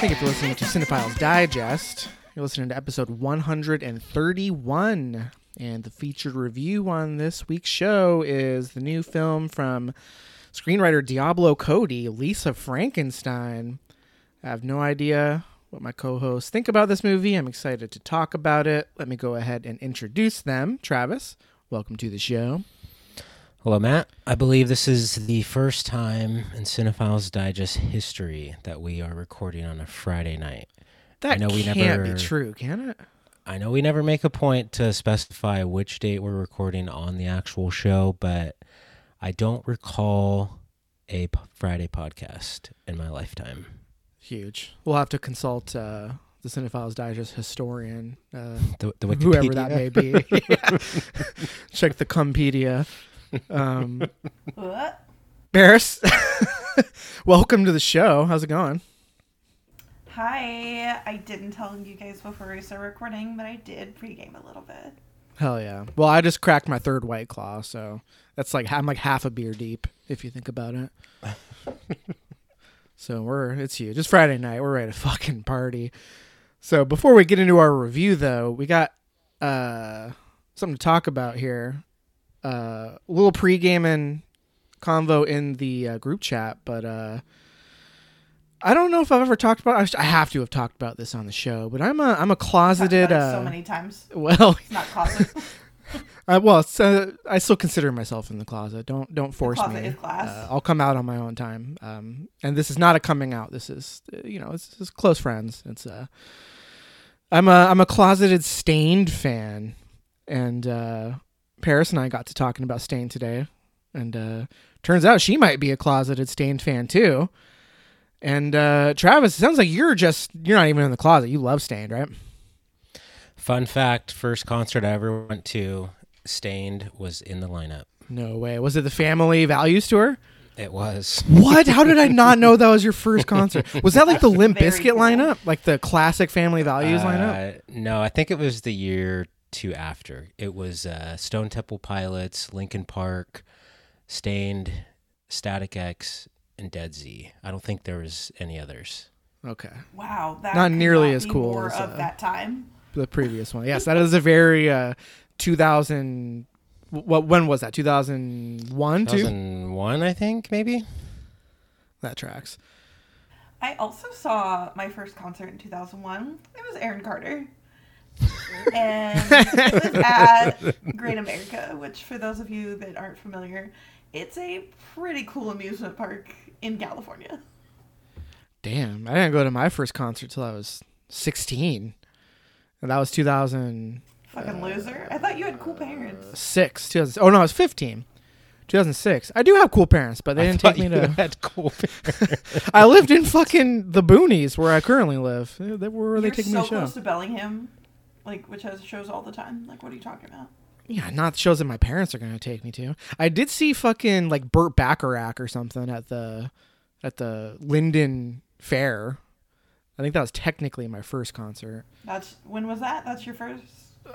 Thank you for listening to Cinephiles Digest. You're listening to episode 131. And the featured review on this week's show is the new film from screenwriter Diablo Cody, Lisa Frankenstein. I have no idea what my co hosts think about this movie. I'm excited to talk about it. Let me go ahead and introduce them. Travis, welcome to the show. Hello, Matt. I believe this is the first time in Cinephiles Digest history that we are recording on a Friday night. That I know we can't never- be true, can it? I know we never make a point to specify which date we're recording on the actual show, but I don't recall a p- Friday podcast in my lifetime. Huge. We'll have to consult uh, the Cinephiles Digest historian, uh, The, the whoever that may be. Check the Compedia. Um, What? Paris, welcome to the show. How's it going? Hi. I didn't tell you guys before we started recording, but I did pregame a little bit. Hell yeah. Well, I just cracked my third White Claw, so that's like I'm like half a beer deep if you think about it. so we're it's huge. It's Friday night. We're ready to fucking party. So before we get into our review, though, we got uh something to talk about here. Uh, a little pre-gaming convo in the uh, group chat, but uh, I don't know if I've ever talked about. I have to have talked about this on the show, but I'm a I'm a closeted. Uh, so many times. well, It's not closet. uh, well, uh, I still consider myself in the closet. Don't don't force me. is. Uh, I'll come out on my own time. Um, and this is not a coming out. This is uh, you know, it's, it's close friends. It's uh, I'm a I'm a closeted Staind fan, and uh, Paris and I got to talking about Stain today, and uh, turns out she might be a closeted Staind fan too. And uh, Travis, it sounds like you're just you're not even in the closet. You love Staind, right? Fun fact first concert I ever went to, Staind, was in the lineup. No way. Was it the Family Values tour? It was. What? How did I not know that was your first concert? Was that like the Limp Very Bizkit cool. lineup, like the classic Family Values lineup? Uh, no, I think it was the year two after. It was uh, Stone Temple Pilots, Linkin Park, Staind, Static X, and Deadsy. I don't think there was any others. Okay, wow. That Not nearly not as be cool More as, of uh, that time. the previous one. Yes, that is a very uh, 2000. What? When was that? 2001, two. 2001, I think, maybe. That tracks. I also saw my first concert in 2001. It was Aaron Carter. And it was at Great America, which, for those of you that aren't familiar, it's a pretty cool amusement park in California. Damn, I didn't go to my first concert till I was 16, and that was 2000. Fucking uh, loser. I thought you had cool parents. Six. 2000, oh no, I was 15. 2006. I do have cool parents, but they I didn't take me you to. had cool. I lived in fucking the boonies where I currently live. They they were they You're so me to show. close to Bellingham, like which has shows all the time. Like, what are you talking about? Yeah, not shows that my parents are gonna take me to. I did see fucking like Burt Bacharach or something at the at the Lynden Fair. I think that was technically my first concert. That's when was that? That's your first.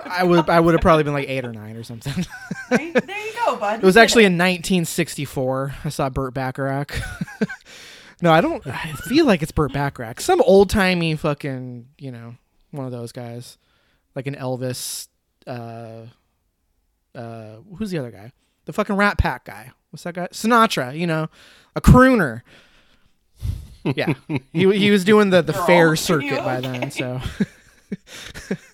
I would I would have probably been like eight or nine or something. There you, there you go, bud. It was actually in 1964. I saw Burt Bacharach. no, I don't. I feel like it's Burt Bacharach. Some old timey fucking, you know, one of those guys, like an Elvis. Uh, uh, who's the other guy? The fucking Rat Pack guy. What's that guy? Sinatra. You know, a crooner. Yeah, he he was doing the the Girl, fair circuit by then. So.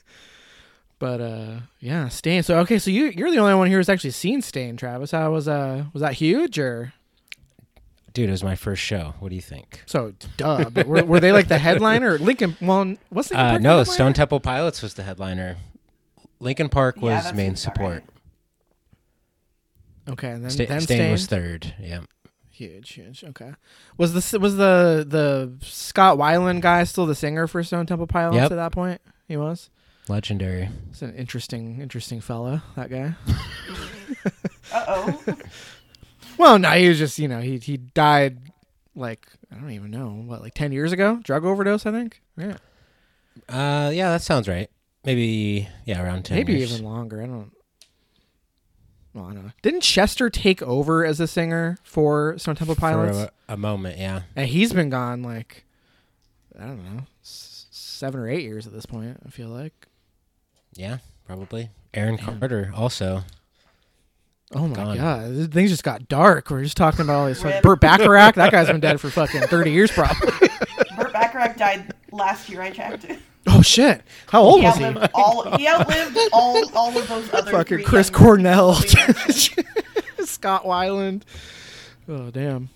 But uh yeah, Stain. So okay, so you you're the only one here who's actually seen Stain, Travis. How was uh was that huge or Dude, it was my first show. What do you think? so duh? But were, were they like the headliner? Linkin well what's Linkin Uh, Park no, the Stone? Temple Pilots was the headliner. Linkin Park Yeah, was that main seems about support. right. Okay, and then, Sta- then Stain Stain was third. Yeah. huge, huge. Okay, was the was the the Scott Weiland guy still the singer for Stone Temple Pilots Yep. at that point? He was. Legendary. It's an interesting, interesting fella. That guy. Uh oh. Well, no, he was just you know he he died like I don't even know what like ten years ago, drug overdose I think. Yeah, Uh, yeah, that sounds right. Maybe yeah, around ten. maybe years. even longer. I don't. Well, I don't know. Didn't Chester take over as a singer for Stone Temple for Pilots? a, a moment. Yeah, and he's been gone like I don't know, s- seven or eight years at this point. I feel like. Yeah, probably. Aaron Carter also. Oh my Gone. god, th- things just got dark. We're just talking about all these. Rip. Burt Bacharach, that guy's been dead for fucking thirty years, probably. Burt Bacharach died last year. I checked. Oh shit! How old He was he? outlived all. He outlived all all of those other. Fucking three Chris young Cornell, people we mentioned. Scott Weiland. Oh damn.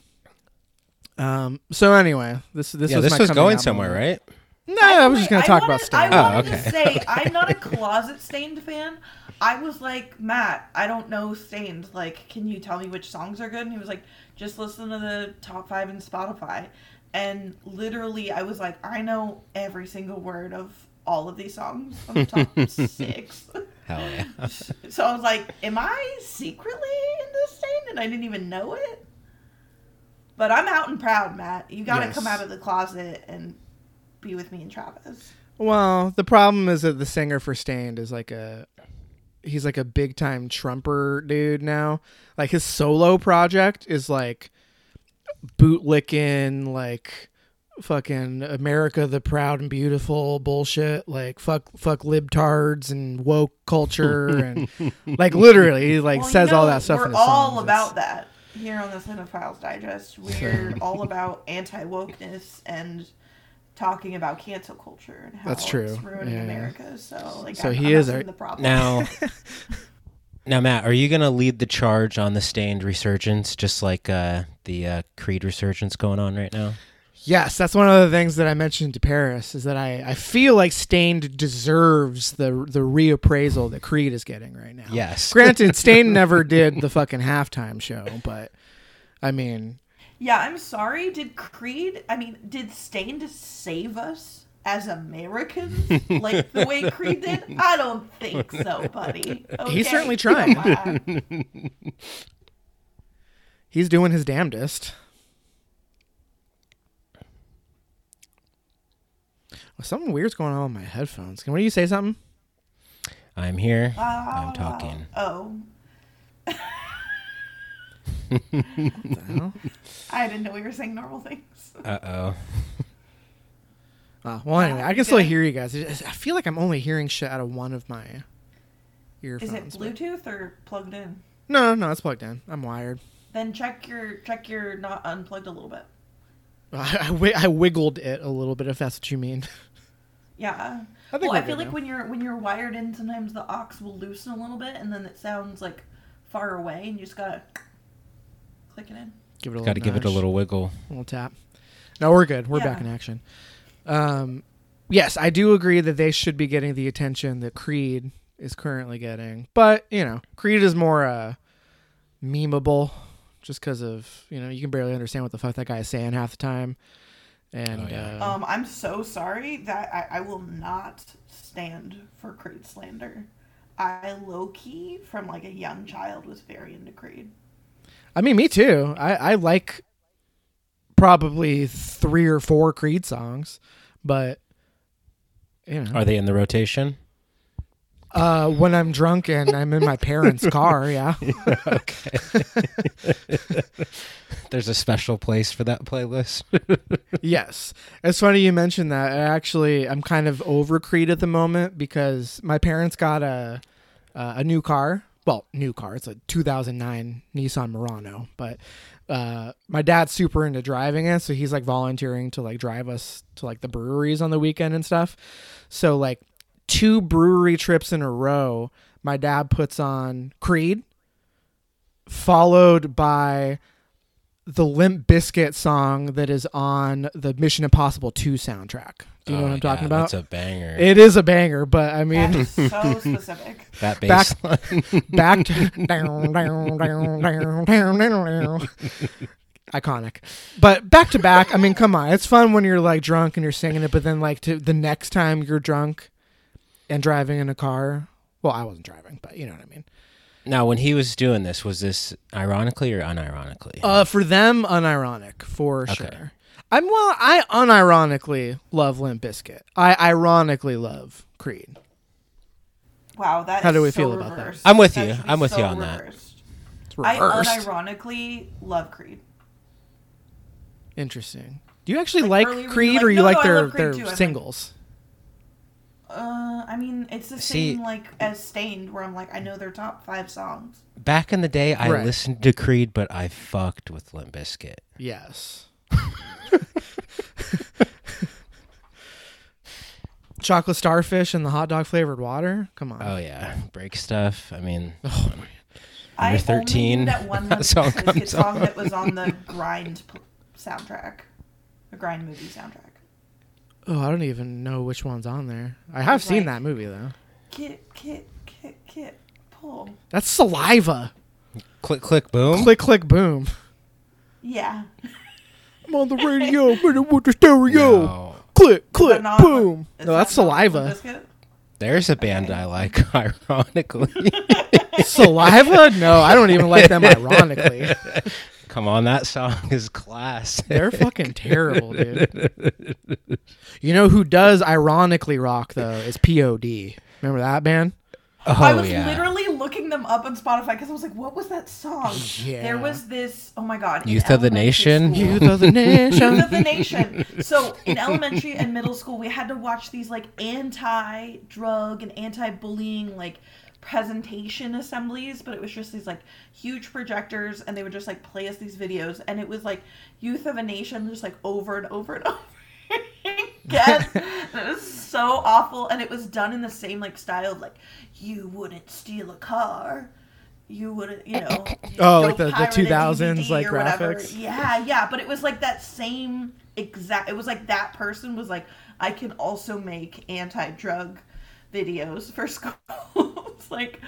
Um. So anyway, this this yeah, was this my was going somewhere, moment. right? No, I was just gonna I talk wanted- about Stan. I Oh, okay. to say I'm not a closet Staind fan. I was like, Matt, I don't know Staind. Like, can you tell me which songs are good? And he was like, just listen to the top five in Spotify. And literally, I was like, I know every single word of all of these songs on the top six. Hell yeah. So I was like, am I secretly into Staind and I didn't even know it? But I'm out and proud, Matt. You got to Yes. come out of the closet and be with me and Travis. Well, the problem is that the singer for Staind is like a he's like a big time trumper dude now. Like his solo project is like bootlicking like fucking America the proud and beautiful bullshit like fuck fuck libtards and woke culture and like literally he like Well, you says all that stuff We're in all songs. about It's- that here on the Cinephiles Digest. We're all about anti wokeness and talking about cancel culture and how That's true. it's ruining Yeah. America. So like, So I'm, he I'm is our- the problem. Now, now, Matt, are you gonna lead the charge on the Staind resurgence, just like uh, the uh, Creed resurgence going on right now? Yes, that's one of the things that I mentioned to Paris is that I, I feel like Staind deserves the the reappraisal that Creed is getting right now. Yes. Granted, Staind never did the fucking halftime show, but I mean, yeah, I'm sorry. Did Creed? I mean, did Staind save us as Americans like the way Creed did? I don't think so, buddy. He's certainly trying. He's doing his damnedest. Well, something weird's going on with my headphones. Can one of you say something? I'm here. Ah, I'm talking. Oh, What the hell? I didn't know we were saying normal things. Uh oh. Oh, well, anyway, I can still hear you guys. I I feel like I'm only hearing shit out of one of my earphones. Is it but- Bluetooth or plugged in? No, no, it's plugged in. I'm wired. Then check your check your not unplugged a little bit. I, I, wi- I wiggled it a little bit, if that's what you mean. Yeah. I think well, we're I feel good like now. when you're when you're wired in, sometimes the aux will loosen a little bit, and then it sounds like far away, and you just gotta click it in. Give it a little. Got to give it a little wiggle. A little tap. No, we're good. We're back in action. Um, yes, I do agree that they should be getting the attention that Creed is currently getting, but you know, Creed is more uh, memeable, just because of you know you can barely understand what the fuck that guy is saying half the time, and Oh, yeah. uh, Um, I'm so sorry that I, I will not stand for Creed slander. I low key from like a young child was very into Creed. I mean, me too. I, I like probably three or four Creed songs, but you know, Are they in the rotation? uh, when I'm drunk and I'm in my parents' car, yeah. okay. There's a special place for that playlist. yes, it's funny you mentioned that. I actually, I'm kind of over Creed at the moment because my parents got a uh, a new car. Well, new car. It's a 2009 Nissan Murano, but uh, my dad's super into driving it, so he's like volunteering to like drive us to like the breweries on the weekend and stuff. So like two brewery trips in a row, my dad puts on Creed, followed by the Limp Bizkit song that is on the Mission Impossible 2 soundtrack. Do you know Oh, what I'm oh, talking about? That's a banger. it is a banger, but I mean, That is so specific. that back- bass line. back to down, down, down, down, down, down. iconic but back to back i mean come on it's fun when you're like drunk and you're singing it but then like to the next time you're drunk and driving in a car well i wasn't driving but you know what i mean now, when he was doing this, was this ironically or unironically? uh for them unironic for Okay. sure i'm well i unironically love limp Bizkit. i ironically love creed Wow, that How is do we so feel about that? reversed. I'm with That you. should be I'm with you so on that. reversed. it's I reversed unironically love Creed. interesting Do you actually Like, like early when Creed you or like- you no, like no, I their love Creed their too, I think. singles? Uh, I mean, it's the See- same like as Staind, where I'm like, I know their top five songs. Back in the day, I Right. listened to Creed, but I fucked with Limp Bizkit. Yes. Chocolate starfish and the hot dog flavored water. Come on. Oh yeah, break stuff. I mean, Oh, I Number 13, only knew that one that Limp song Bizkit comes song that was on the Grind pl- soundtrack, the Grind movie soundtrack. Oh, I don't even know which one's on there. I have It's seen like- that movie though. Kit, kit, kit, kit, pull. That's saliva. click, click, boom. Click, click, boom. Yeah. I'm on the radio, but it with the stereo. No. Click, click, not- boom. is No, that's that not Limp saliva. Bizkit? There's a band I like, ironically. saliva? No, I don't even like them. Ironically, Come on, that song is class. they're fucking terrible, dude. You know who does ironically rock though is POD. Remember that band? Oh I was yeah. literally looking them up on Spotify because I was like, what was that song? Yeah. There was this, oh my God. Youth of the Nation? school- Youth of the nation. Youth of the Nation. So in elementary and middle school, we had to watch these like anti-drug and anti-bullying like presentation assemblies, but it was just these like huge projectors, and they would just like play us these videos, and it was like Youth of a Nation, just like over and over and over. again. And it was so awful, and it was done in the same like style of like you wouldn't steal a car. You wouldn't, you know. Oh, like the- the 2000s, DVD like, or whatever. graphics? Yeah, yeah, but it was like that same exact. It was like that person was like, I can also make anti-drug videos for school. It's like,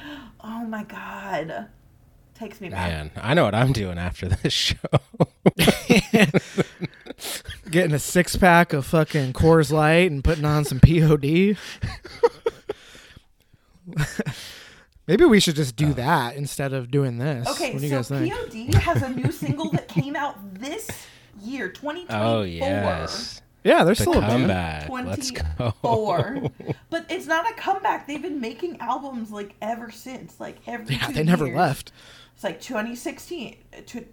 oh my god, takes me back. Man, I know what I'm doing after this show. Getting a six pack of fucking Coors Light and putting on some POD. Maybe we should just do oh. that instead of doing this. Okay, what do you guys so think? POD has a new single that came out this year, 2024. oh yes, Yeah, they're the still a band. comeback. Let's go. but it's not a comeback. They've been making albums like ever since, like every Yeah, two they never years. left. It's like 2016, uh, tw-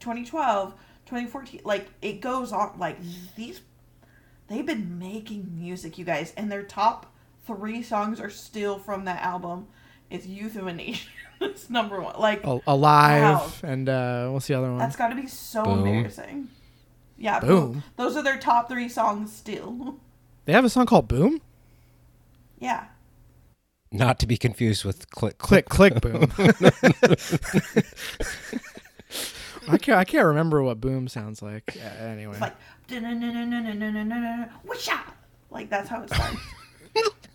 2012, 2014. Like it goes on. Like these, they've been making music, you guys, and their top three songs are still from that album. It's Youth of a Nation. it's number one. Like Al- Alive Wow. and uh, what's the other one? that's got to be so Boom. embarrassing. Yeah, Boom. boom. Those are their top three songs still. They have a song called Boom. yeah. Not to be confused with click, click. Click, click, boom. I can't. I can't remember what boom sounds like. Uh, anyway, It's like whoosha. Like that's how it starts.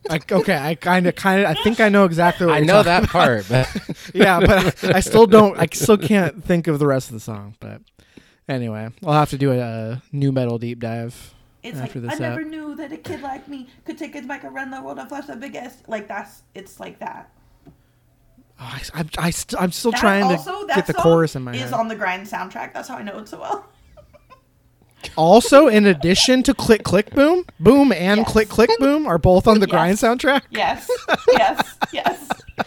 I, okay. I kind of, kind of. I think I know exactly. what I you're know talking that part, but about. yeah, but I, I still don't. I still can't think of the rest of the song. But anyway, I'll have to do a, uh nu metal deep dive. It's After like this I never knew that a kid like me could take his bike around the world and flash the biggest. Like that's it's like that. Oh, I, I'm, I st- I'm still That trying also, to get the chorus in my is head. on the grind soundtrack. That's how I know it so well. also, in addition to Click Click Boom, Boom and Yes. Click Click Boom are both on the Yes. Grind soundtrack. Yes, yes, yes.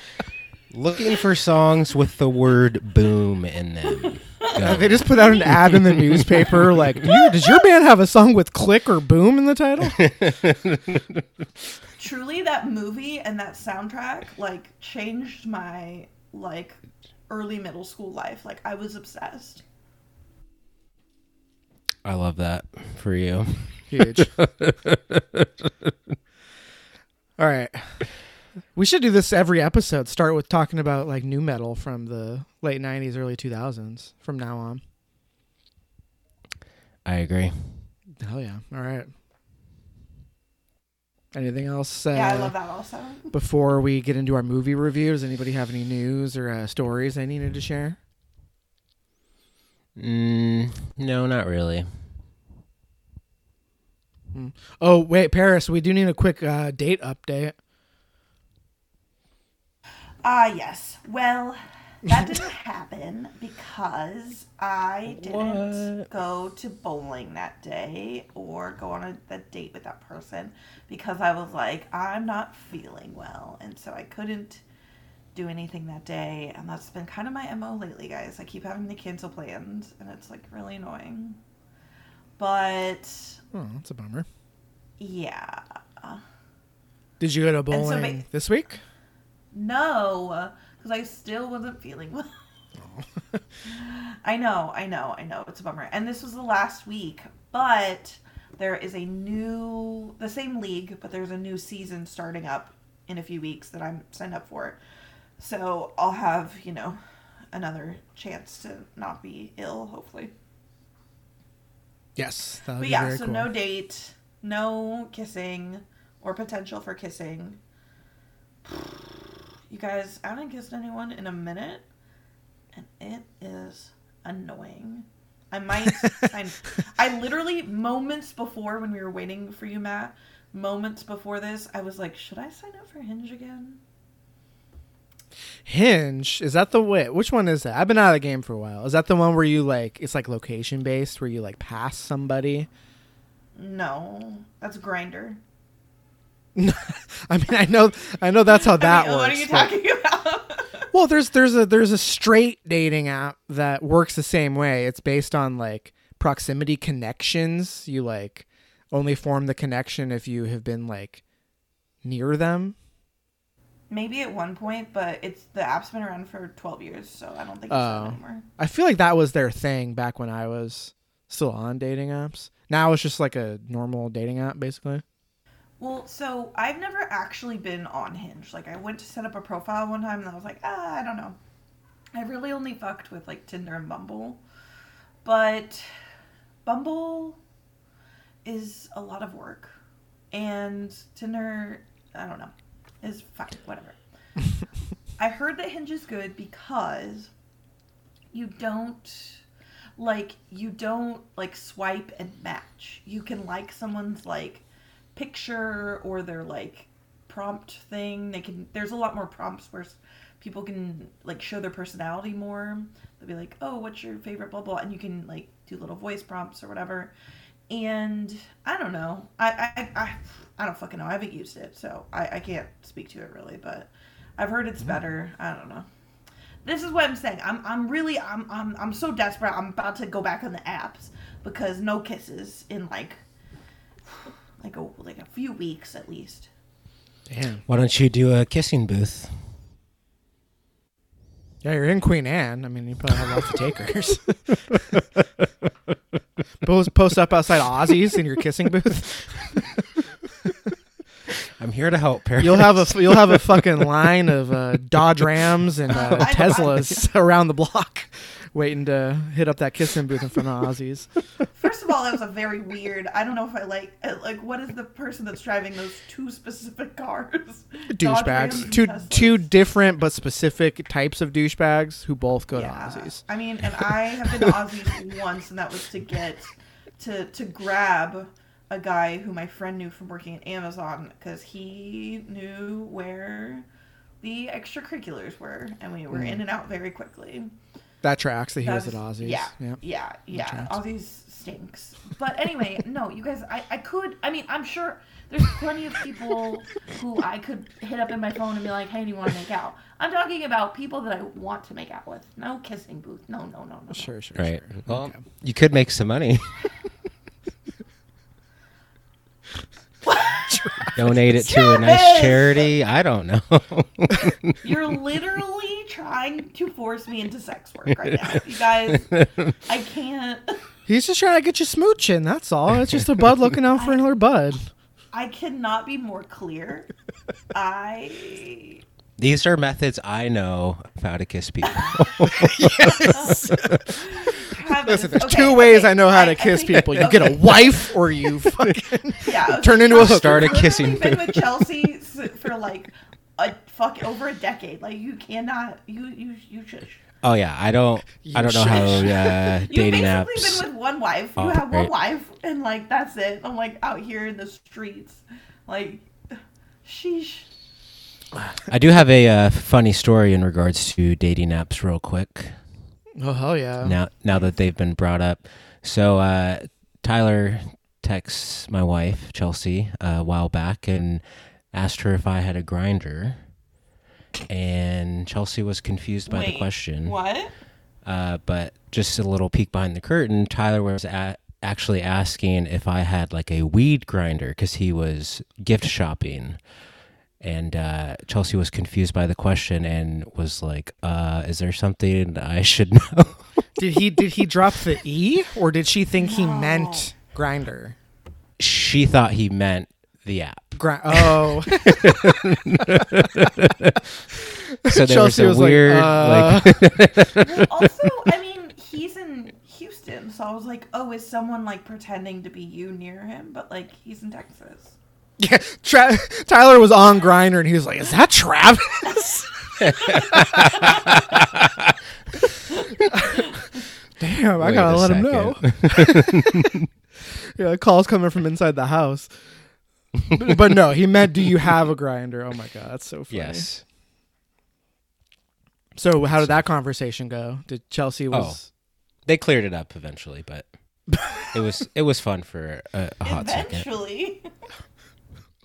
looking for songs with the word boom in them. Go. they just put out an ad in the newspaper like, you, does your band have a song with click or boom in the title? Truly, that movie and that soundtrack like changed my like early middle school life. Like I was obsessed. I love that for you. Huge. All right. We should do this every episode. Start with talking about like nu metal from the late 90s, early 2000s from now on. I agree. Hell yeah. All right. Anything else uh, Yeah, I love that also. before we get into our movie review? Does anybody have any news or uh, stories they needed to share? Mm, no, not really. Oh, wait, Paris, we do need a quick uh, date update. Ah, yes. Well, that didn't happen because I didn't What? go to bowling that day or go on a, a date with that person because I was like, I'm not feeling well. And so I couldn't do anything that day. And that's been kind of my MO lately, guys. I keep having to cancel plans and it's like really annoying. But Oh, that's a bummer. yeah. Did you go to so bowling this week? No, because I still wasn't feeling well. I know, I know, I know. It's a bummer. And this was the last week, but there is a new, the same league, but there's a new season starting up in a few weeks that I'm signed up for. So I'll have, you know, another chance to not be ill, hopefully. Yes. But yeah, so cool. no date, no kissing or potential for kissing. You guys, I haven't kissed anyone in a minute, and it is annoying. I might. I, I literally moments before when we were waiting for you, Matt. Moments before this, I was like, should I sign up for Hinge again? Hinge is that the way? Which one is that? I've been out of the game for a while. Is that the one where you like it's like location based, where you like pass somebody? No, that's Grindr. I mean, I know, I know that's how that works. What are you talking about? Well, there's there's a there's a straight dating app that works the same way. It's based on like proximity connections. You like only form the connection if you have been like near them. Maybe at one point, but it's the app's been around for twelve years, so I don't think it's on oh. anymore. I feel like that was their thing back when I was still on dating apps. Now it's just like a normal dating app basically. Well, so I've never actually been on Hinge. Like I went to set up a profile one time and I was like, ah, I don't know. I really only fucked with like Tinder and Bumble. But Bumble is a lot of work. And Tinder, I don't know, is fine, whatever. I heard that Hinge is good because you don't like you don't like swipe and match. You can like someone's like picture or their like prompt thing. They can there's a lot more prompts where people can like show their personality more. They'll be like, "Oh, what's your favorite blah blah," and you can like do little voice prompts or whatever. And I don't know. I I I, I don't fucking know. I haven't used it, so I I can't speak to it really. But I've heard it's mm-hmm. better. I don't know. This is what I'm saying. I'm I'm really I'm I'm I'm so desperate. I'm about to go back on the apps because no kisses in like like a like a few weeks at least. Damn. Why don't you do a kissing booth? Yeah, you're in Queen Anne. I mean, you probably have lots of takers. post, post up outside Ozzy's in your kissing booth. I'm here to help, parents. You'll have a you'll have a fucking line of uh, Dodge Rams and uh, Teslas around the block, waiting to hit up that kissing booth in front of Ozzy's. First of all, that was a very weird. I don't know if I like uh, like what is the person that's driving those two specific cars? Douchebags. Two Teslas. two different but specific types of douchebags who both go Yeah. to Ozzy's. I mean, and I have been to Ozzy's once, and that was to get to to grab a guy who my friend knew from working at Amazon because he knew where the extracurriculars were, and we were in and out very quickly. That tracks that he was at Ozzy's. Yeah, Yeah. yeah, yeah. tracks. Ozzy's stinks. But anyway, no, you guys, I, I could. I mean, I'm sure there's plenty of people who I could hit up in my phone and be like, "Hey, do you want to make out?" I'm talking about people that I want to make out with. No kissing booth. No, no, no, no. Sure, sure, Right. sure. Well, Okay. you could make some money. Donate it to a nice Travis! charity. I don't know. You're literally trying to force me into sex work right now. You guys, I can't. He's just trying to get you smooching. That's all. It's just a bud looking out for another bud. I cannot be more clear. I. These are methods I know of how to kiss people. Travis, Listen, there's okay, two ways okay, I know how to I kiss think- people. You get a wife, or you fucking Yeah, turn into a hooker. Start a I've literally kissing been with Chelsea for like a fuck over a decade. Like you cannot. You you you shush. Oh yeah, I don't. I don't know how uh, You've basically been with one wife. You Oh, have one wife, and like that's it. I'm like out here in the streets, like, sheesh. I do have a uh, funny story in regards to dating apps, real quick. Oh hell yeah! now now that they've been brought up. So uh, Tyler texts my wife Chelsea uh, a while back and asked her if I had a grinder, and Chelsea was confused by the question. What? Uh, but just a little peek behind the curtain, Tyler was at actually asking if I had like a weed grinder because he was gift shopping. And uh, Chelsea was confused by the question and was like, uh, "Is there something I should know?" Did he did he drop the e, or did she think he meant grinder? she thought he meant the app. Gri- oh, So there Chelsea was was a like, weird uh, like Well, also, I mean, he's in Houston, so I was like, oh, is someone like pretending to be you near him? But like, he's in Texas. Yeah. Tra- Tyler was on Grindr, and he was like, "Is that Travis?" Damn, I Wait gotta a let him know. yeah, the call's coming from inside the house. but, but no, he meant, "Do you have a grinder?" Oh my god, that's so funny. yes. So how did that conversation go? Did Chelsea oh. was? They cleared it up eventually, but it was it was fun for a, a hot second. Eventually,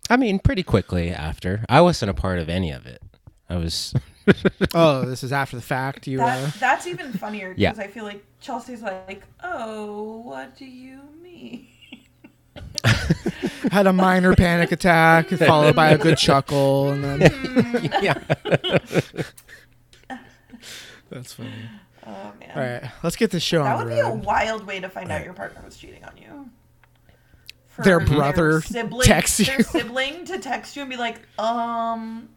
I mean, pretty quickly after. I wasn't a part of any of it. I was Oh, this is after the fact. You uh, that's even funnier Yeah. because I feel like Chelsea's like, oh, what do you mean? had a minor panic attack, followed by a good chuckle, and then yeah. that's funny. Oh man, All right, let's get this show on. that on would the be a wild way to find out your partner was cheating on you. For Their brother sibling, texts their you. sibling to text you and be like, um,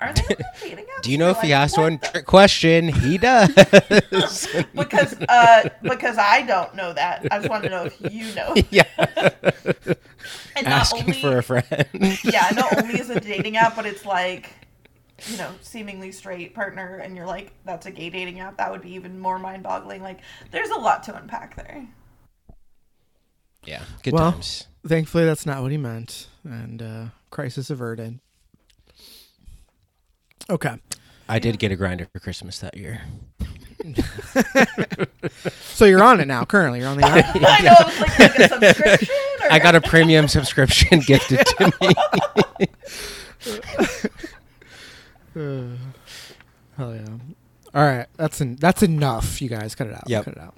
are they dating? Do you know if he asked one the-" trick question? He does. because uh because I don't know that. I just want to know if you know. yeah. And not Asking only for a friend. yeah, not only is it a dating app, but it's like you know, seemingly straight partner and you're like, that's a gay dating app, that would be even more mind boggling. Like there's a lot to unpack there. Yeah. Good Well- times. Thankfully, that's not what he meant, and uh, crisis averted. Okay, I did get a grinder for Christmas that year. so you're on it now. Currently, you're on the app. I know it's like, like a subscription or I got a premium subscription gifted to me. Uh, hell yeah! All right, that's en- that's enough. You guys, cut it out. Yep. Cut it out.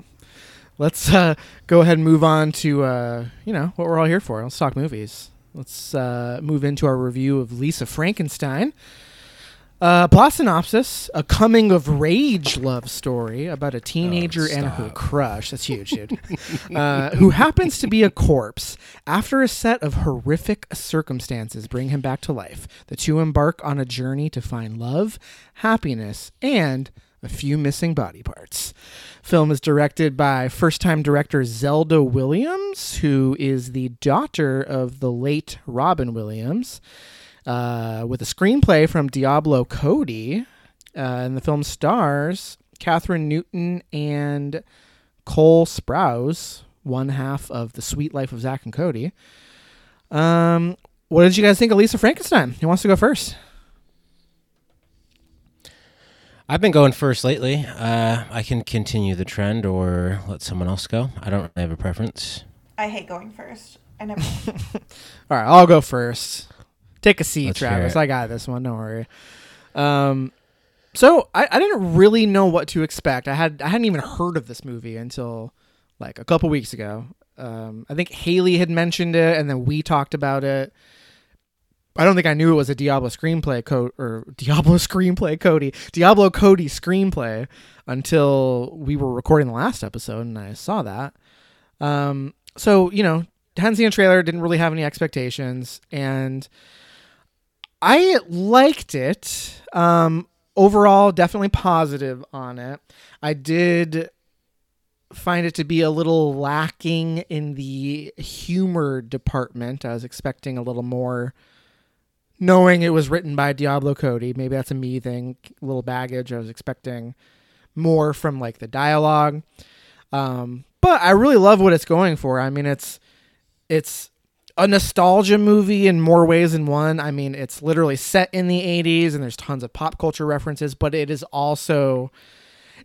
Let's uh, go ahead and move on to uh, you know what we're all here for. Let's talk movies. Let's uh, move into our review of Lisa Frankenstein. Uh, plot synopsis: A coming of rage love story about a teenager and her crush. That's huge, dude. uh, who happens to be a corpse. After a set of horrific circumstances bring him back to life, the two embark on a journey to find love, happiness, and a few missing body parts. Film is directed by first-time director Zelda Williams, who is the daughter of the late Robin Williams uh, with a screenplay from Diablo Cody. Uh, and the film stars Kathryn Newton and Cole Sprouse, one half of The Suite Life of Zack and Cody. Um, what did you guys think of Lisa Frankenstein? Who wants to go first? I've been going first lately. Uh, I can continue the trend or let someone else go. I don't really have a preference. I hate going first. I never All right, I'll go first. Take a seat, Let's Travis. I got this one. Don't worry. Um, so I, I didn't really know what to expect. I had I hadn't even heard of this movie until like a couple weeks ago. Um, I think Haley had mentioned it, and then we talked about it. I don't think I knew it was a Diablo screenplay co- or Diablo screenplay Cody Diablo Cody screenplay until we were recording the last episode, and I saw that. Um, so you know, hadn't seen a trailer, didn't really have any expectations, and I liked it. Um, overall, definitely positive on it. I did find it to be a little lacking in the humor department. I was expecting a little more. Knowing it was written by Diablo Cody, maybe that's a me thing, a little baggage. I was expecting more from like the dialogue. Um, but I really love what it's going for. I mean, it's it's a nostalgia movie in more ways than one. I mean, it's literally set in the 80s and there's tons of pop culture references, but it is also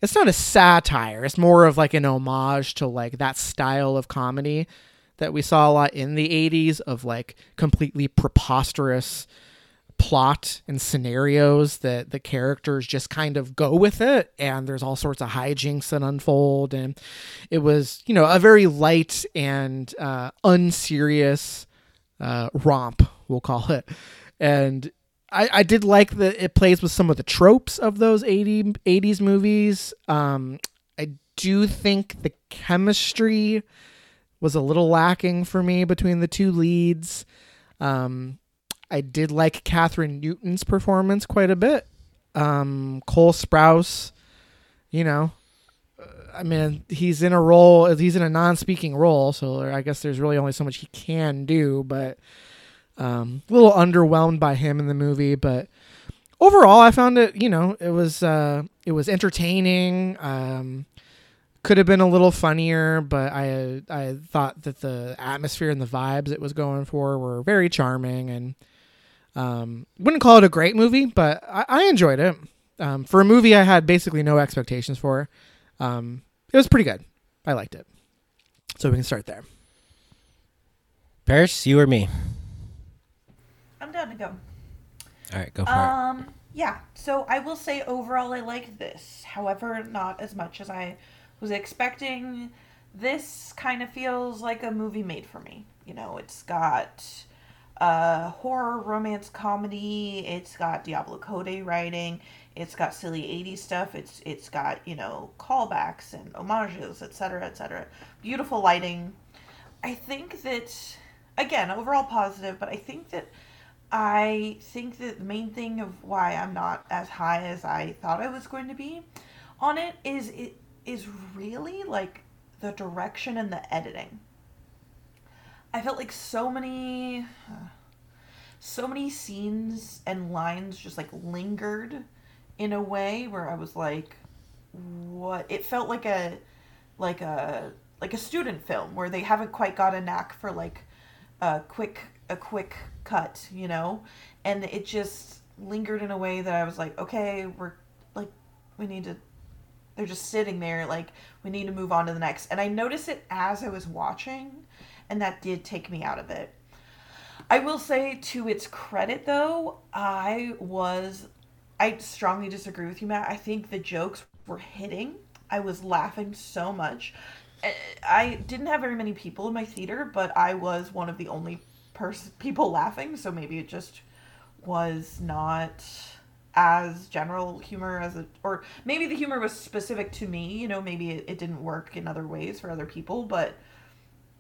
it's not a satire. It's more of like an homage to like that style of comedy that we saw a lot in the 80s of like completely preposterous plot and scenarios that the characters just kind of go with it and there's all sorts of hijinks that unfold and it was you know a very light and uh, unserious uh, romp we'll call it. And I, I did like that it plays with some of the tropes of those 80, 80s movies. Um, i do think the chemistry was a little lacking for me between the two leads. Um, I did like Kathryn Newton's performance quite a bit. Um, Cole Sprouse, you know, uh, I mean, he's in a role, he's in a non speaking role, so I guess there's really only so much he can do, but um, a little underwhelmed by him in the movie. But overall, I found it, you know, it was, uh, it was entertaining. Um, could have been a little funnier, but I I thought that the atmosphere and the vibes it was going for were very charming and um, wouldn't call it a great movie, but I, I enjoyed it. Um, for a movie I had basically no expectations for, um, it was pretty good. I liked it. So we can start there. Paris, you or me? I'm down to go. All right, go for it. Um, yeah. So I will say overall I like this. However, not as much as I was expecting. This kind of feels like a movie made for me. You know, it's got uh, horror, romance, comedy. It's got Diablo Cody writing. It's got silly 80s stuff. It's it's got you know callbacks and homages, etc., etc. Beautiful lighting. I think that again overall positive, but I think that I think that the main thing of why I'm not as high as I thought I was going to be on it is it is really like the direction and the editing. I felt like so many so many scenes and lines just like lingered in a way where I was like what it felt like a like a like a student film where they haven't quite got a knack for like a quick a quick cut, you know? And it just lingered in a way that I was like, okay, we're like we need to they're just sitting there like we need to move on to the next. And I noticed it as I was watching and that did take me out of it. I will say to its credit though, I was I strongly disagree with you, Matt. I think the jokes were hitting. I was laughing so much. Eh, I didn't have very many people in my theater, but I was one of the only pers- people laughing, so maybe it just was not as general humor as it or maybe the humor was specific to me you know maybe it, it didn't work in other ways for other people but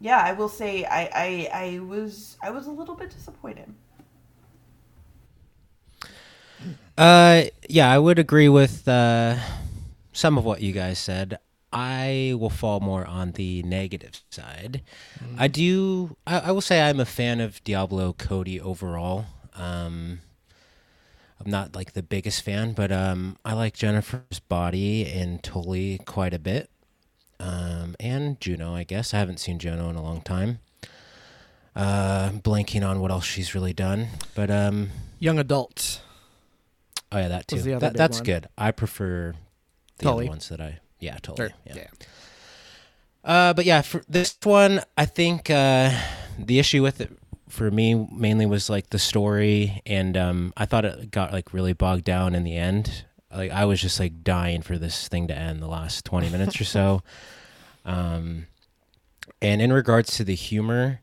yeah, I will say I, I I was I was a little bit disappointed. Uh, yeah, I would agree with uh, some of what you guys said. I will fall more on the negative side. Mm. I do. I, I, will say I'm a fan of Diablo Cody overall. Um, I'm not like the biggest fan, but um, I like Jennifer's body and Tully quite a bit um, and Juno, I guess. I haven't seen Juno in a long time. Uh, blanking on what else she's really done, but um, young adults. Oh yeah, that too. That, that's one. good. I prefer the Tully. other ones that I. Yeah, totally. Or, yeah. yeah. Uh, but yeah, for this one, I think uh, the issue with it for me mainly was like the story, and um, I thought it got like really bogged down in the end like I was just like dying for this thing to end the last 20 minutes or so. Um, and in regards to the humor,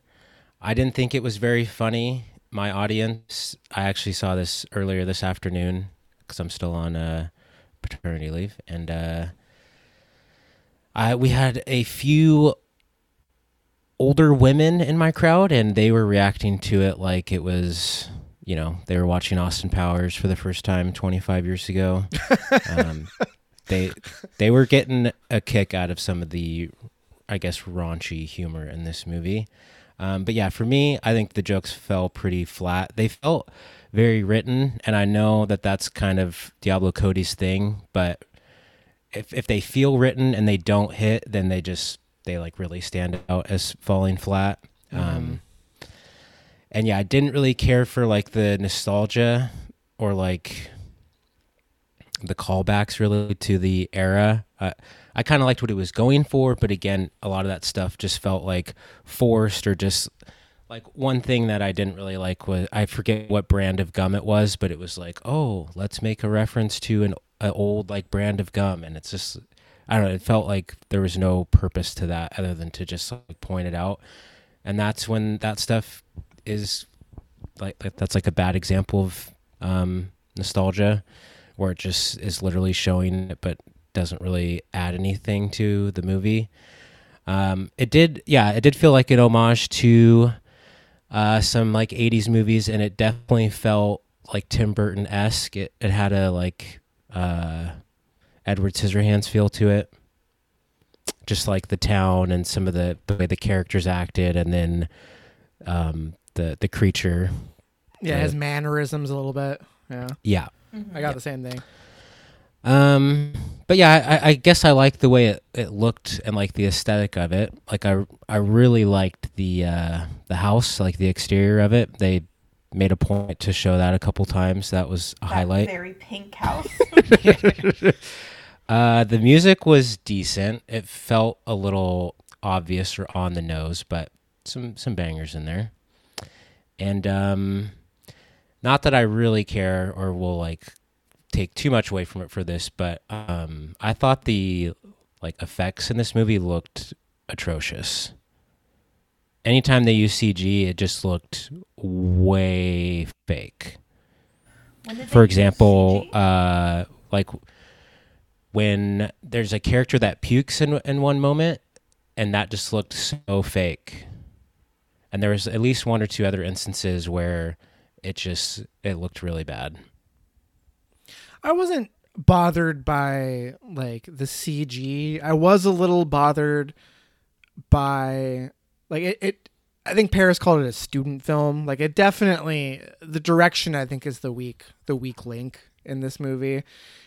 I didn't think it was very funny. My audience, I actually saw this earlier this afternoon because I'm still on uh, paternity leave, and uh, I we had a few older women in my crowd, and they were reacting to it like it was you know, they were watching Austin Powers for the first time 25 years ago. um, they they were getting a kick out of some of the, I guess, raunchy humor in this movie. Um, but yeah, for me, I think the jokes fell pretty flat. They felt very written, and I know that that's kind of Diablo Cody's thing. But if if they feel written and they don't hit, then they just they like really stand out as falling flat. Um, mm-hmm and yeah, I didn't really care for like the nostalgia or like the callbacks really to the era. Uh, I kind of liked what it was going for, but again, a lot of that stuff just felt like forced or just Like one thing that I didn't really like was I forget what brand of gum it was, but it was like, oh, let's make a reference to an, an old like brand of gum, and it's just I don't know. It felt like there was no purpose to that other than to just like point it out, and that's when that stuff is like that's like a bad example of um, nostalgia, where it just is literally showing it, but doesn't really add anything to the movie. Um, it did, yeah, it did feel like an homage to uh, some like '80s movies, and it definitely felt like Tim Burton esque. It it had a like uh, Edward Scissorhands feel to it, just like the town and some of the the way the characters acted, and then um, the the creature. Yeah, his mannerisms a little bit. Yeah, Yeah. I got the same thing. Um, but yeah, I, I guess I like the way it, it looked and like the aesthetic of it. Like I I really liked the uh, the house, like the exterior of it. They made a point to show that a couple times. That was a That highlight. very pink house. Uh, the music was decent. It felt a little obvious or on the nose, but some some bangers in there. And um, not that I really care or will like take too much away from it for this, but um, I thought the like effects in this movie looked atrocious. Anytime they use CG, it just looked way fake When did they for example, uh, like when there's a character that pukes in in one moment, and that just looked so fake. And there was at least one or two other instances where it just it looked really bad. I wasn't bothered by like the CG. I was a little bothered by like it, it I think Paris called it a student film. Like it definitely the direction I think is the weak the weak link in this movie.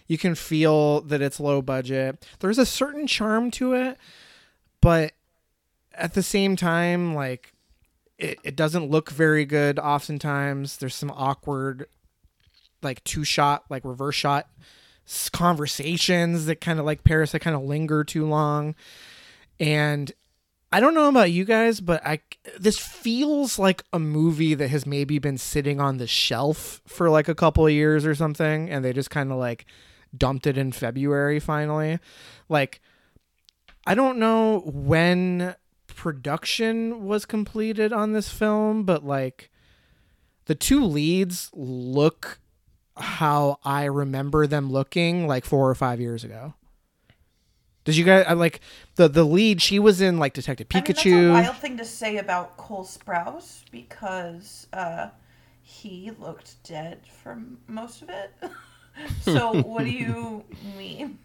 You can feel that it's low budget. There's a certain charm to it, but at the same time like it, it doesn't look very good oftentimes. There's some awkward like two shot like reverse shot conversations that kind of like Paris that kind of linger too long and I don't know about you guys but I this feels like a movie that has maybe been sitting on the shelf for like a couple of years or something and they just kind of like dumped it in February finally like I don't know when production was completed on this film but like the two leads look how I remember them looking like four or five years ago. Did you guys I like the the lead? She was in like Detective I mean, that's a Pikachu. wild thing to say about Cole Sprouse because uh, he looked dead for most of it. so what do you mean?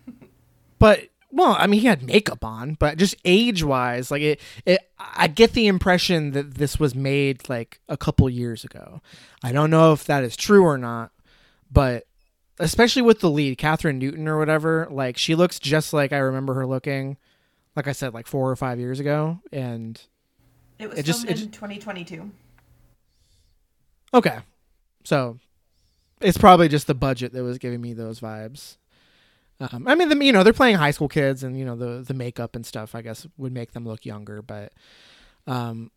but well, I mean, he had makeup on, but just age wise, like it, it, I get the impression that this was made like a couple years ago. I don't know if that is true or not, but especially with the lead, Kathryn Newton or whatever, like she looks just like I remember her looking. Like I said, like four or five years ago, and It was It just- filmed it in 2022. Okay. So it's probably just the budget that was giving me those vibes. Um, I mean, the, you know, they're playing high school kids, and you know the the makeup and stuff. I guess would make them look younger, but um,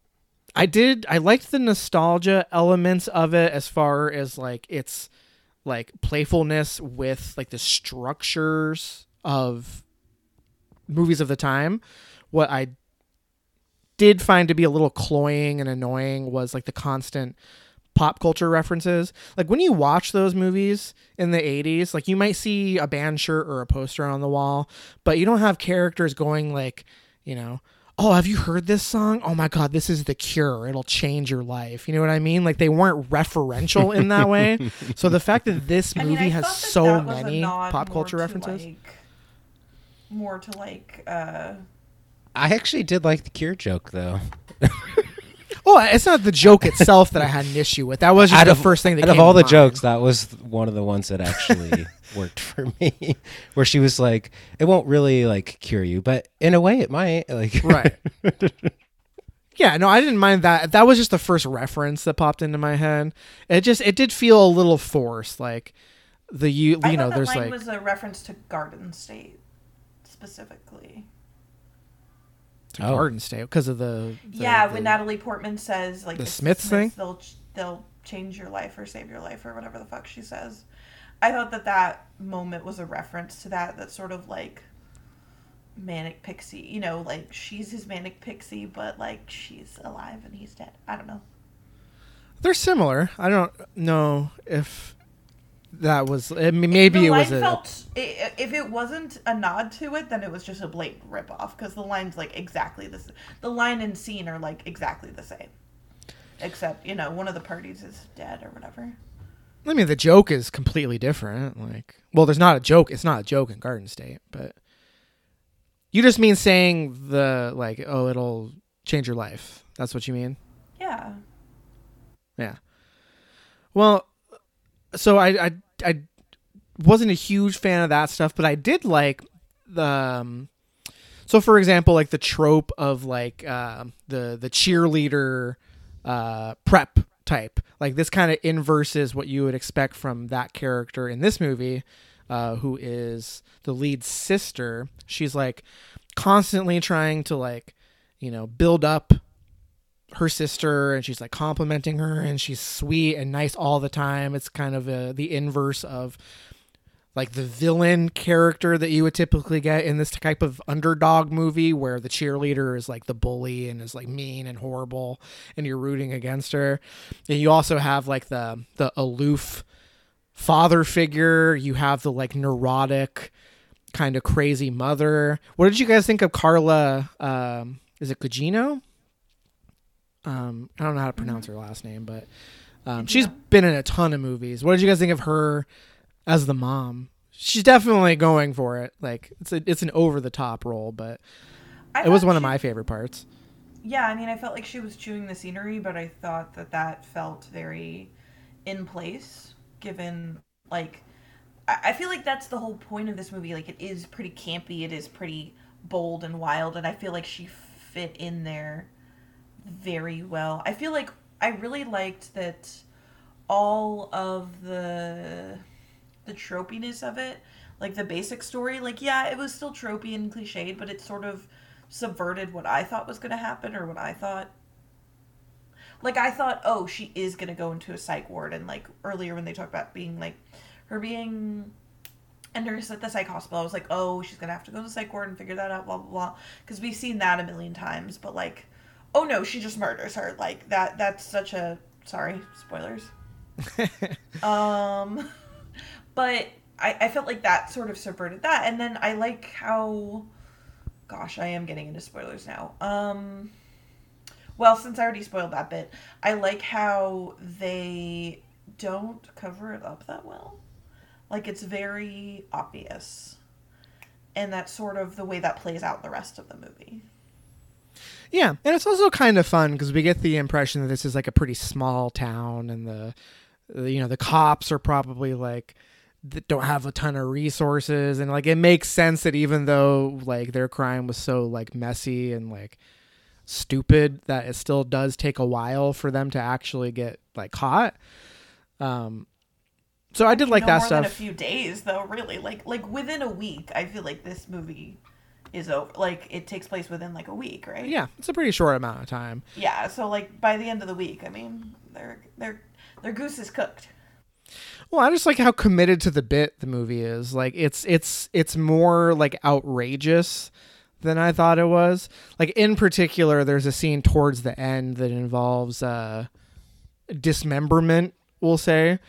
I did I liked the nostalgia elements of it as far as like its like playfulness with like the structures of movies of the time. What I did find to be a little cloying and annoying was like the constant pop culture references. Like when you watch those movies in the 80s, like you might see a band shirt or a poster on the wall, but you don't have characters going like, you know, oh, have you heard this song? Oh my god, this is The Cure. It'll change your life. You know what I mean? Like they weren't referential in that way. So the fact that this I movie mean, I has that so that many pop culture references. like- more to like uh I actually did like the Cure joke though. Oh, it's not the joke itself that I had an issue with. That was just out the of, first thing that out came of all to the mind. jokes, that was one of the ones that actually worked for me. Where she was like, "It won't really like cure you, but in a way, it might." Like, right yeah no i didn't mind that that was just the first reference that popped into my head it just it did feel a little forced like the you I you know thought there's line like was a reference to Garden State specifically. To Oh. Garden State because of the, the yeah, the- when Natalie Portman says like the it's Smiths thing? they'll they'll change your life or save your life or whatever the fuck she says. I thought that that moment was a reference to that. That sort of like manic pixie, you know, like she's his manic pixie, but like she's alive and he's dead. I don't know. they're similar. I don't know if that was. I mean, maybe it line was a. felt i- if it wasn't a nod to it, then it was just a blatant ripoff because the line's like exactly the the line and scene are like exactly the same, except you know one of the parties is dead or whatever. I mean, the joke is completely different. Like, well, there's not a joke. It's not a joke in Garden State, but you just mean saying the like, oh, it'll change your life. That's what you mean. Yeah. Yeah. Well, so I I I wasn't a huge fan of that stuff, but I did like the. Um, so, for example, like the trope of like uh, the the cheerleader uh, prep type, like this kind of inverses what you would expect from that character in this movie, uh, who is the lead sister. She's like constantly trying to like, you know, build up her sister and she's like complimenting her and she's sweet and nice all the time. It's kind of a, the inverse of like the villain character that you would typically get in this type of underdog movie where the cheerleader is like the bully and is like mean and horrible and you're rooting against her. And you also have like the the aloof father figure, you have the like neurotic kind of crazy mother. What did you guys think of Carla um is it Gugino? Um, I don't know how to pronounce her last name, but um, she's been in a ton of movies. What did you guys think of her as the mom? She's definitely going for it. Like it's a, it's an over the top role, but I it was one of my favorite parts. Yeah, I mean, I felt like she was chewing the scenery, but I thought that that felt very in place, given like I I feel like that's the whole point of this movie. Like, it is pretty campy, it is pretty bold and wild, and I feel like she fit in there very well. I feel like I really liked that all of the the tropiness of it, like the basic story, like yeah, it was still tropey and cliched, but it sort of subverted what I thought was going to happen or what I thought. Like I thought, oh, she is going to go into a psych ward, and like earlier when they talked about being like her being a nurse at the psych hospital, I was like, oh, she's gonna have to go to the psych ward and figure that out, blah blah blah, because we've seen that a million times. But like, oh no, she just murders her. Like that. That's such a sorry spoilers. um, but I I felt like that sort of subverted that, and then I like how, gosh, I am getting into spoilers now. Um. Well, since I already spoiled that bit, I like how they don't cover it up that well. Like it's very obvious. And that's sort of the way that plays out the rest of the movie. Yeah, and it's also kind of fun because we get the impression that this is like a pretty small town, and the, the you know the cops are probably like that don't have a ton of resources, and like it makes sense that even though like their crime was so like messy and like stupid, that it still does take a while for them to actually get like caught. Um, so I did like no that more stuff. than a few days though, really. Like like within a week, I feel like this movie is over. Like it takes place within like a week, right? yeah, it's a pretty short amount of time. Yeah, so like by the end of the week, I mean, their their their goose is cooked. Well, I just like how committed to the bit the movie is. Like it's it's it's more like outrageous than I thought it was. Like in particular, there's a scene towards the end that involves uh dismemberment, we'll say,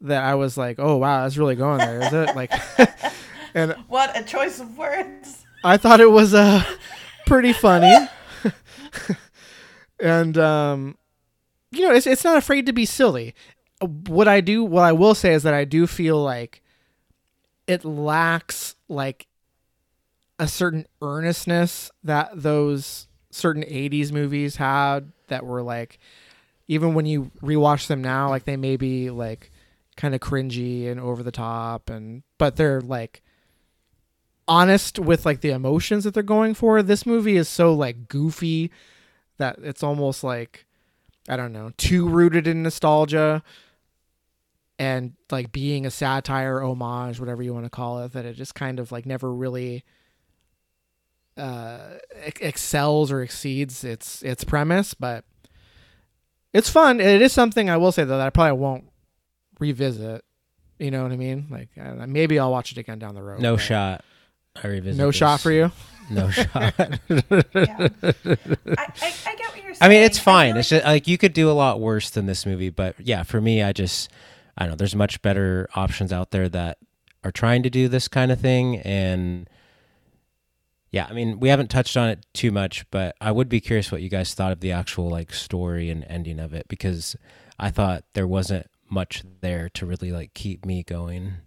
that I was like, "Oh wow, that's really going there, is it?" Like and What a choice of words. I thought it was uh pretty funny. and um you know, it's it's not afraid to be silly. What I do what I will say is that I do feel like it lacks like a certain earnestness that those certain 80s movies had that were like even when you rewatch them now like they may be like kind of cringy and over the top and but they're like honest with like the emotions that they're going for. This movie is so like goofy that it's almost like I don't know, too rooted in nostalgia and like being a satire, homage, whatever you want to call it, that it just kind of like never really uh, ex- excels or exceeds its its premise, but it's fun. It is something I will say though that I probably won't revisit. You know what I mean? Like maybe I'll watch it again down the road. No shot. I revisit. No shot for you. No shot. Yeah. I, I, I get what you're saying. I mean, it's feel fine. like It's just like you could do a lot worse than this movie, but yeah, for me, I just I don't know. There's much better options out there that are trying to do this kind of thing, and yeah, I mean, we haven't touched on it too much, but I would be curious what you guys thought of the actual like story and ending of it because I thought there wasn't much there to really like keep me going.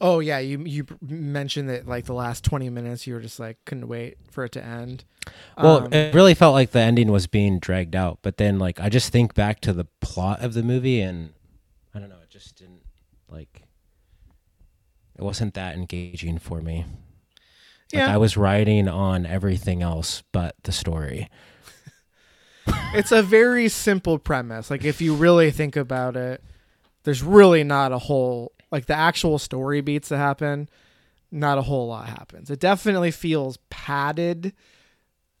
Oh yeah, you you mentioned that like the last twenty minutes you were just like couldn't wait for it to end. Well, Um, it really felt like the ending was being dragged out, but then like I just think back to the plot of the movie and I don't know, it just didn't like it wasn't that engaging for me. Like yeah, I was riding on everything else but the story. it's a very simple premise. Like if you really think about it, there's really not a whole like the actual story beats that happen. Not a whole lot happens. It definitely feels padded.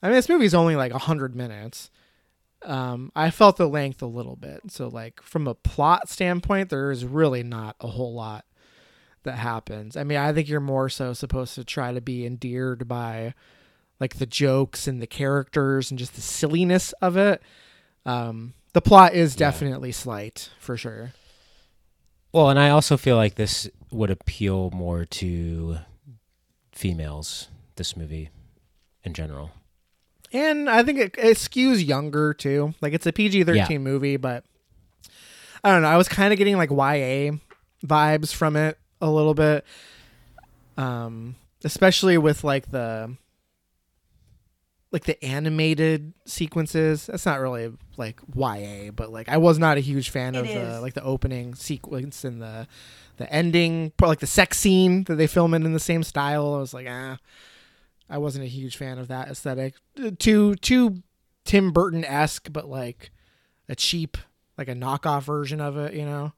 I mean, this movie's only like hundred minutes. Um, I felt the length a little bit. So like from a plot standpoint, there is really not a whole lot that happens. I mean, I think you're more so supposed to try to be endeared by like the jokes and the characters and just the silliness of it. Um, the plot is Yeah. definitely slight for sure. Well, and I also feel like this would appeal more to females this movie in general. And I think it, it skews younger too. Like it's a PG 13 Yeah. movie, but I don't know. I was kind of getting like YA vibes from it a little bit. Um, especially with like the like the animated sequences. That's not really like YA, but like I was not a huge fan It of the like the opening sequence and the the ending, but like the sex scene that they film it in the same style. I was like, ah, I wasn't a huge fan of that aesthetic. Uh, Too too Tim Burton esque, but like a cheap, like a knockoff version of it. You know?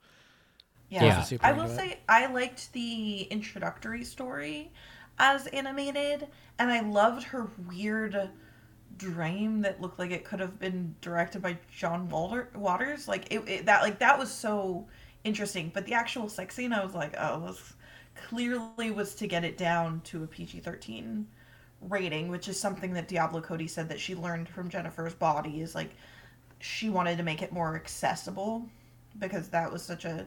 Yeah. Yeah. I will say I liked the introductory story as animated, and I loved her weird dream that looked like it could have been directed by John Walter- Waters. Like it, it that like that was so interesting. But the actual sex scene, I was like, oh, this clearly was to get it down to a PG thirteen rating, which is something that Diablo Cody said that she learned from Jennifer's body. Is like she wanted to make it more accessible because that was such a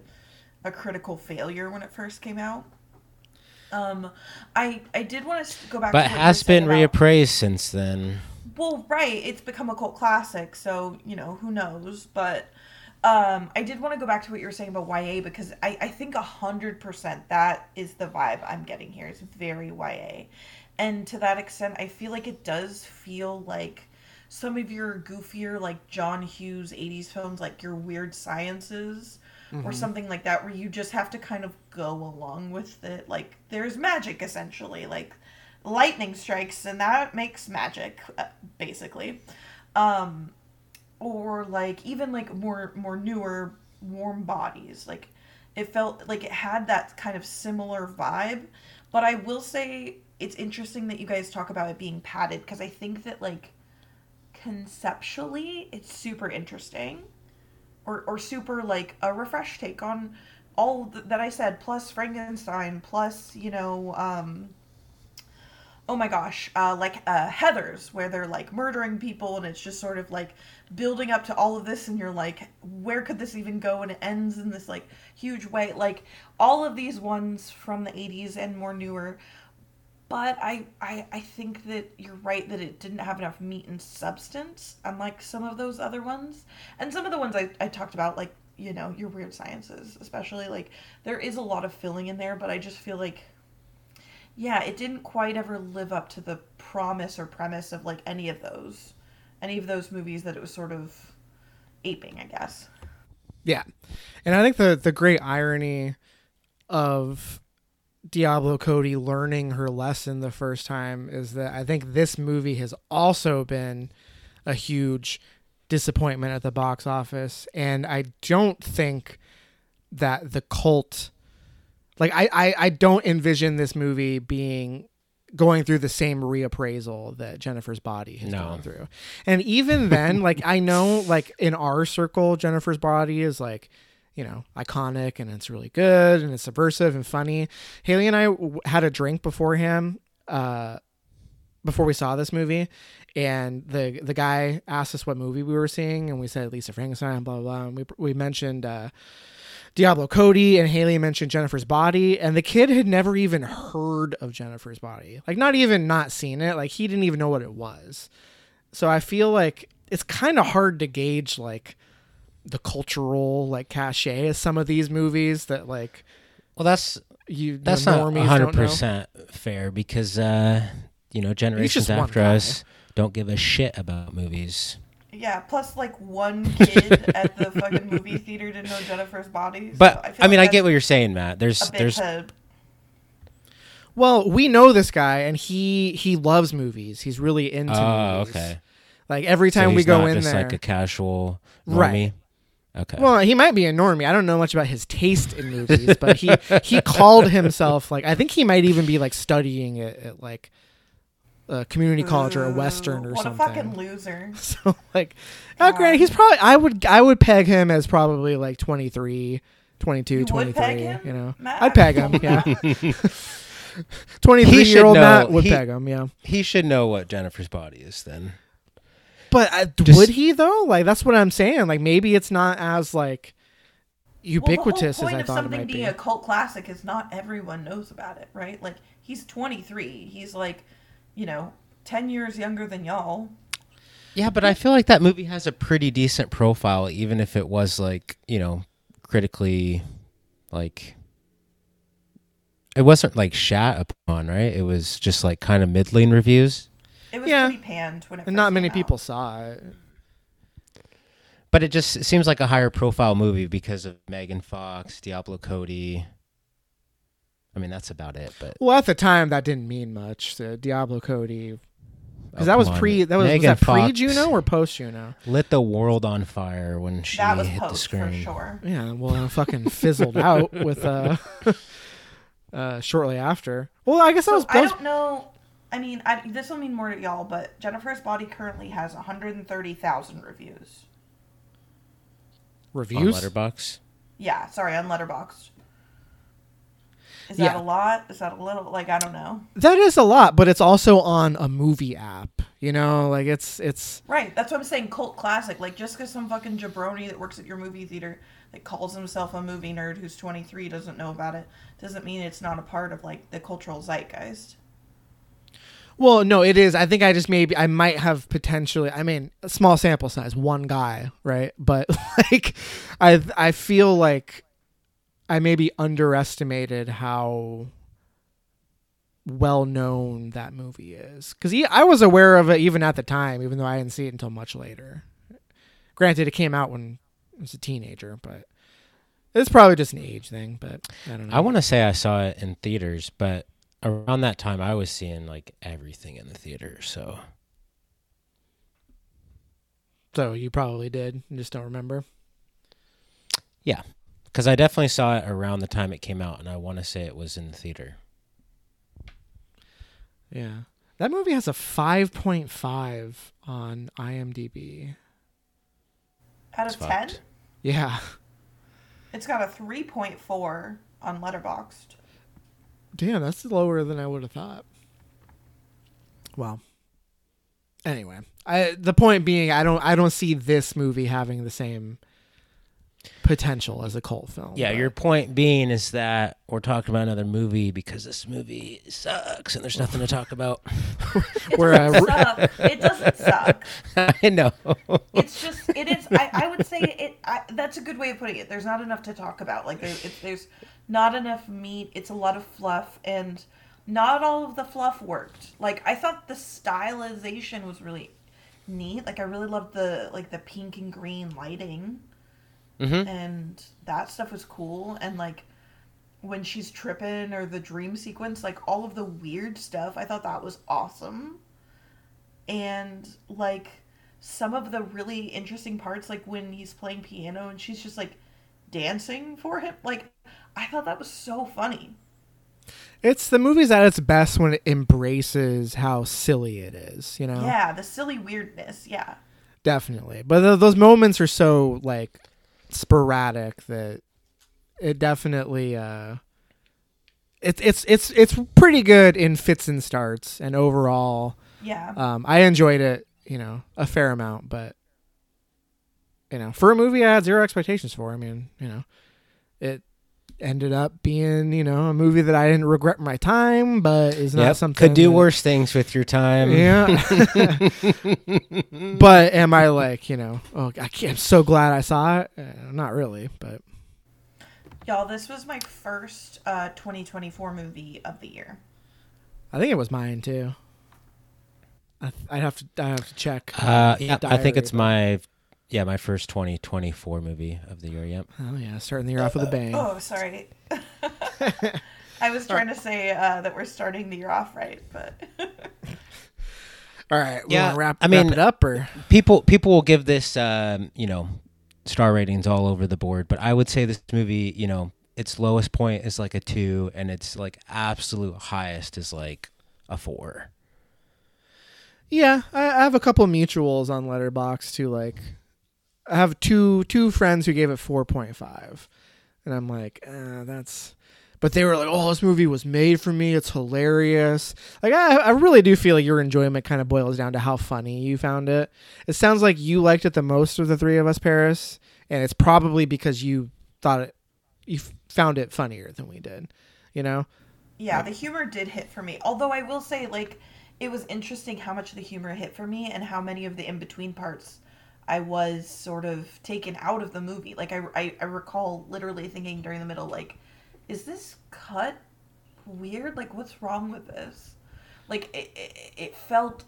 a critical failure when it first came out. Um, I I did want to go back, But has been about- reappraised since then. Well, right. It's become a cult classic, so you know who knows. But um, I did want to go back to what you were saying about YA because I I think a hundred percent that is the vibe I'm getting here. It's very YA, and to that extent, I feel like it does feel like some of your goofier like John Hughes '80s films, like your Weird Sciences. Or something like that, where you just have to kind of go along with it. Like, there's magic essentially. Like, lightning strikes and that makes magic uh, basically. Um or like even like more more newer warm bodies. Like it felt like it had that kind of similar vibe. But i will say it's interesting that you guys talk about it being padded because i think that like conceptually it's super interesting. Or or super like a refresh take on all th- that i said plus frankenstein plus you know um oh my gosh, uh, like uh, Heather's, where they're like murdering people, and it's just sort of like building up to all of this, and you're like, where could this even go? And it ends in this like huge way. Like all of these ones from the 80s and more newer. But I, I, I think that you're right that it didn't have enough meat and substance, unlike some of those other ones. And some of the ones I, I talked about, like, you know, your weird sciences, especially, like, there is a lot of filling in there, but I just feel like yeah, it didn't quite ever live up to the promise or premise of like any of those, any of those movies that it was sort of aping, I guess. Yeah, and I think the the great irony of Diablo Cody learning her lesson the first time is that I think this movie has also been a huge disappointment at the box office, and I don't think that the cult, like I I, I don't envision this movie being going through the same reappraisal that Jennifer's body has No. gone through. And even then, like I know like in our circle, Jennifer's body is like, you know, iconic and it's really good and it's subversive and funny. Haley and I w- had a drink beforehand, uh, before we saw this movie, and the the guy asked us what movie we were seeing, and we said Lisa Frankenstein, blah blah blah. And we we mentioned uh, Diablo Cody, and Haley mentioned Jennifer's Body, and the kid had never even heard of Jennifer's Body, like not even not seen it, like he didn't even know what it was. So I feel like it's kind of hard to gauge like the cultural like cachet of some of these movies that like Well, that's you that's not normies hundred don't know. percent fair because uh, you know generations after guy. us don't give a shit about movies. Yeah, plus like one kid at the fucking movie theater didn't know Jennifer's body. so But I, feel mean, like I get what you're saying, Matt. There's there's to- Well, we know this guy, and he he loves movies. He's really into. oh movies. okay. Like every So time we he's go not in just there, like a casual Right. normie. Okay. well, he might be a normie. I don't know much about his taste in movies, but he he called himself like I think he might even be like studying it at like a community college or a Western or what something. a fucking loser. So like, uh, granted, he's probably I would I would peg him as probably like 23, 22, You would 23. peg him? You know, Matt, I'd peg him. Yeah, twenty He should year old know- Matt would he- peg him. Yeah. he should know what Jennifer's body is then. But uh, Just- would he though? Like that's what I'm saying. Like maybe it's not as like ubiquitous well, the whole point as I of thought it something might being be. a cult classic is not everyone knows about it, right? Like he's 23. He's like, you know, 10 years younger than y'all. Yeah, but I feel like that movie has a pretty decent profile, even if it was like you know critically, like it wasn't like shat upon, right? It was just like kind of middling reviews. It was Yeah. pretty panned when it and first not many came out. people saw it. But it just it seems like a higher profile movie because of Megan Fox, Diablo Cody. I mean, that's about it. But Well, at the time that didn't mean much. So Diablo Cody, because Oh, that was on. pre that was, was that pre Juno or post Juno? lit the world on fire when she That was hit the post for screen. sure. Yeah, well, it fucking fizzled out with uh, uh, shortly after. Well, I guess that So was I don't know. I mean, I, this will mean more to y'all, but Jennifer's Body currently has 130,000 reviews. On Reviews. Letterboxd. Yeah, sorry, on Letterboxd. Is that Yeah. a lot? Is that a little? Like, I don't know. That is a lot, but it's also on a movie app. You know, like it's it's Right, that's what I'm saying. Cult classic. Like, just because some fucking jabroni that works at your movie theater that calls himself a movie nerd who's 23 doesn't know about it doesn't mean it's not a part of like the cultural zeitgeist. well, no, it is. I think I just maybe I might have potentially. I mean, a small sample size, one guy, right? But like, I I feel like I maybe underestimated how well known that movie is because I was aware of it even at the time, even though I didn't see it until much later. Granted, it came out when I was a teenager, but it's probably just an age thing. But I don't know. I want to say I saw it in theaters, but around that time I was seeing like everything in the theater. So so you probably did, you just don't remember. Because I definitely saw it around the time it came out, and I want to say it was in the theater. Yeah. That movie has a 5.5 on IMDb. Out of 10. Yeah. it's got a 3.4 on Letterboxd. Damn, that's lower than I would have thought. Well. Anyway, I the point being I don't I don't see this movie having the same potential as a cult film. Yeah, but- your point being is that we're talking about another movie because this movie sucks and there's nothing to talk about. It We're, doesn't suck. It doesn't suck. I know. It's just it is. I, I would say it. I, that's a good way of putting it. There's not enough to talk about. Like there, it, there's not enough meat. It's a lot of fluff, and not all of the fluff worked. Like I thought the stylization was really neat. Like I really loved the like the pink and green lighting, Mhm. and that stuff was cool. And like when she's tripping or the dream sequence, like all of the weird stuff, I thought that was awesome. And like some of the really interesting parts, like when he's playing piano and she's just like dancing for him, like I thought that was so funny. It's the movie's at its best when it embraces how silly it is, you know? Yeah, the silly weirdness. Yeah. Definitely. But th- those moments are so like sporadic that it definitely uh it's it's it's it's pretty good in fits and starts and overall Yeah. um I enjoyed it, you know, a fair amount, but you know, for a movie I had zero expectations for. I mean, you know, it ended up being, you know, a movie that I didn't regret my time, but is not Yep, something could do that- worse things with your time. Yeah. but am I like, you know, oh, I can't, I'm so glad I saw it? Uh, not really, but Y'all, this was my first uh, 2024 movie of the year. I think it was mine too. I, I'd have to, I have to check. Uh, the yeah, I think it's but- my yeah my first 2024 movie of the year. Yep. Oh yeah, starting the year off with a bang. Oh, sorry. I was trying to say uh, that we're starting the year off right, but All right, we Yeah, wanna wrap, I mean- wrap it up or People people will give this um, you know star ratings all over the board, but I would say this movie you know its lowest point is like a two, and its like absolute highest is like a four. yeah, I, I have a couple mutuals on Letterboxd too. Like, I have two two friends who gave it four point five, and I'm like, uh, that's. But they were like, "Oh, this movie was made for me. It's hilarious." Like, I, I really do feel like your enjoyment kind of boils down to how funny you found it. It sounds like you liked it the most of the three of us, Paris, and it's probably because you thought it, you found it funnier than we did. You know? yeah, the humor did hit for me. Although I will say, like, it was interesting how much the humor hit for me and how many of the in between parts I was sort of taken out of the movie. Like, I, I, I recall literally thinking during the middle, like, is this cut weird? Like, what's wrong with this? Like, it, it, it felt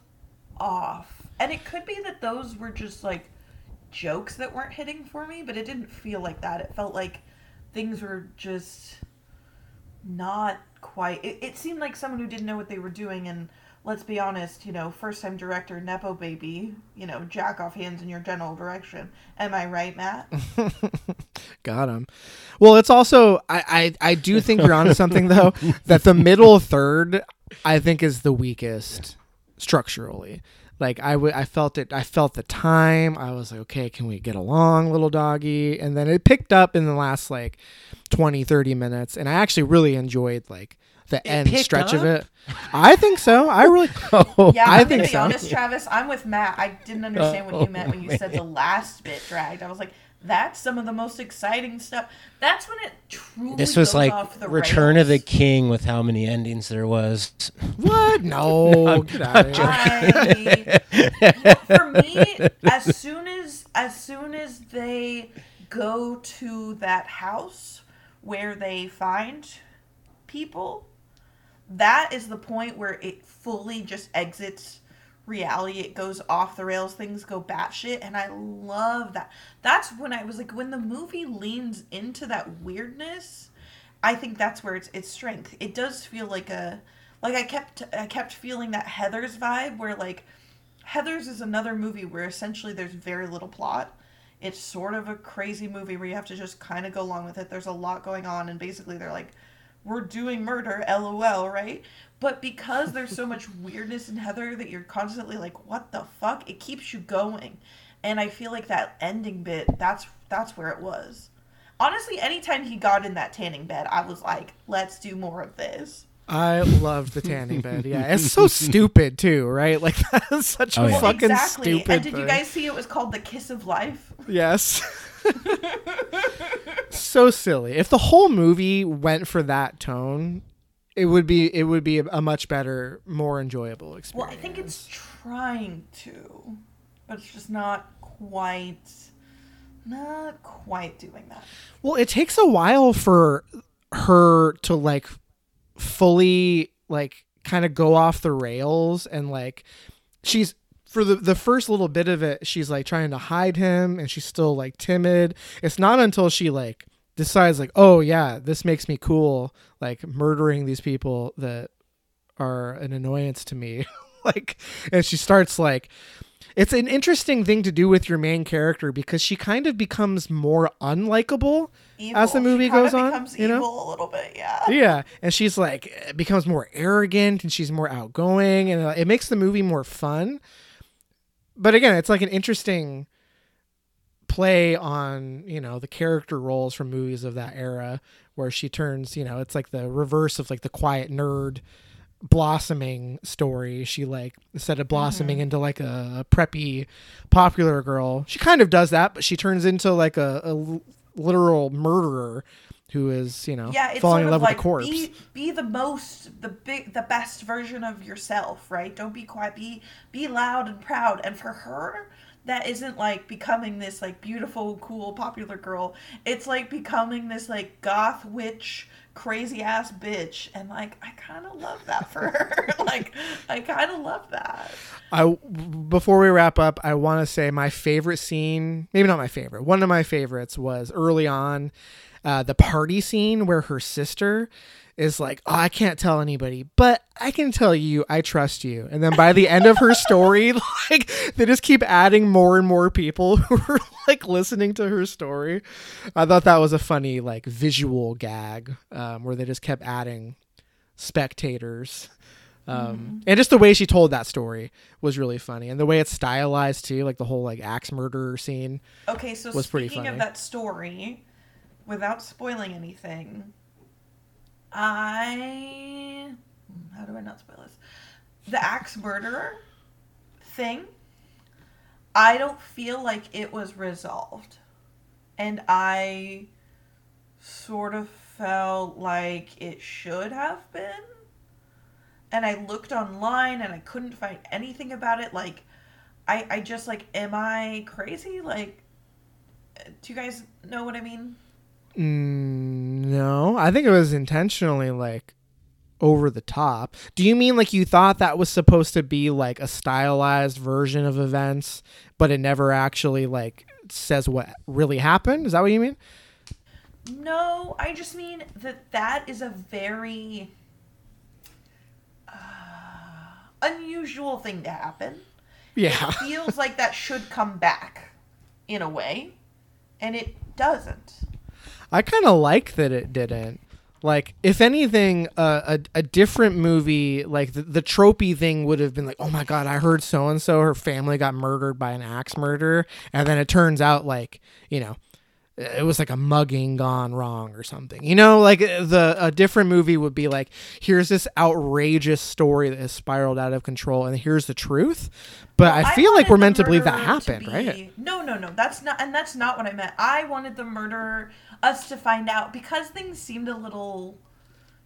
off. And it could be that those were just, like, jokes that weren't hitting for me, but it didn't feel like that. It felt like things were just not quite. It, it seemed like someone who didn't know what they were doing, and let's be honest, you know, first time director, Nepo baby, you know, jack off hands in your general direction. Am I right, Matt? Got him. Well, it's also I, I I do think you're onto something though that the middle third I think is the weakest structurally. Like I would I felt it I felt the time. I was like, okay, can we get along, little doggy? And then it picked up in the last like 20 30 minutes and I actually really enjoyed like the end picked stretch of it. I think so. I really oh, Yeah, I I'm think gonna be so. honest, Travis. I'm with Matt. I didn't understand what you oh, meant when you said the last bit dragged. I was like, that's some of the most exciting stuff. That's when it truly This was goes like off the Return of the. King with how many endings there was. What? No. get out of here. I, for me, as soon as as soon as they go to that house where they find people, that is the point where it fully just exits reality. It goes off the rails. Things go batshit, and I love that. That's when I was like, when the movie leans into that weirdness. I think that's where it's its strength. It does feel like a like I kept I kept feeling that Heather's vibe where like Heather's is another movie where essentially there's very little plot. It's sort of a crazy movie where you have to just kind of go along with it. There's a lot going on and basically they're like we're doing murder, lol, right? But because there's so much weirdness in Heather that you're constantly like what the fuck? It keeps you going. And I feel like that ending bit that's that's where it was. Honestly, anytime he got in that tanning bed, I was like, let's do more of this. I loved the tanning bed. Yeah, it's so stupid too, right? Like that's such Oh, a yeah. fucking exactly. stupid. and did you guys see it was called the kiss of life? Yes. so silly. If the whole movie went for that tone, it would be it would be a, a much better, more enjoyable experience. Well. I think it's trying to, but it's just not quite, not quite doing that. Well, it takes a while for her to like fully like kind of go off the rails and like she's for the the first little bit of it she's like trying to hide him and she's still like timid. It's not until she like decides like, "Oh yeah, this makes me cool like murdering these people that are an annoyance to me." like and she starts like it's an interesting thing to do with your main character because she kind of becomes more unlikable Evil. as the movie goes on. You know, a little bit, yeah. yeah, and she's like becomes more arrogant and she's more outgoing, and uh, it makes the movie more fun. But again, it's like an interesting play on you know the character roles from movies of that era where she turns you know it's like the reverse of like the quiet nerd blossoming story she like instead of blossoming mm-hmm. into like a, a preppy popular girl she kind of does that but she turns into like a literal murderer who is you know yeah, falling in love like with a corpse be be the most the big the best version of yourself, right? Don't be quiet. Be be loud and proud. And for her, that isn't like becoming this like beautiful, cool, popular girl. It's like becoming this like goth witch crazy ass bitch and like I kind of love that for her. like I kind of love that. I before we wrap up, I want to say my favorite scene, maybe not my favorite. One of my favorites was early on, uh, the party scene where her sister is like, "Oh, I can't tell anybody, but I can tell you, I trust you." And then by the end of her story, like they just keep adding more and more people who are like listening to her story. I thought that was a funny like visual gag um, where they just kept adding spectators. Um, and just the way she told that story was really funny, and the way it's stylized too, like the whole like axe murderer scene. Okay, so Was pretty speaking funny. of that story, without spoiling anything, I how do I not spoil this? The axe murderer thing. I don't feel like it was resolved, and I sort of felt like it should have been. And I looked online and I couldn't find anything about it. Like, I I just like, am I crazy? Like, do you guys know what I mean? Mm, no, I think it was intentionally like over the top. Do you mean like you thought that was supposed to be like a stylized version of events, but it never actually like says what really happened? Is that what you mean? No, I just mean that that is a very uh, unusual thing to happen. Yeah. It feels like that should come back in a way, and it doesn't. I kind of like that it didn't. Like, if anything, uh, a a different movie, like the, the tropey thing, would have been like, oh my god, I heard so and so, her family got murdered by an axe murderer, and then it turns out like, you know, it was like a mugging gone wrong or something. You know, like the a different movie would be like, here's this outrageous story that has spiraled out of control, and here's the truth. But I feel like we're meant to believe that happened, be- right? No, no, no. That's not, and that's not what I meant. I wanted the murderer us to find out because things seemed a little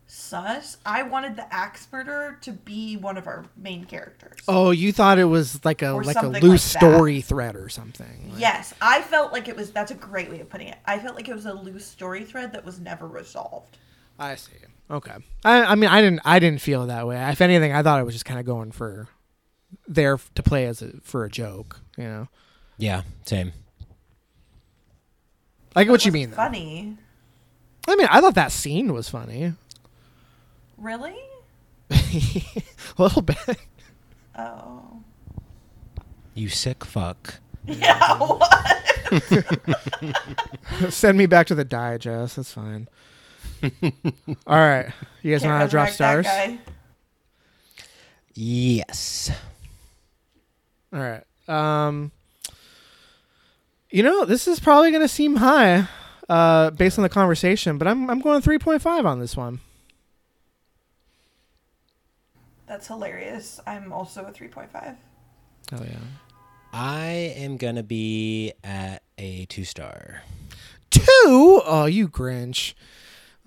sus. I wanted the axe murderer to be one of our main characters. Oh, you thought it was like a Or like a loose like story thread or something. Like- Yes, I felt like it was. That's a great way of putting it. I felt like it was a loose story thread that was never resolved. I see. Okay. I, I mean, I didn't. I didn't feel that way. If anything, I thought it was just kind of going for there to play as a, for a joke. You know, Yeah, same. I get what you was mean. Though. Funny, I mean, I thought that scene was funny. really? a little bit. Oh, You sick fuck. yeah. What? Send me back to the digest. That's fine. All right. You guys know how to drop stars? Yes. All right. Um. You know, this is probably going to seem high, uh, based on the conversation, but I'm I'm going three point five on this one. That's hilarious. I'm also a 3.5. Oh yeah. I am gonna be at a two star. Two? Oh, you Grinch.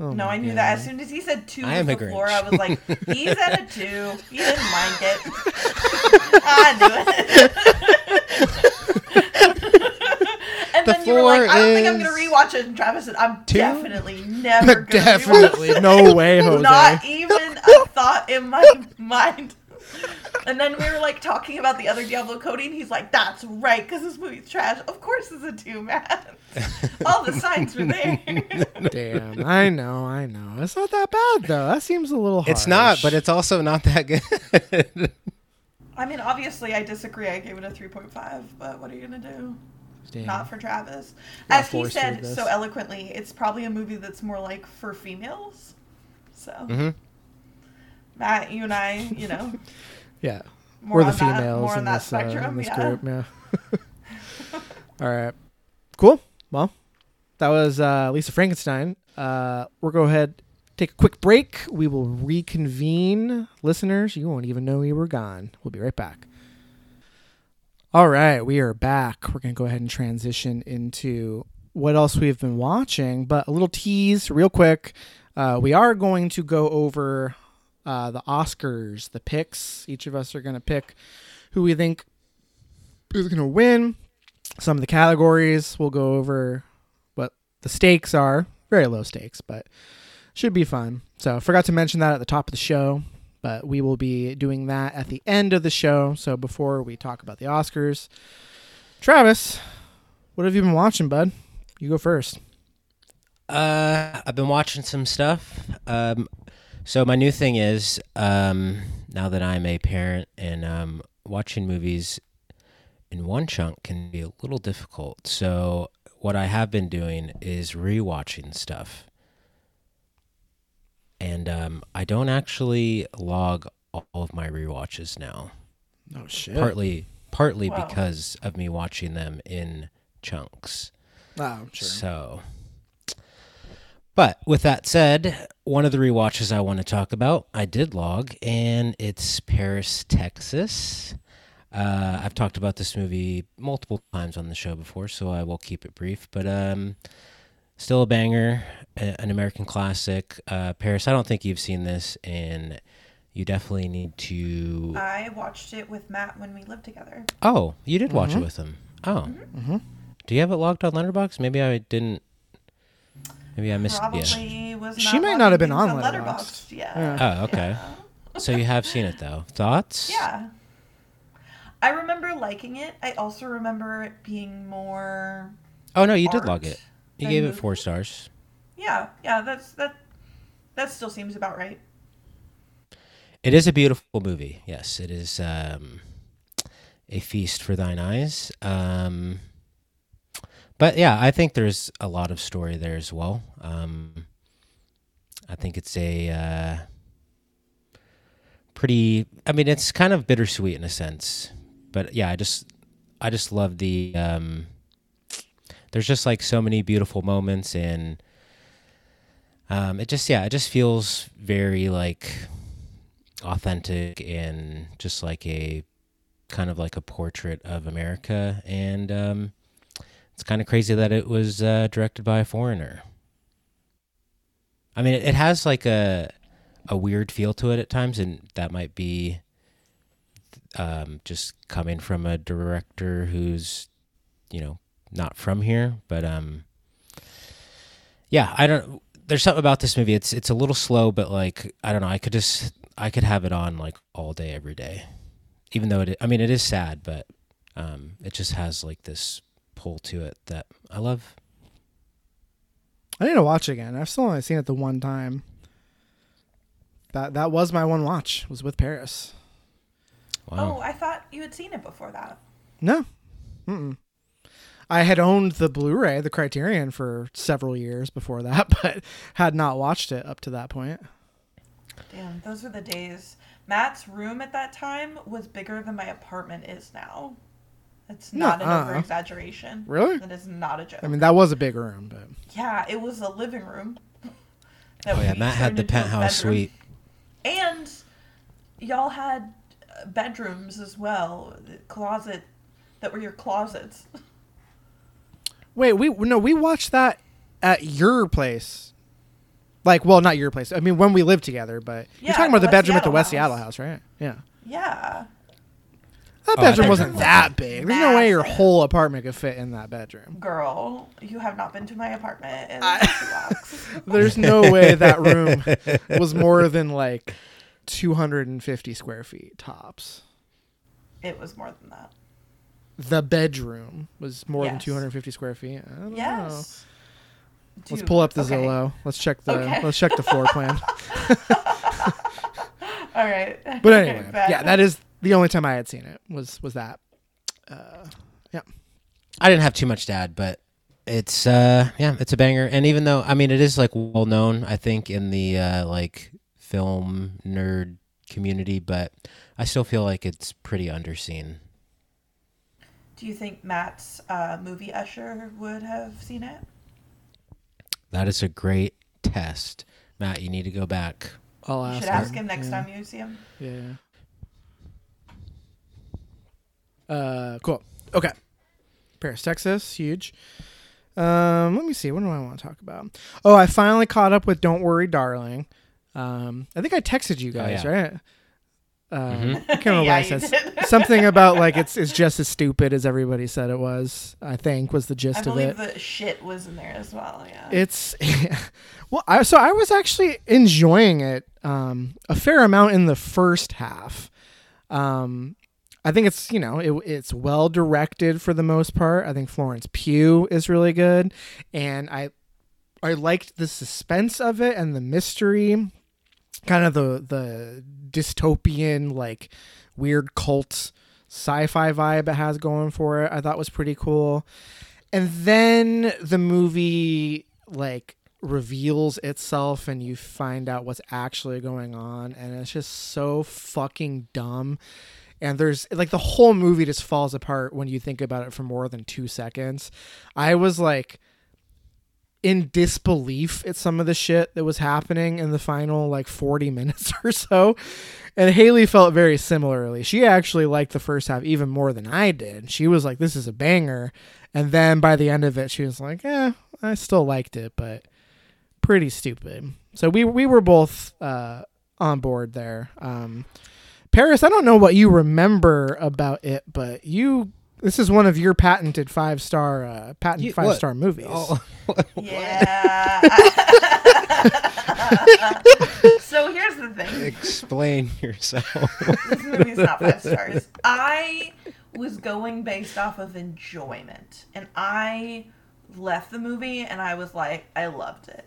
Oh No, I knew God. that. As soon as he said two I am was a the floor, Grinch. I was like, he's at a two. He didn't mind it. I knew it. and The then you were like, I don't think I'm going is to rewatch it. And Travis said, I'm two? definitely never going to Definitely. No way, Jose. Not even a thought in my mind. And then we were like talking about the other Diablo Cody, and he's like, "That's right, because this movie's trash. Of course, it's a two, man. All the signs were there." Damn. I know, I know. It's not that bad though. That seems a little harsh. It's not, but it's also not that good. I mean, obviously, I disagree. I gave it a 3.5, but what are you going to do? Damn. Not for Travis. As he said so eloquently, it's probably a movie that's more like for females. So, hmm Matt, you and I, you know, yeah. more We're the that, females more in that this, uh, in this yeah. group. Yeah. All right. Cool. Well, that was uh, Lisa Frankenstein. Uh, we'll go ahead, take a quick break. We will reconvene. Listeners, you won't even know we were gone. We'll be right back. All right, we are back. We're going to go ahead and transition into what else we've been watching, but a little tease, real quick. Uh, we are going to go over uh, the Oscars, the picks. Each of us are going to pick who we think is going to win. Some of the categories. We'll go over what the stakes are. Very low stakes, but should be fun. So, forgot to mention that at the top of the show, but we will be doing that at the end of the show. So, before we talk about the Oscars, Travis, what have you been watching, bud? You go first. Uh, I've been watching some stuff. Um, so my new thing is, um, now that I'm a parent and um, watching movies in one chunk can be a little difficult. So what I have been doing is rewatching stuff, and um, I don't actually log all of my rewatches now. Oh shit! Partly, partly Wow. because of me watching them in chunks. Oh, sure. So, but with that said, one of the rewatches I want to talk about, I did log, and it's Paris, Texas. Uh, I've talked about this movie multiple times on the show before, so I will keep it brief. But um, still a banger, a- an American classic. Uh, Paris, I don't think you've seen this, and you definitely need to. I watched it with Matt when we lived together. oh, you did watch Mhm. it with him. Oh, Mm-hmm. do you have it logged on Letterboxd? Maybe I didn't. Maybe I missed. Probably Yeah. was She might not have been on Letterboxd. Letterboxd. Yeah. Yeah. Oh, okay. Yeah. So you have seen it though. Thoughts? Yeah. I remember liking it. I also remember it being more. Oh no, you did art log it. Than gave it four stars. Yeah, yeah. That's that. That still seems about right. It is a beautiful movie. Yes, it is um, a feast for thine eyes. Um, but yeah, I think there's a lot of story there as well. Um, I think it's a uh, pretty. I mean, it's kind of bittersweet in a sense. But yeah, I just, I just love the. Um, there's just like so many beautiful moments and. Um, it just yeah, it just feels very like authentic and just like a kind of like a portrait of America. And um, it's kind of crazy that it was uh, directed by a foreigner. I mean, it, it has like a a weird feel to it at times, and that might be um, just coming from a director who's you know not from here. But um, yeah, I don't. There's something about this movie. It's it's a little slow, but like I don't know. I could just I could have it on like all day, every day. Even though it, I mean, it is sad, but um, it just has like this pull to it that I love. I need to watch it again. I've still only seen it the one time. That that was my one watch. Was with Paris. Wow. Oh, I thought you had seen it before that. No. Mm-mm. I had owned the Blu-ray, the Criterion, for several years before that, but had not watched it up to that point. Damn, those were the days. Matt's room at that time was bigger than my apartment is now. It's not an Nuh-uh. over exaggeration. Really? That is not a joke. I mean, that was a big room, but yeah, it was a living room. oh yeah, Matt had the penthouse suite. And y'all had uh, bedrooms as well, closet that were your closets. wait, we no, we watched that at your place. Like, well, not your place. I mean, when we lived together, but you're talking about the the West bedroom at the West house. Seattle house, right? Yeah. Yeah. That Oh, bedroom thought wasn't you- that big. There's no way your whole apartment could fit in that bedroom. Girl, you have not been to my apartment in I- two blocks. There's no way that room was more than like 250 square feet tops. It was more than that. The bedroom was more than 250 square feet. I don't know. Yes. Let's pull up the okay. Zillow. Let's check the Okay. let's check the floor plan. All right. But anyway, Bet. yeah, that is the only time I had seen it was was that. Uh, yeah. I didn't have too much to add, but it's uh yeah, it's a banger. And even though I mean it is like well known, I think in the uh like film nerd community, but I still feel like it's pretty underseen. Do you think Matt's uh, movie usher would have seen it? That is a great test. Matt, you need to go back. I'll You ask. should ask him. him next yeah. time you see him. Yeah. Uh, cool. Okay. Paris, Texas, huge. Um, let me see. What do I want to talk about? Oh, I finally caught up with "Don't Worry, Darling." Um, I think I texted you Oh, guys, yeah. right? Um, Mhm. I can't remember yeah, what I said. Something about like it's it's just as stupid as everybody said it was. I think was the gist of it. I believe it. the shit was in there as well. Yeah. It's well, I, so I was actually enjoying it um, a fair amount in the first half. Um, I think it's you know it, it's well directed for the most part. I think Florence Pugh is really good, and I I liked the suspense of it and the mystery, kind of the the dystopian like weird cult sci-fi vibe it has going for it. I thought was pretty cool. And then the movie like reveals itself and you find out what's actually going on and it's just so fucking dumb. And there's like the whole movie just falls apart when you think about it for more than 2 seconds. I was like in disbelief at some of the shit that was happening in the final like 40 minutes or so. And Haley felt very similarly. She actually liked the first half even more than I did. She was like, this is a banger. And then by the end of it, she was like, eh, I still liked it, but pretty stupid. So we, we were both uh, on board there. Um, Paris, I don't know what you remember about it, but you. This is one of your patented five star uh, patent You- five what? star movies. Oh, Yeah. so here's the thing. explain yourself. This movie's not five stars. I was going based off of enjoyment, and I left the movie and I was like, I loved it.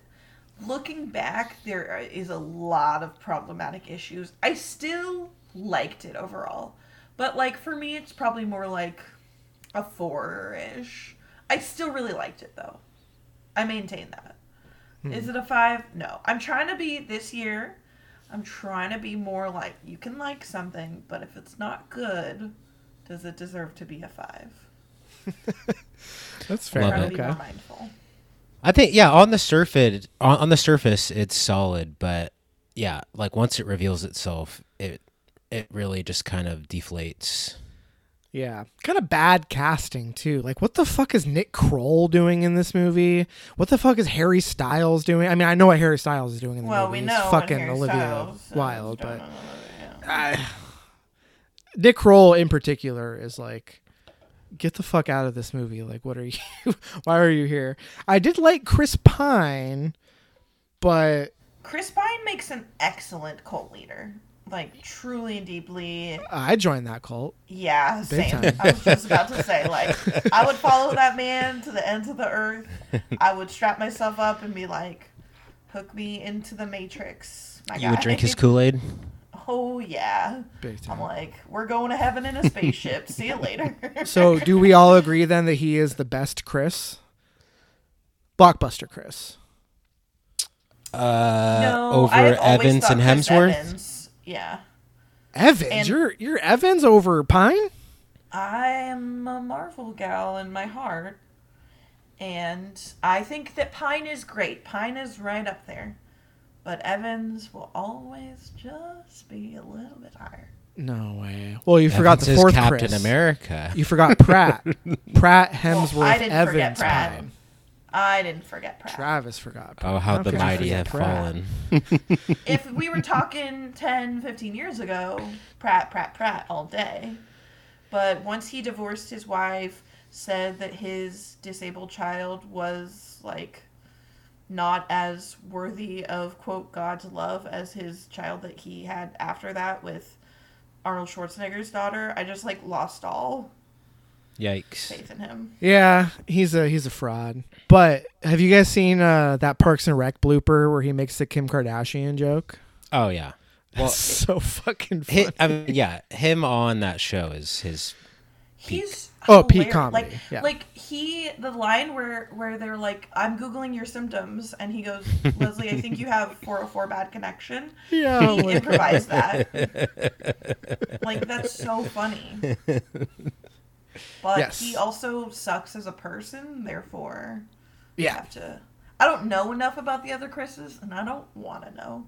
Looking back, there is a lot of problematic issues. I still liked it overall, but like for me, it's probably more like a four ish. I still really liked it though. I maintain that. Hmm. Is it a five? No. I'm trying to be this year. I'm trying to be more like you can like something, but if it's not good, does it deserve to be a five? That's I'm Love fair. trying to be Okay. more mindful. I think yeah, on the surface on, on the surface it's solid, but yeah, like once it reveals itself, it it really just kind of deflates. Yeah. Kind of bad casting, too. Like, what the fuck is Nick Kroll doing in this movie? What the fuck is Harry Styles doing? I mean, I know what Harry Styles is doing in the Well, movie. we He's know fucking Olivia Styles Wilde, but yeah. I, Nick Kroll in particular is like, get the fuck out of this movie. Like, what are you? why are you here? I did like Chris Pine, but Chris Pine makes an excellent cult leader. Like truly and deeply. I joined that cult. Yeah, Big same. time. I was just about to say, like, I would follow that man to the ends of the earth. I would strap myself up and be like, hook me into the matrix. My You would drink his Kool Aid. Oh yeah. Big I'm like, we're going to heaven in a spaceship. See you later. So, do we all agree then that he is the best Chris? Blockbuster Chris. Uh, no, over I've always Evans thought and Hemsworth. Evans. Yeah. Evans, And- you're you're Evans over Pine. I am a Marvel gal in my heart. And I think that Pine is great. Pine is right up there. But Evans will always just be a little bit higher. No way. Well, you forgot Evans the is fourth Captain Chris. America. You forgot Pratt. Pratt Hemsworth Well, I didn't Evans forget Pratt. Pine. I didn't forget Pratt. Travis forgot. Pratt. Oh, how How the mighty forget have Pratt? fallen. if we were talking 10, 15 years ago, Pratt, Pratt, Pratt all day. But once he divorced his wife, said that his disabled child was like not as worthy of quote God's love as his child that he had after that with Arnold Schwarzenegger's daughter, I just like lost all Yikes. faith in him. Yeah, he's a he's a fraud. But have you guys seen uh, that Parks and Rec blooper where he makes the Kim Kardashian joke? Oh yeah. Well, That's so fucking hi- funny. I mean, yeah, him on that show is his. He's Oh, peak comedy, Like, yeah. like he, the line where where they're like, "I'm googling your symptoms," and he goes, "Leslie, I think you have 404 bad connection." yeah, He like- improvised that. like that's so funny. But Yes. he also sucks as a person, therefore yeah. have to. I don't know enough about the other Chris's, and I don't want to know.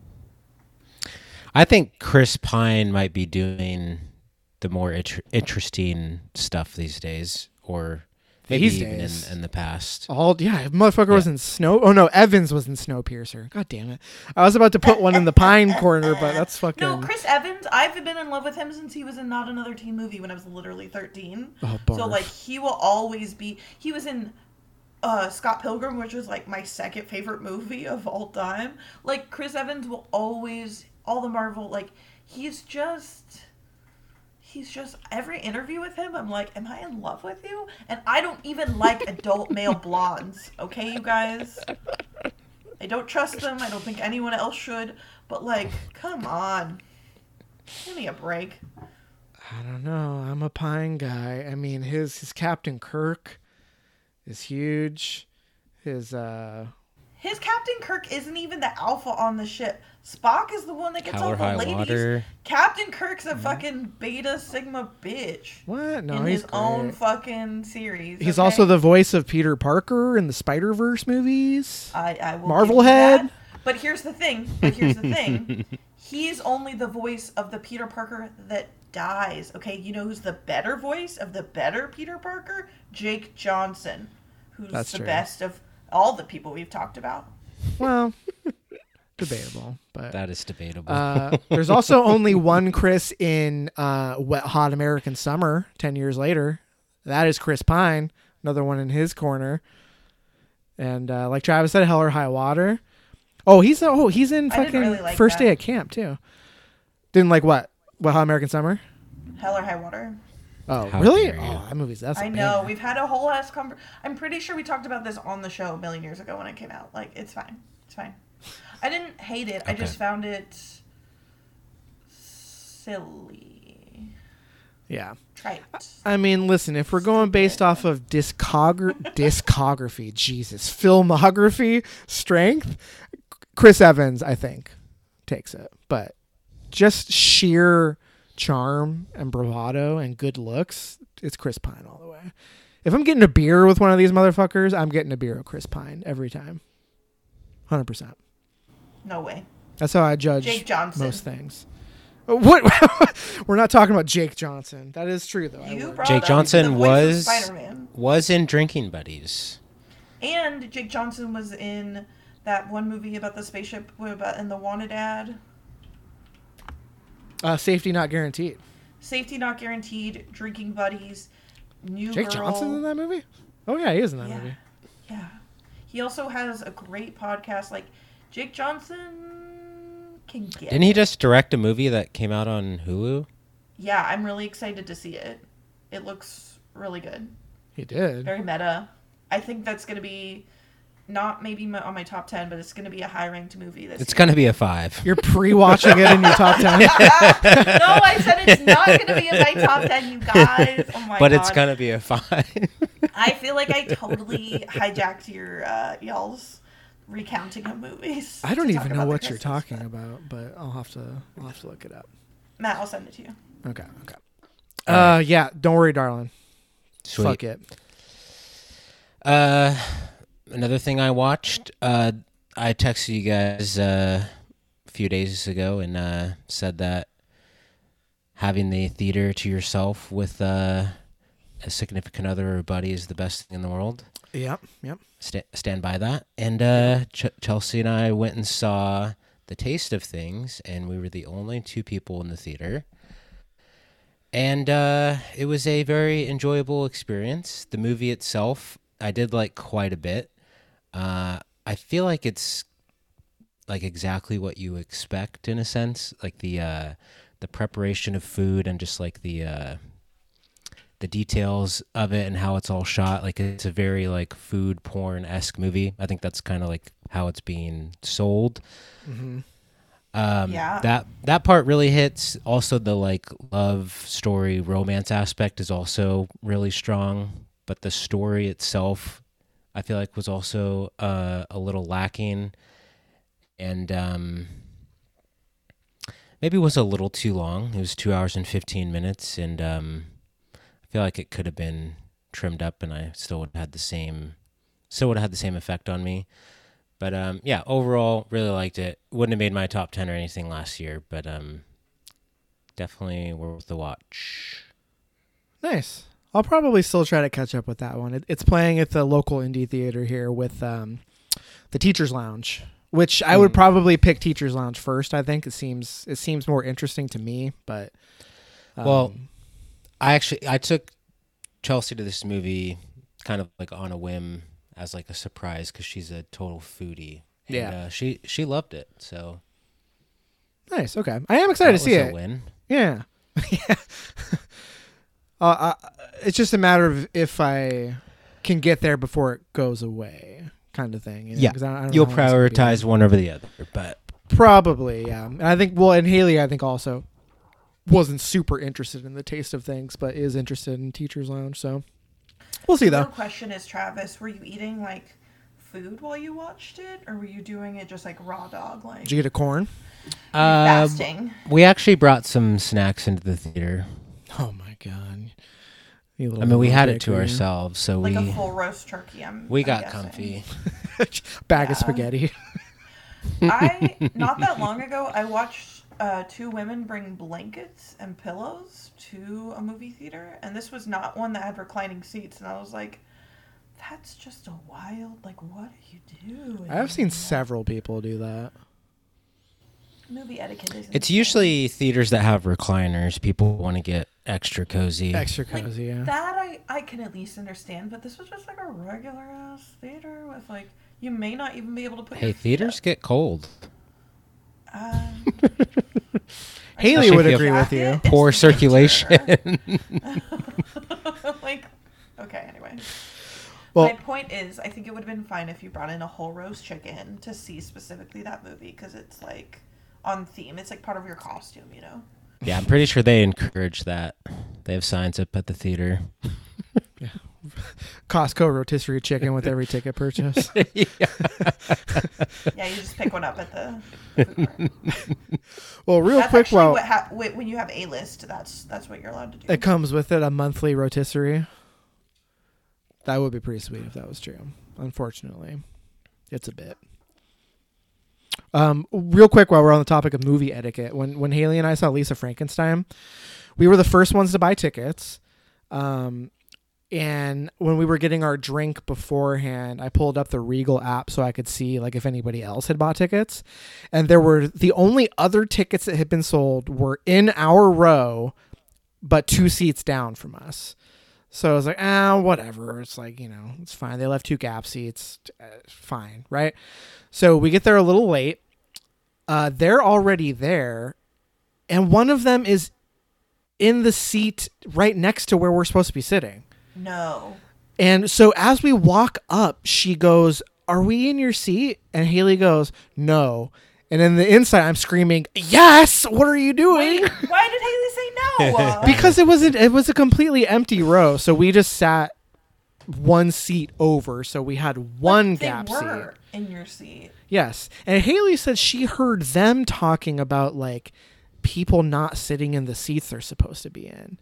I think Chris Pine might be doing the more inter- interesting stuff these days, or maybe These even in, days. in the past. All yeah, motherfucker was in Snow. Oh no, Evans was in Snowpiercer. God damn it! I was about to put one in the Pine corner, but that's fucking. No, Chris Evans. I've been in love with him since he was in Not Another Teen Movie when I was literally thirteen. Oh, so like he will always be. He was in uh, Scott Pilgrim, which was like my second favorite movie of all time. Like Chris Evans will always all the Marvel. Like he's just. He's just every interview with him. I'm like, am I in love with you? And I don't even like adult male blondes. Okay, you guys. I don't trust them. I don't think anyone else should. But like, come on, give me a break. I don't know. I'm a Pine guy. I mean, his his Captain Kirk is huge. His uh His Captain Kirk isn't even the alpha on the ship. Spock is the one that gets Hell all the ladies. Water. Captain Kirk's a fucking beta sigma bitch what? No, in he's his own fucking series. He's okay? also the voice of Peter Parker in the Spider Verse movies. I, I will Marvel head? But here's the thing. But here's the thing. He's only the voice of the Peter Parker that dies. Okay, you know who's the better voice of the better Peter Parker? Jake Johnson, who's That's the true. best of all the people we've talked about. Well, debatable, but That is debatable. uh, there's also only one Chris in uh, Wet Hot American Summer. Ten years later, that is Chris Pine. Another one in his corner. And uh, like Travis said, Hell or High Water. Oh, he's oh he's in fucking really like first that. day at camp too. Didn't like what? Wet Hot American Summer. Hell or High Water. Oh, How really? dare. Oh, that movie's that's. a I know. banger. We've had a whole ass conver- I'm pretty sure we talked about this on the show a million years ago when it came out. Like, it's fine. It's fine. I didn't hate it. I just found it silly. Yeah. Trite. I mean, listen, if we're going based off of discogra- discography, Jesus, filmography, strength, Chris Evans, I think, takes it. But just sheer charm and bravado and good looks, it's Chris Pine all the way. If I'm getting a beer with one of these motherfuckers, I'm getting a beer with Chris Pine every time. 100%. No way. That's how I judge Jake Johnson. most things. Uh, What? We're not talking about Jake Johnson. That is true, though. You brought Jake up Johnson the voice of was- Spider-Man. Was in Drinking Buddies. And Jake Johnson was in that one movie about the spaceship about in the Wanted ad. Uh, safety not guaranteed. Safety not guaranteed. Drinking buddies. New Jake girl. Johnson in that movie? Oh yeah, he is in that Yeah. movie. Yeah. He also has a great podcast. Like Jake Johnson can get. Didn't he it. just direct a movie that came out on Hulu? Yeah, I'm really excited to see it. It looks really good. He did. Very meta. I think that's gonna be not maybe my, on my top ten, but it's gonna be a high ranked movie this It's gonna be a five. You're pre-watching it in your top ten. no, I said it's not gonna be in my top ten, you guys. Oh my but god. it's gonna be a five. I feel like I totally hijacked your uh, y'all's recounting of movies. I don't even know about the what you're talking but- about, but I'll have to I'll have to look it up. Matt, I'll send it to you. Okay, okay. Uh, yeah. Don't worry, darling. Sweet. Fuck it. Uh, another thing I watched. Uh, I texted you guys uh, a few days ago and uh, said that having the theater to yourself with uh, a significant other or buddy is the best thing in the world. Yep, yep. Sta stand by that. And uh, Ch- Chelsea and I went and saw The Taste of Things, and we were the only two people in the theater. And uh, it was a very enjoyable experience. The movie itself, I did like quite a bit. Uh, I feel like it's like exactly what you expect in a sense, like the uh, the preparation of food and just like the uh, the details of it and how it's all shot. Like it's a very like food porn esque movie. I think that's kind of like how it's being sold. hmm Um, Yeah. That that part really hits. Also, the like love story romance aspect is also really strong, but the story itself, I feel like, was also uh, a little lacking, and um, maybe was a little too long. It was two hours and fifteen minutes, and um, I feel like it could have been trimmed up, and I still would have had the same, still would have had the same effect on me. But um, yeah, overall, really liked it. Wouldn't have made my top ten or anything last year, but um, definitely worth the watch. Nice. I'll probably still try to catch up with that one. It, it's playing at the local indie theater here with um, the Teachers Lounge, which I would Hmm. probably pick Teachers Lounge first. I think it seems it seems more interesting to me, but um, Well, I actually I took Chelsea to this movie kind of like on a whim as like a surprise because she's a total foodie. And, Yeah. uh, she she loved it. So nice. Okay, I am excited that to see it. Win. Yeah. yeah. Uh, I, it's just a matter of if I can get there before it goes away, kind of thing. You know? Yeah. I, I don't You'll how long it's gonna be there. prioritize one over the other, but Probably, yeah. And I think well, and Haley, I think also wasn't super interested in the taste of things, but is interested in Teachers Lounge. So we'll see The though. real question is, Travis, were you eating like food while you watched it, or were you doing it just like raw dog, like Did you get a corn? uh, fasting? we actually brought some snacks into the theater. Oh my god! I mean, we had it to bakery. ourselves, so Like we a full roast turkey. I'm, we I'm got guessing. comfy. Bag of spaghetti. I not that long ago I watched uh, two women bring blankets and pillows to a movie theater, and this was not one that had reclining seats, and I was like, "That's just a wild. Like, what are you doing?" I've seen several people do that. movie etiquette. Is It's insane. usually theaters that have recliners. People want to get extra cozy. Extra Like, cozy, yeah. That I I can at least understand, but this was just like a regular ass theater with like you may not even be able to put. Hey, your feet theaters get cold. Up. Um, Haley would agree have- with you. It's Poor winter. circulation. like, okay, anyway. Well- My point is, I think it would have been fine if you brought in a whole roast chicken to see specifically that movie because it's like on theme. It's like part of your costume, you know. yeah, I'm pretty sure they encourage that. They have signs up at the theater. Costco rotisserie chicken with every ticket purchase. yeah. Yeah, you just pick one up at the. well, real that's quick, well, ha- when you have a list, that's that's what you're allowed to do. it comes with it a monthly rotisserie. That would be pretty sweet if that was true. Unfortunately, it's a bit. Um, real quick, while we're on the topic of movie etiquette, when when Haley and I saw Lisa Frankenstein, we were the first ones to buy tickets. Um, and when we were getting our drink beforehand, I pulled up the Regal app so I could see like if anybody else had bought tickets. And there were the only other tickets that had been sold were in our row, but two seats down from us. So I was like, ah, whatever. It's like, you know, it's fine. They left two gap seats. Uh, fine, right? So we get there a little late. Uh, they're already there. And one of them is in the seat right next to where we're supposed to be sitting. No. And so as we walk up, she goes, Are we in your seat? And Haley goes, No. And in the inside, I'm screaming, Yes! What are you doing? Wait, why did Haley say no? Because it wasn't it was a completely empty row so we just sat one seat over so we had one they gap were seat in your seat. yes and haley said she heard them talking about like people not sitting in the seats they're supposed to be in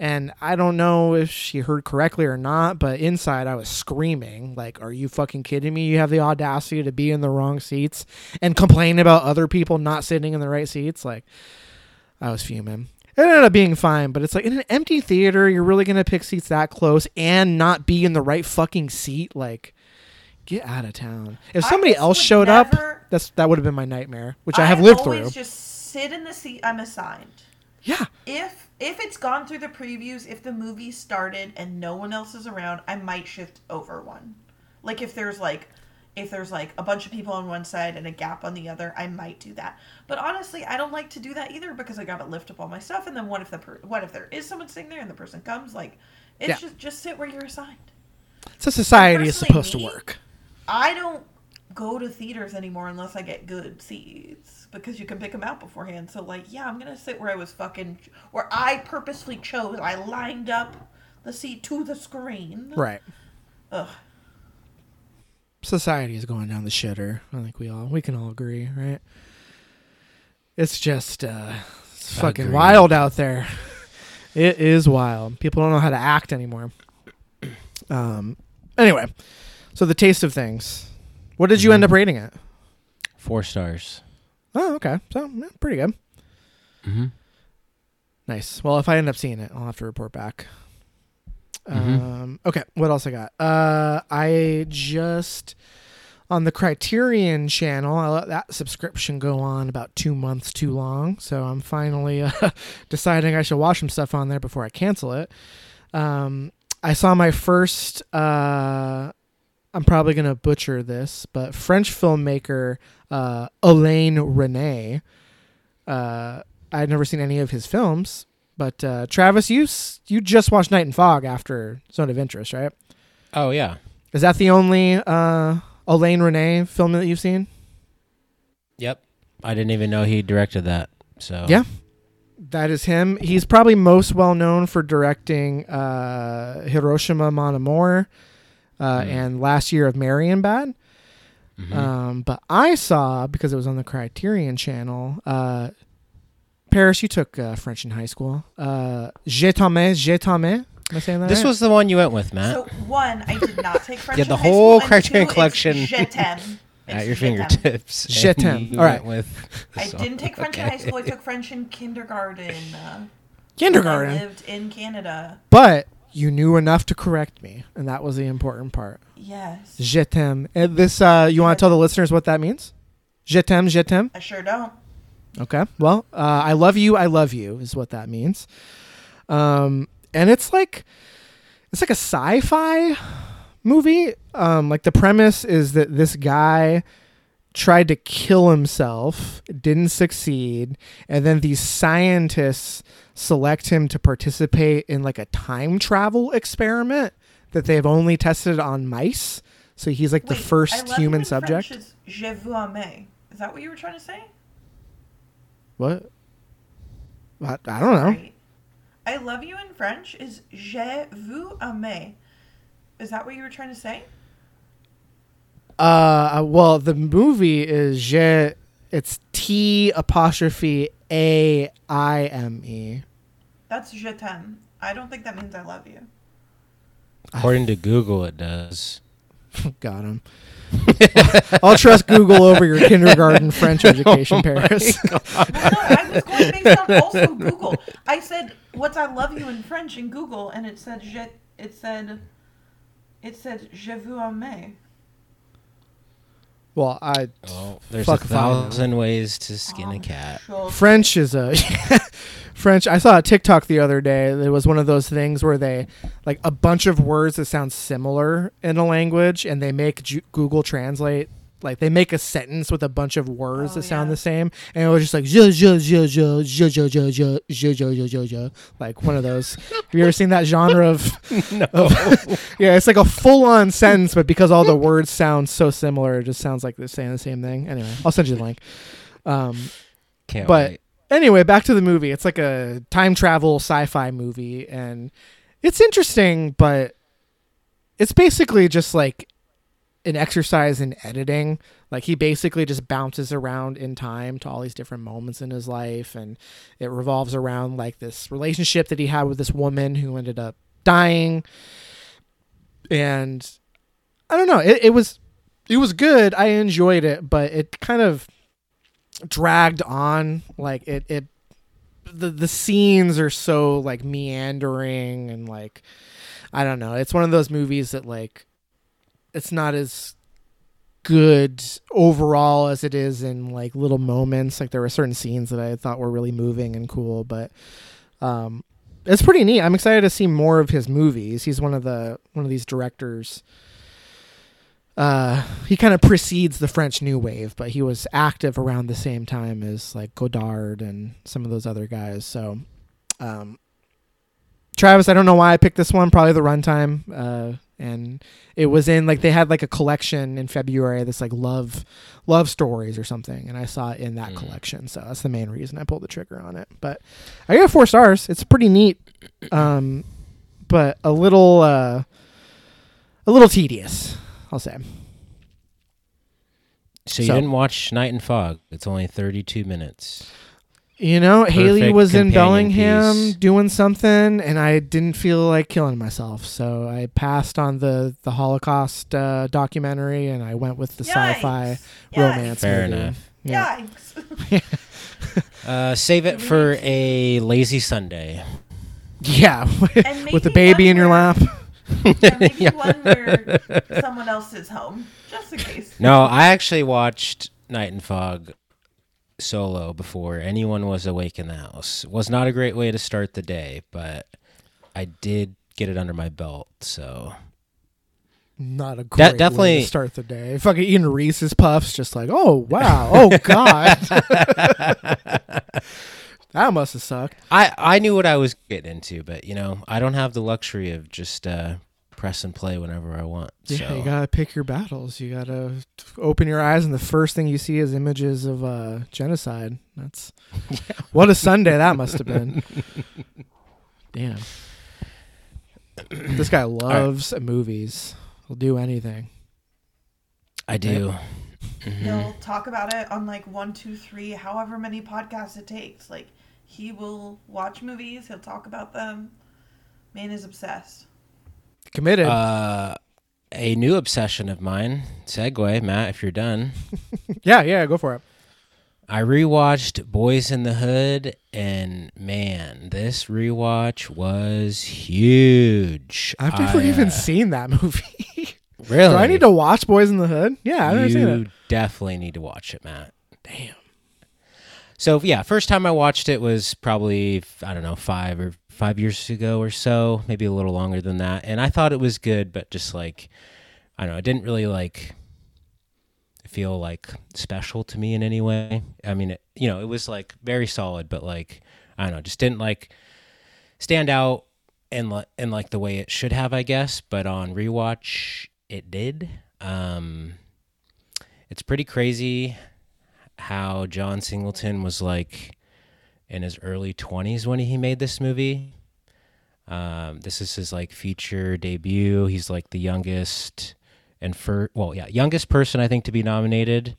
and i don't know if she heard correctly or not but inside i was screaming like are you fucking kidding me you have the audacity to be in the wrong seats and complain about other people not sitting in the right seats like I was fuming. It ended up being fine, but it's like in an empty theater, you're really gonna pick seats that close and not be in the right fucking seat. Like, get out of town. If somebody else showed up, that's that would have been my nightmare, which I have lived through. always just sit in the seat I'm assigned. yeah, If if it's gone through the previews, if the movie started and no one else is around, I might shift over one. Like if there's like if there's like a bunch of people on one side and a gap on the other, I might do that. But honestly, I don't like to do that either because I gotta lift up all my stuff. And then what if the per- what if there is someone sitting there and the person comes? Like, it's Yeah. just just sit where you're assigned. So society is supposed to work. I don't go to theaters anymore unless I get good seats because you can pick them out beforehand. So like, yeah, I'm gonna sit where I was fucking where I purposely chose. I lined up the seat to the screen. Right. Ugh. Society is going down the shitter. I think we all we can all agree, right? It's just uh it's fucking Agreed. wild out there. It is wild. People don't know how to act anymore. Um anyway, so the taste of things. What did you end up rating it? Four stars. Oh, okay. So, yeah, pretty good. Mm-hmm. Nice. Well, if I end up seeing it, I'll have to report back. Mhm. Um, okay, what else I got? Uh, I just on the Criterion channel. I let that subscription go on about two months too long, so I'm finally uh, deciding I should watch some stuff on there before I cancel it. Um, I saw my first. Uh, I'm probably gonna butcher this, but French filmmaker uh, Alain Resnais. Uh, I'd never seen any of his films, but uh, Travis, you you just watched Night and Fog after Zone of Interest, right? Oh yeah. Is that the only uh, Alain Resnais film that you've seen? Yep. I didn't even know he directed that. So Yeah. That is him. He's probably most well known for directing uh, Hiroshima Mon Amour uh, Mm. and Last Year of Marienbad. Mhm. Um, but I saw because it was on the Criterion Channel. Uh, Paris, you took uh, French in high school. Uh, Je t'aime, je t'aime. Am I saying that this right? was the one you went with, Matt. So one, I did not take French. Yeah, in the high whole school, Criterion two, collection Je t'aime. at your fingertips. Je t'aime. you All right. with I didn't take French in high school. I took French in kindergarten. Uh, kindergarten. I lived in Canada. But you knew enough to correct me, and that was the important part. Yes. Je t'aime. And this, uh, you want to tell the listeners what that means? Je t'aime, je t'aime. I sure don't. Okay. Well, uh, I love you. I love you is what that means. Um, and it's like it's like a sci-fi movie. Um, like the premise is that this guy tried to kill himself, didn't succeed, and then these scientists select him to participate in like a time travel experiment that they've only tested on mice. So he's like the Wait, I first love human subject. Is Je vous aime. Is that what you were trying to say? What? I, I don't know. Right. I love you in French is Je vous aime. Is that what you were trying to say? Uh, well, the movie is Je. It's T apostrophe A I M E. That's je t'aime. I don't think that means I love you. According to Google, it does. Got him. I'll trust Google over your kindergarten French oh education, Paris. Well, no, I was going based on also Google. I said, "What's I love you in French?" in Google, and it said je. It said. It said je vous aime. Well, I Oh, there's a if I know. thousand ways to skin a cat. French is a French. I saw a TikTok the other day. It was one of those things where they like a bunch of words that sound similar in a language, and they make Ju- Google Translate. Like they make a sentence with a bunch of words Oh, that sound yeah. the same, and it was just like je je je je je je je je like one of those. Have you ever seen that genre of? no. yeah, it's like a full-on sentence, but because all the words sound so similar, it just sounds like they're saying the same thing. Anyway, I'll send you the link. Um, Can't But- wait. anyway, back to the movie. It's like a time travel sci-fi movie, and it's interesting, but it's basically just like an exercise in editing. Like he basically just bounces around in time to all these different moments in his life, and it revolves around like this relationship that he had with this woman who ended up dying. And I don't know. It, it was it was good. I enjoyed it, but it kind of dragged on like it it the the scenes are so like meandering and like I don't know. It's one of those movies that like it's not as good overall as it is in like little moments. Like there were certain scenes that I thought were really moving and cool, but um it's pretty neat. I'm excited to see more of his movies. He's one of the one of these directors uh, he kind of precedes the French New Wave, but he was active around the same time as like Godard and some of those other guys. So, um, Travis, I don't know why I picked this one. Probably the runtime. Uh, and it was in like they had like a collection in February that's like love love stories or something, and I saw it in that Mm. collection. So that's the main reason I pulled the trigger on it. But I got four stars. It's pretty neat, um, but a little uh, a little tedious. I'll say. So you So- didn't watch Night and Fog. It's only 32 minutes. You know, Haley was in companion Bellingham piece. doing something, and I didn't feel like killing myself, so I passed on the the Holocaust uh, documentary, and I went with the sci-fi Yikes. romance. Fair movie. enough. Yeah. Yikes. Uh, save it for a lazy Sunday. Yeah, with the baby in your one lap. Yeah, maybe one where someone else is home, just in case. No, I actually watched Night and Fog solo before anyone was awake in the house. Was not a great way to start the day, but I did get it under my belt. So Not a great way definitely- to start the day. Fucking eating Reese's Puffs, just like, oh wow, oh god, that must have sucked. I I knew what I was getting into, but you know I don't have the luxury of just uh, press and play whenever I want. Yeah, so. you gotta pick your battles. You gotta open your eyes, and the first thing you see is images of uh, genocide. That's what a Sunday that must have been. Damn, this guy loves movies. He'll do anything. I do. Mhm. He'll talk about it on like one, two, three, however many podcasts it takes. Like he will watch movies, he'll talk about them. Man is obsessed. Committed. Uh, a new obsession of mine. Segue, Matt, if you're done. yeah, yeah, go for it. I rewatched Boys in the Hood, and man, this rewatch was huge. I've never I, even uh, seen that movie. Really? Do I need to watch Boys in the Hood? Yeah, I've never seen it. You definitely need to watch it, Matt. Damn. So yeah, first time I watched it was probably I don't know five or five years ago or so, maybe a little longer than that. And I thought it was good, but just like I don't know, it didn't really like feel like special to me in any way. I mean, it, you know, it was like very solid, but like I don't know, just didn't like stand out and and like the way it should have, I guess. But on rewatch, it did. Um, it's pretty crazy how John Singleton was like in his early 20s when he made this movie. Um, this is his like feature debut. He's like the youngest and for well, yeah, youngest person I think to be nominated.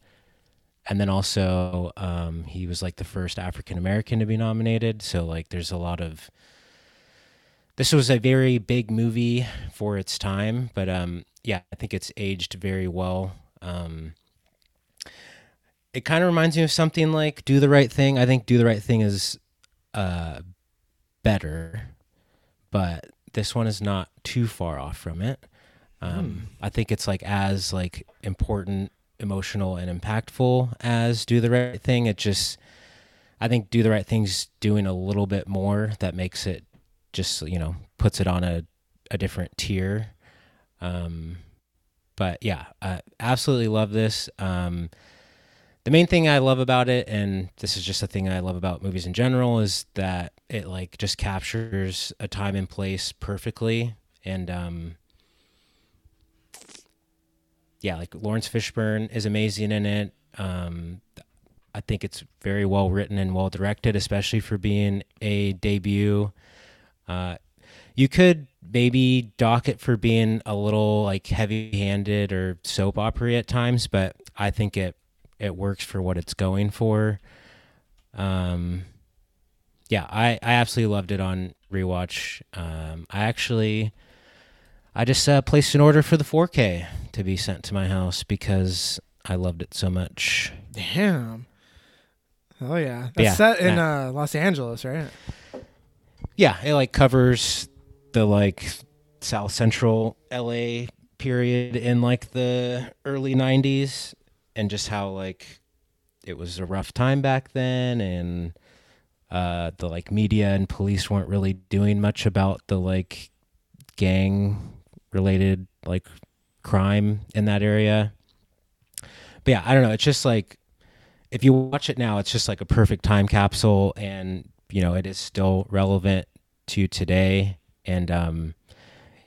And then also, um, he was like the first African American to be nominated. So like, there's a lot of. This was a very big movie for its time, but um, yeah, I think it's aged very well. Um, it kind of reminds me of something like Do the Right Thing. I think Do the Right Thing is uh, better, but this one is not too far off from it. Um, I think it's like as like important, emotional, and impactful as Do the Right Thing. It just, I think Do the Right Thing's doing a little bit more that makes it just you know puts it on a a different tier. Um, but yeah, I absolutely love this. Um, the main thing I love about it, and this is just a thing I love about movies in general, is that it like just captures a time and place perfectly. And um, yeah, like Laurence Fishburne is amazing in it. Um, I think it's very well written and well directed, especially for being a debut. Uh, you could maybe dock it for being a little like heavy-handed or soap opera at times, but I think it it works for what it's going for. Um, yeah, I I absolutely loved it on rewatch. Um, I actually I just uh, placed an order for the 4K to be sent to my house because I loved it so much. Damn. Oh yeah, that's Yeah, set in yeah. uh, Los Angeles, right? Yeah, it like covers the like South Central LA period in like the early 90s and just how like it was a rough time back then and uh the like media and police weren't really doing much about the like gang related like crime in that area. But yeah, I don't know, it's just like if you watch it now, it's just like a perfect time capsule and you know, it is still relevant to today and um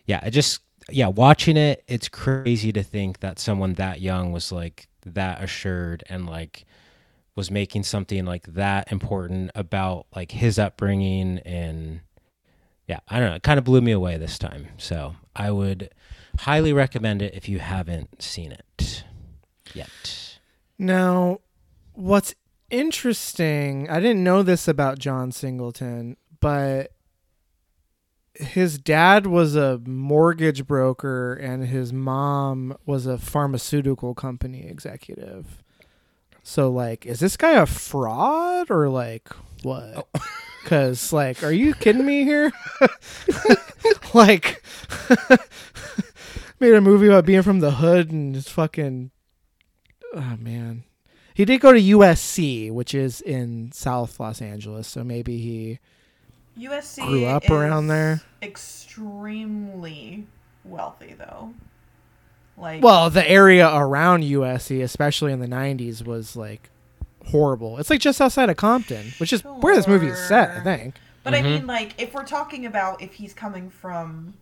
yeah, it just yeah, watching it, it's crazy to think that someone that young was like that assured and like was making something like that important about like his upbringing and yeah, I don't know, it kind of blew me away this time. So, I would highly recommend it if you haven't seen it yet. Now, what's interesting, I didn't know this about John Singleton, but his dad was a mortgage broker and his mom was a pharmaceutical company executive. So like is this guy a fraud or like what? Oh. Cuz like are you kidding me here? like made a movie about being from the hood and just fucking oh man. He did go to USC, which is in South Los Angeles, so maybe he USC Grew up is around there? Extremely wealthy, though. Like, Well, the area around USC, especially in the '90s, was like horrible. It's like just outside of Compton, which is where this movie is set, I think. but I Mhm. mean, like, if we're talking about if he's coming from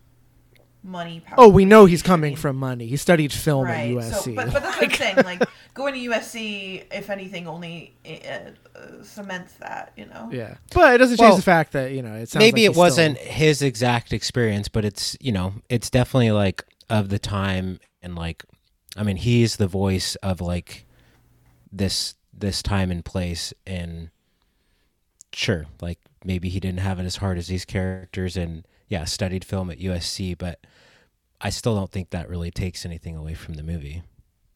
money, power, Oh, we know he's coming mean, from money. He studied film right. at USC. So, but, but that's what I'm saying. Like, going to USC, if anything, only uh, uh, cements that. You know. yeah, but it doesn't change Well, the fact that you know it sounds Maybe like it he's wasn't still- his exact experience, but it's, you know, it's definitely like of the time and like I mean, he's the voice of like this this time and place and sure, like maybe he didn't have it as hard as these characters and yeah, studied film at USC, but I still don't think that really takes anything away from the movie.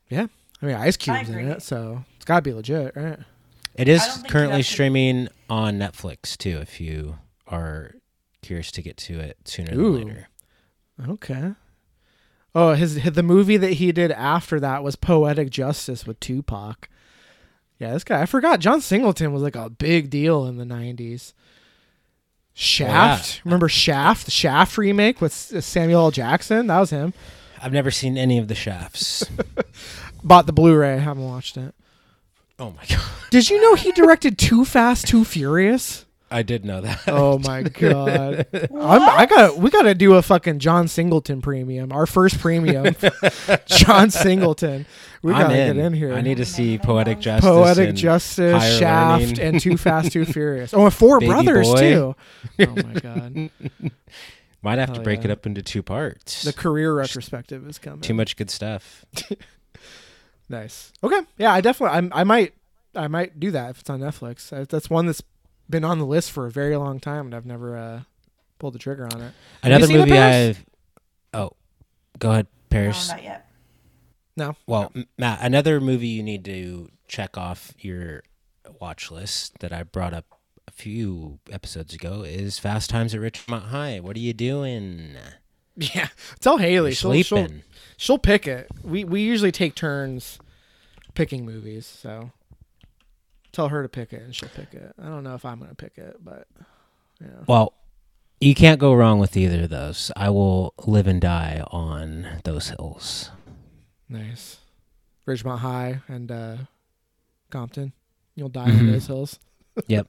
Yeah. I mean, Ice Cube's in it, so it's got to be legit, right? It I is don't think you'd currently have to- streaming on Netflix too if you are curious to get to it sooner Ooh. than later. Okay. Oh, his the movie that he did after that was Poetic Justice with Tupac. Yeah, this guy I forgot John Singleton was like a big deal in the '90s. Shaft, oh, remember Shaft, the Shaft remake with uh, Samuel L. Jackson? That was him. I've never seen any of the shafts. Bought the Blu-ray, haven't watched it. oh my god. Did you know he directed Too Fast, Too Furious? I did know that. Oh my god! I'm, I got we got to do a fucking John Singleton premium. Our first premium, John Singleton. We I'm gotta in. get in here. I need to see Poetic Justice. Poetic Justice, Higher Shaft, Learning. and Too Fast, Too Furious. Oh, and Four Baby Brothers Boy. too. Oh my god! Might have to break yeah. it up into two parts. The career retrospective is coming. Too much good stuff. Nice. Okay. Yeah, I definitely. I'm, I might. I might do that if it's on Netflix. I, that's one that's been on the list for a very long time, and I've never uh, pulled the trigger on it. Another seen movie I've. Oh, go ahead, No, Paris. not yet. No. well, M- Matt, another movie you need to check off your watch list that I brought up a few episodes ago is Fast Times at Ridgemont High. What are you doing? Yeah. Tell Haley. You're She'll, she'll, sleeping. she'll pick it. We we usually take turns picking movies, so tell her to pick it and she'll pick it. I don't know if I'm gonna pick it, but yeah. Well, you can't go wrong with either of those. I will live and die on those hills. Nice. Ridgemont High and uh Compton. You'll die on Mhm. those hills. Yep.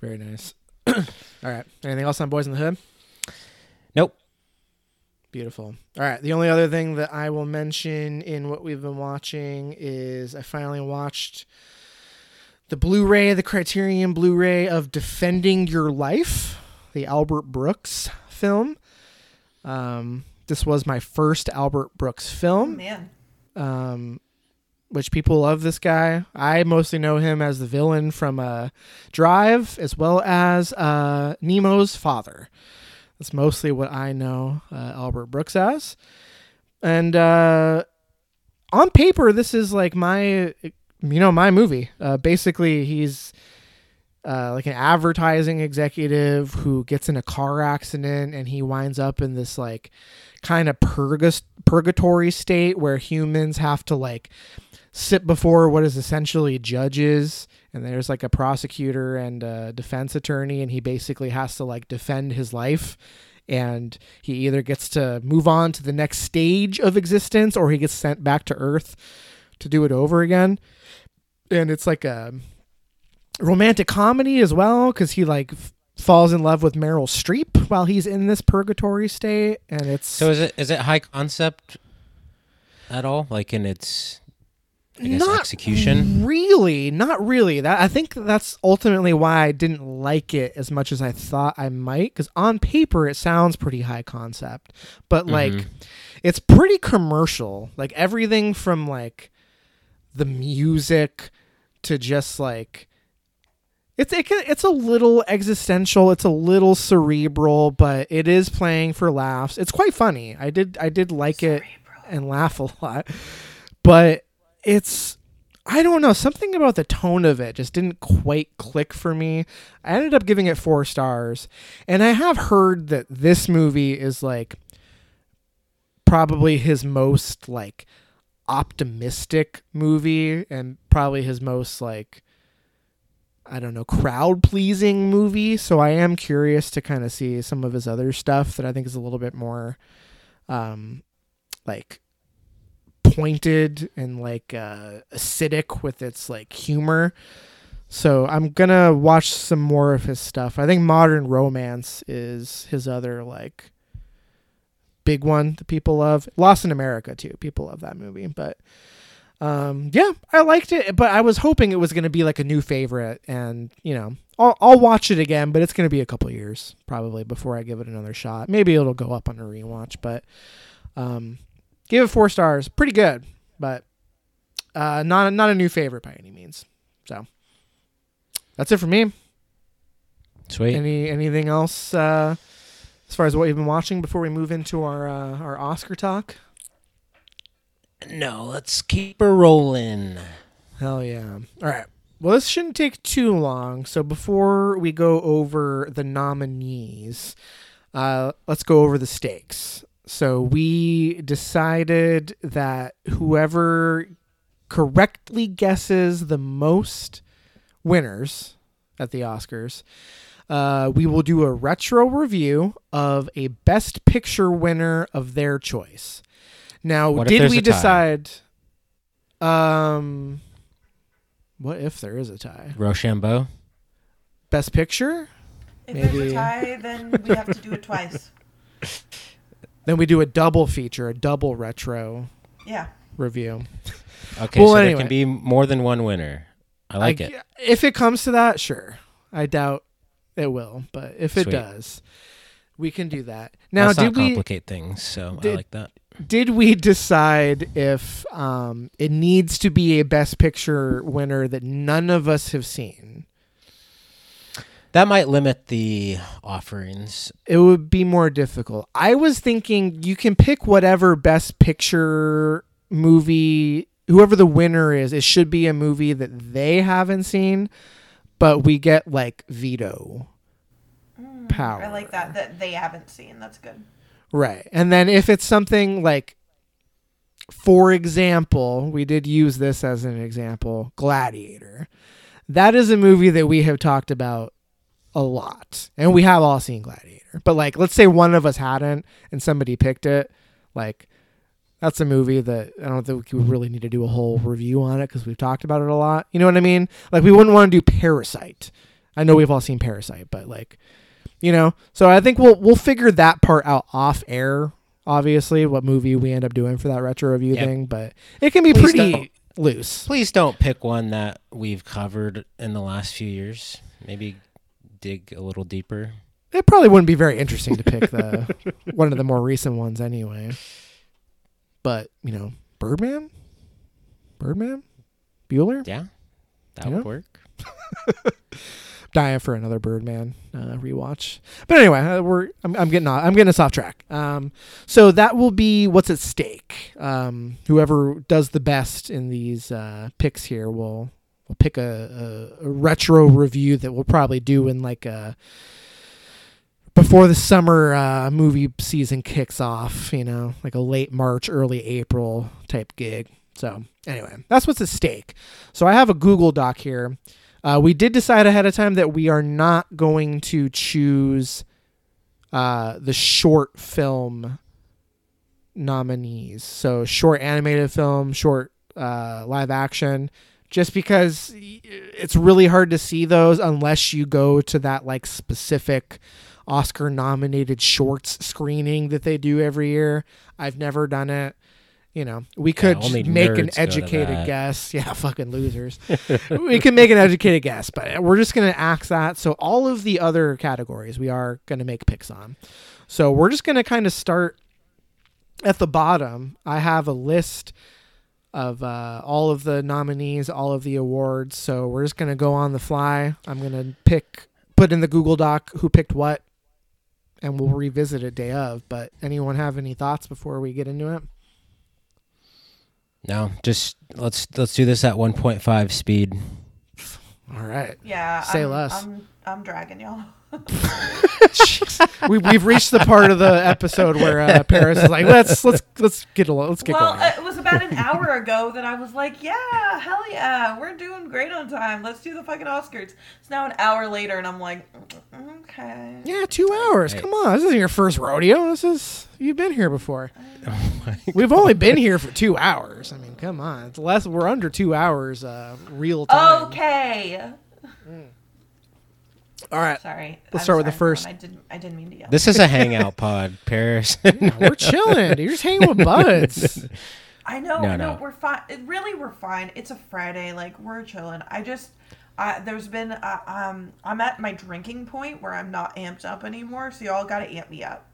Very nice. All right. Anything else on Boys in the Hood? Beautiful. All right. The only other thing that I will mention in what we've been watching is I finally watched the Blu-ray, the Criterion Blu-ray of Defending Your Life, the Albert Brooks film. Um, this was my first Albert Brooks film. Oh, man. um, which people love this guy. I mostly know him as the villain from uh, Drive, as well as uh, Nemo's father. That's mostly what I know uh, Albert Brooks as. And uh, on paper, this is like my, you know, my movie. Uh, basically, he's uh, like an advertising executive who gets in a car accident and he winds up in this like kind of purgatory state where humans have to like sit before what is essentially judges and there's like a prosecutor and a defense attorney and he basically has to like defend his life. And he either gets to move on to the next stage of existence or he gets sent back to earth to do it over again. And it's like a romantic comedy as well because he like f- falls in love with Meryl Streep while he's in this purgatory state, and it's So is it is it high concept at all? Like in its I guess not execution? really not really. That i think that's ultimately why i didn't like it as much as i thought i might because on paper it sounds pretty high concept but like Mhm. it's pretty commercial. Like everything from like the music to just like it's it can, it's a little existential it's a little cerebral but it is playing for laughs. It's quite funny. I did i did like it and laugh a lot but it's I don't know something about the tone of it just didn't quite click for me. I ended up giving it 4 stars and I have heard that this movie is like probably his most like optimistic movie and probably his most like I don't know crowd pleasing movie so I am curious to kind of see some of his other stuff that I think is a little bit more um like pointed and like uh acidic with its like humor. So i'm gonna watch some more of his stuff. I think modern romance is his other like big one that people love. Lost in america too. People love that movie. But um yeah i liked it but i was hoping it was gonna be like a new favorite and you know i'll, I'll watch it again but it's gonna be a couple years probably before i give it another shot. Maybe it'll go up on a rewatch but um Give it four stars. Pretty good, but uh, not not a new favorite by any means. So that's it for me. Sweet. Any anything else uh, as far as what you've been watching before we move into our uh, our Oscar talk? no, let's keep her rolling. Hell yeah! All right. Well, this shouldn't take too long. So before we go over the nominees, uh, let's go over the stakes. So we decided that whoever correctly guesses the most winners at the Oscars, uh, we will do a retro review of a Best Picture winner of their choice. Now, What did we decide? Um, what if there is a tie? Rochambeau. Best Picture? If there's a tie, then we have to do it twice. Then we do a double feature, a double retro Yeah. review. Okay, Well, so anyway. there can be more than one winner. I like it. If it comes to that, sure. I doubt it will, but if it does, we can do that. Now, Let's not did we complicate things, so I like that. did we decide if um, it needs to be a Best Picture winner that none of us have seen? That might limit the offerings. It would be more difficult. I was thinking you can pick whatever Best Picture movie, whoever the winner is. It should be a movie that they haven't seen, but we get like veto hmm, power. I like that that they haven't seen. That's good. Right. And then if it's something like, for example, we did use this as an example Gladiator. That is a movie that we have talked about a lot. And we have all seen Gladiator. But, like, let's say one of us hadn't and somebody picked it. Like, that's a movie that I don't think we really need to do a whole review on it because we've talked about it a lot. You know what I mean? Like, we wouldn't want to do Parasite. I know we've all seen Parasite, but, like, you know so i think we'll we'll figure that part out off air obviously what movie we end up doing for that retro review Yep. thing but it can be Please pretty don't. loose Please don't pick one that we've covered in the last few years. Maybe dig a little deeper. it probably wouldn't be very interesting to pick the one of the more recent ones anyway but you know birdman birdman bueller Yeah, that Yeah. would work. dying for another Birdman uh, rewatch. But anyway, uh, we're I'm, I'm getting off, I'm getting us off track. Um, so that will be what's at stake. Um, whoever does the best in these uh, picks here will will pick a, a, a retro review that we'll probably do in like a before the summer uh, movie season kicks off. You know, like a late March, early April type gig. So anyway, that's what's at stake. So I have a Google Doc here. Uh, we did decide ahead of time that we are not going to choose uh, the short film nominees. So short animated film, short uh, live action. Just because it's really hard to see those unless you go to that like specific Oscar nominated shorts screening that they do every year. I've never done it. You know, we could only make an nerds go to educated guess. Yeah, fucking losers. we can make an educated guess, but we're just going to axe that. So all of the other categories we are going to make picks on. So we're just going to kind of start at the bottom. I have a list of uh, all of the nominees, all of the awards. So we're just going to go on the fly. I'm going to pick, put in the Google Doc who picked what, and we'll revisit it day of. But anyone have any thoughts before we get into it? No, just let's let's do this at 1.5 speed. All right. Yeah. Say I'm, less. I'm, I'm dragging y'all. we, we've reached the part of the episode where uh, Paris is like, let's let's let's get along, let's get well, going. it was about an hour ago that I was like, yeah, hell yeah, we're doing great on time. Let's do the fucking Oscars. It's now an hour later, and I'm like, "Mm, okay. yeah, two hours. Hey. Come on, this isn't your first rodeo. This is you've been here before. Oh We've only been here for two hours. I mean, come on, it's less. We're under two hours uh, real time. Okay. All right, Sorry. Let's I'm start with the sorry, first- everyone. I didn't. I didn't mean to yell. This is a hangout pod, Paris. we're chilling. dude. You're just hanging with buds. I know, No, I know, no. we're fine. It, really, we're fine. It's a Friday, like we're chilling. I just, uh, there's been, uh, um, I'm at my drinking point where I'm not amped up anymore. So y'all got to amp me up.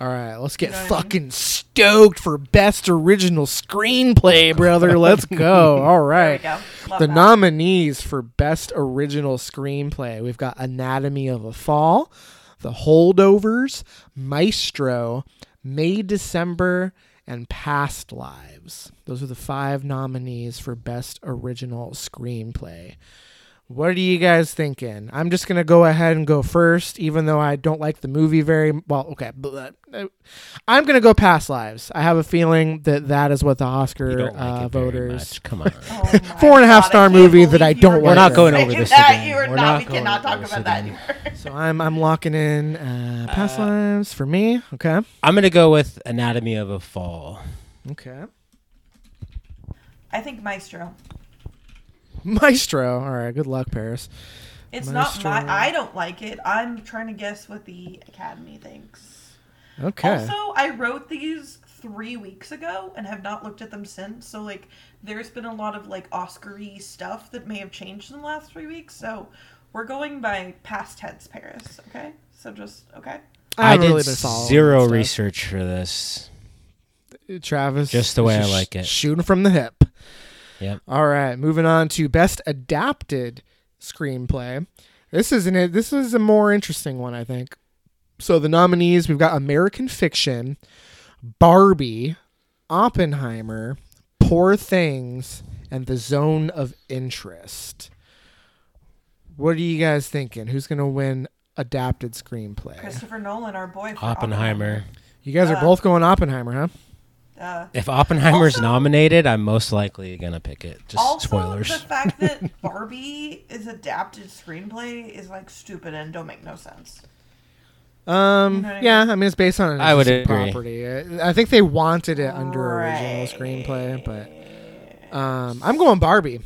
All right, let's get You know what I mean? fucking stoked for best original screenplay, brother. Let's go. All right. There we go. The that. nominees for Best Original Screenplay we've got Anatomy of a Fall, The Holdovers, Maestro, May December, and Past Lives. Those are the five nominees for Best Original Screenplay. What are you guys thinking? I'm just going to go ahead and go first, even though I don't like the movie very well. Okay. but, uh, I'm going to go Past Lives. I have a feeling that that is what the You Oscar don't like uh, it very voters. much. Come on. Oh my Four and a half God, star movie that I don't. We're not gonna going say over this that. again. You are We're not. not We cannot talk this about that anymore. So I'm I'm locking in uh, Past Lives for me. Okay. I'm gonna go with Anatomy of a Fall. Okay. I think Maestro. Maestro. All right. Good luck, Paris. It's Maestro. not my. I don't like it. I'm trying to guess what the Academy thinks. Okay. Also, I wrote these three weeks ago and have not looked at them since. So like, there's been a lot of like Oscar-y stuff that may have changed in the last three weeks. So we're going by past tense, Paris. Okay. So just okay. I haven't did really zero research for this. Travis. Just the way I like it. Shooting from the hip. Yep. All right. Moving on to best adapted screenplay. This is an this is a more interesting one, I think. So the nominees we've got American Fiction, Barbie, Oppenheimer, Poor Things, and The Zone of Interest. What are you guys thinking? Who's gonna win adapted screenplay? Christopher Nolan, our boy. For Oppenheimer. You guys are Uh, both going Oppenheimer, huh? Uh, If Oppenheimer's Also- nominated, I'm most likely gonna pick it. Just also, spoilers. the fact that Barbie is adapted screenplay is like stupid and don't make no sense. Um. You know what I yeah. I mean, it's based on an I would existing agree. property. Uh, I think they wanted it under original screenplay, but um, I'm going Barbie.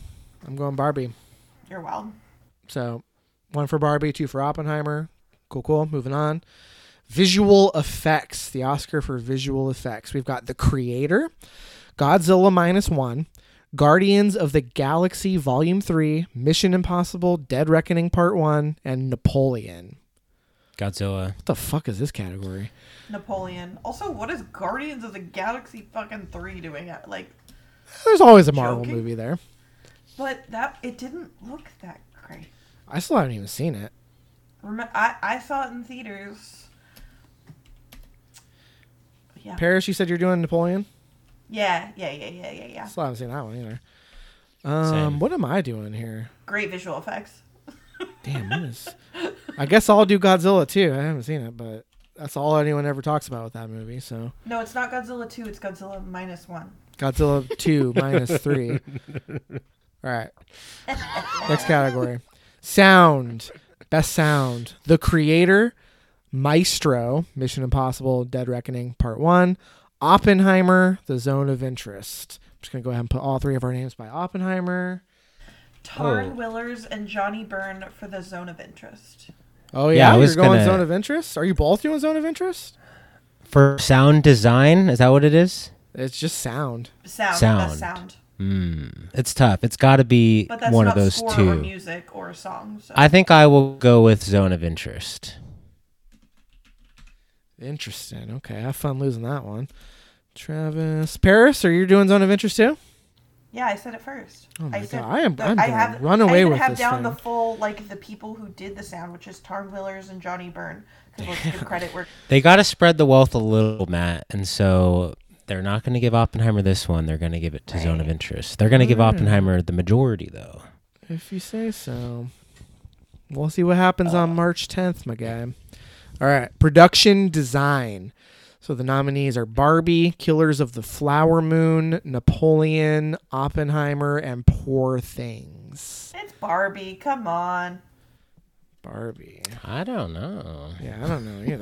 I'm going Barbie. You're wild. So, one for Barbie, two for Oppenheimer. Cool, cool. Moving on. Visual effects. The Oscar for visual effects. We've got The Creator, Godzilla minus one, Guardians of the Galaxy Volume Three, Mission Impossible: Dead Reckoning Part One, and Napoleon. Godzilla. What the fuck is this category? Napoleon. Also, what is Guardians of the Galaxy fucking three doing? At, like, There's always a Marvel Joking? movie there. but that it didn't look that great. I still haven't even seen it. Remember, I I saw it in theaters. Yeah. Paris, you said you're doing Napoleon. Yeah, yeah, yeah, yeah, yeah, yeah. Still haven't seen that one either. Um, Same. what am I doing here? Great visual effects. Damn, what is? I guess I'll do Godzilla too. I haven't seen it, but that's all anyone ever talks about with that movie. So No, it's not Godzilla 2, it's Godzilla minus 1. Godzilla two minus three. All right. Next category: sound. Best sound. The Creator, Maestro, Mission Impossible: Dead Reckoning Part One, Oppenheimer: The Zone of Interest. I'm just gonna go ahead and put all three of our names by Oppenheimer. Tarn Oh. Willers and Johnnie Burn for the Zone of Interest. Oh Yeah, yeah I you're going gonna- zone of interest. Are you both doing zone of interest? For sound design, is that what it is? It's just sound. Sound, Sound. best sound. Hmm. It's tough. It's got to be one not of those score or two. music or song. So. I think I will go with zone of interest. Interesting. Okay, have fun losing that one. Travis Paris, are you doing zone of interest too? yeah, I said it first. Oh my I said, God, I am- the- I'm I gonna have, run I away even with have this down the full like the people who did the sound, which is Tarn Willers and Johnnie Burn. Because let's give credit where They got to spread the wealth a little, Matt, and so they're not going to give Oppenheimer this one. They're going to give it to Zone of Interest. They're going to give Alright. Oppenheimer the majority, though. If you say so. We'll see what happens on uh, March 10th, my guy. All right, production design. So the nominees are Barbie, Killers of the Flower Moon, Napoleon, Oppenheimer, and Poor Things. it's Barbie. Come on. Barbie. I don't know. Yeah, I don't know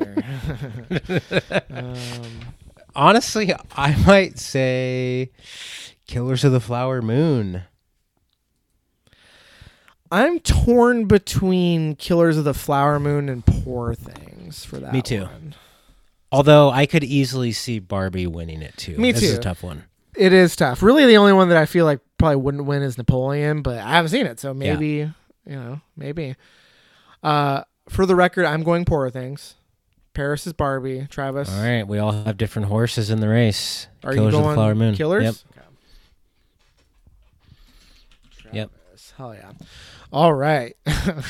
either. um, Honestly, I might say Killers of the Flower Moon. I'm torn between Killers of the Flower Moon and Poor Things for that. Me too. one. Although I could easily see Barbie winning it too. Me This is a too. tough one. It is tough. Really, the only one that I feel like probably wouldn't win is Napoleon, but I haven't seen it, so maybe you know, maybe. Uh, for the record, I'm going Poor Things. Paris is Barbie. Travis, All right, we all have different horses in the race. are Killers you of going the Flower Moon. Killers? Yep. Yep. Travis, Hell yeah. All right.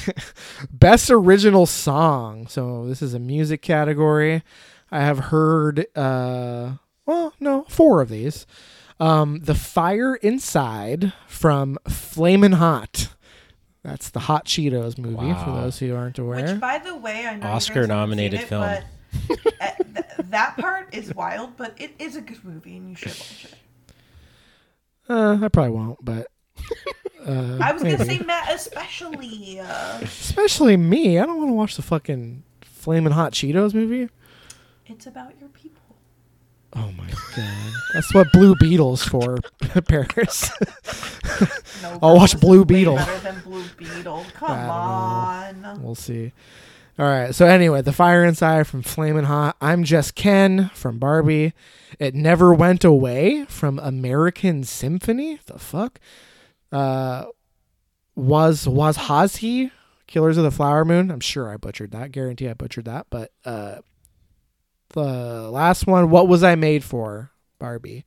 Best original song. So this is a music category. I have heard uh well, no, four of these. Um The Fire Inside from Flamin' Hot. That's the Hot Cheetos movie for those who aren't aware. Which, by the way, I know you Oscar-nominated seen it, film. But uh, th- that part is wild, but it is a good movie, and you should watch it. uh, I probably won't, but uh, I was gonna say Matt, especially. Uh, especially me. I don't want to watch the fucking Flamin' Hot Cheetos movie. it's about your people. Oh my god, that's what Blue Beetle's for, Paris. No, I'll watch Blue Beetle. Better than Blue Beetle. Come on. we'll see. All right. So anyway, the fire inside from Flamin' Hot. I'm just Ken from Barbie. It never went away from American Symphony. The fuck. Uh, was was Hazi Killers of the Flower Moon? I'm sure I butchered that. Guarantee I butchered that. But uh, the last one. What was I made for? Barbie.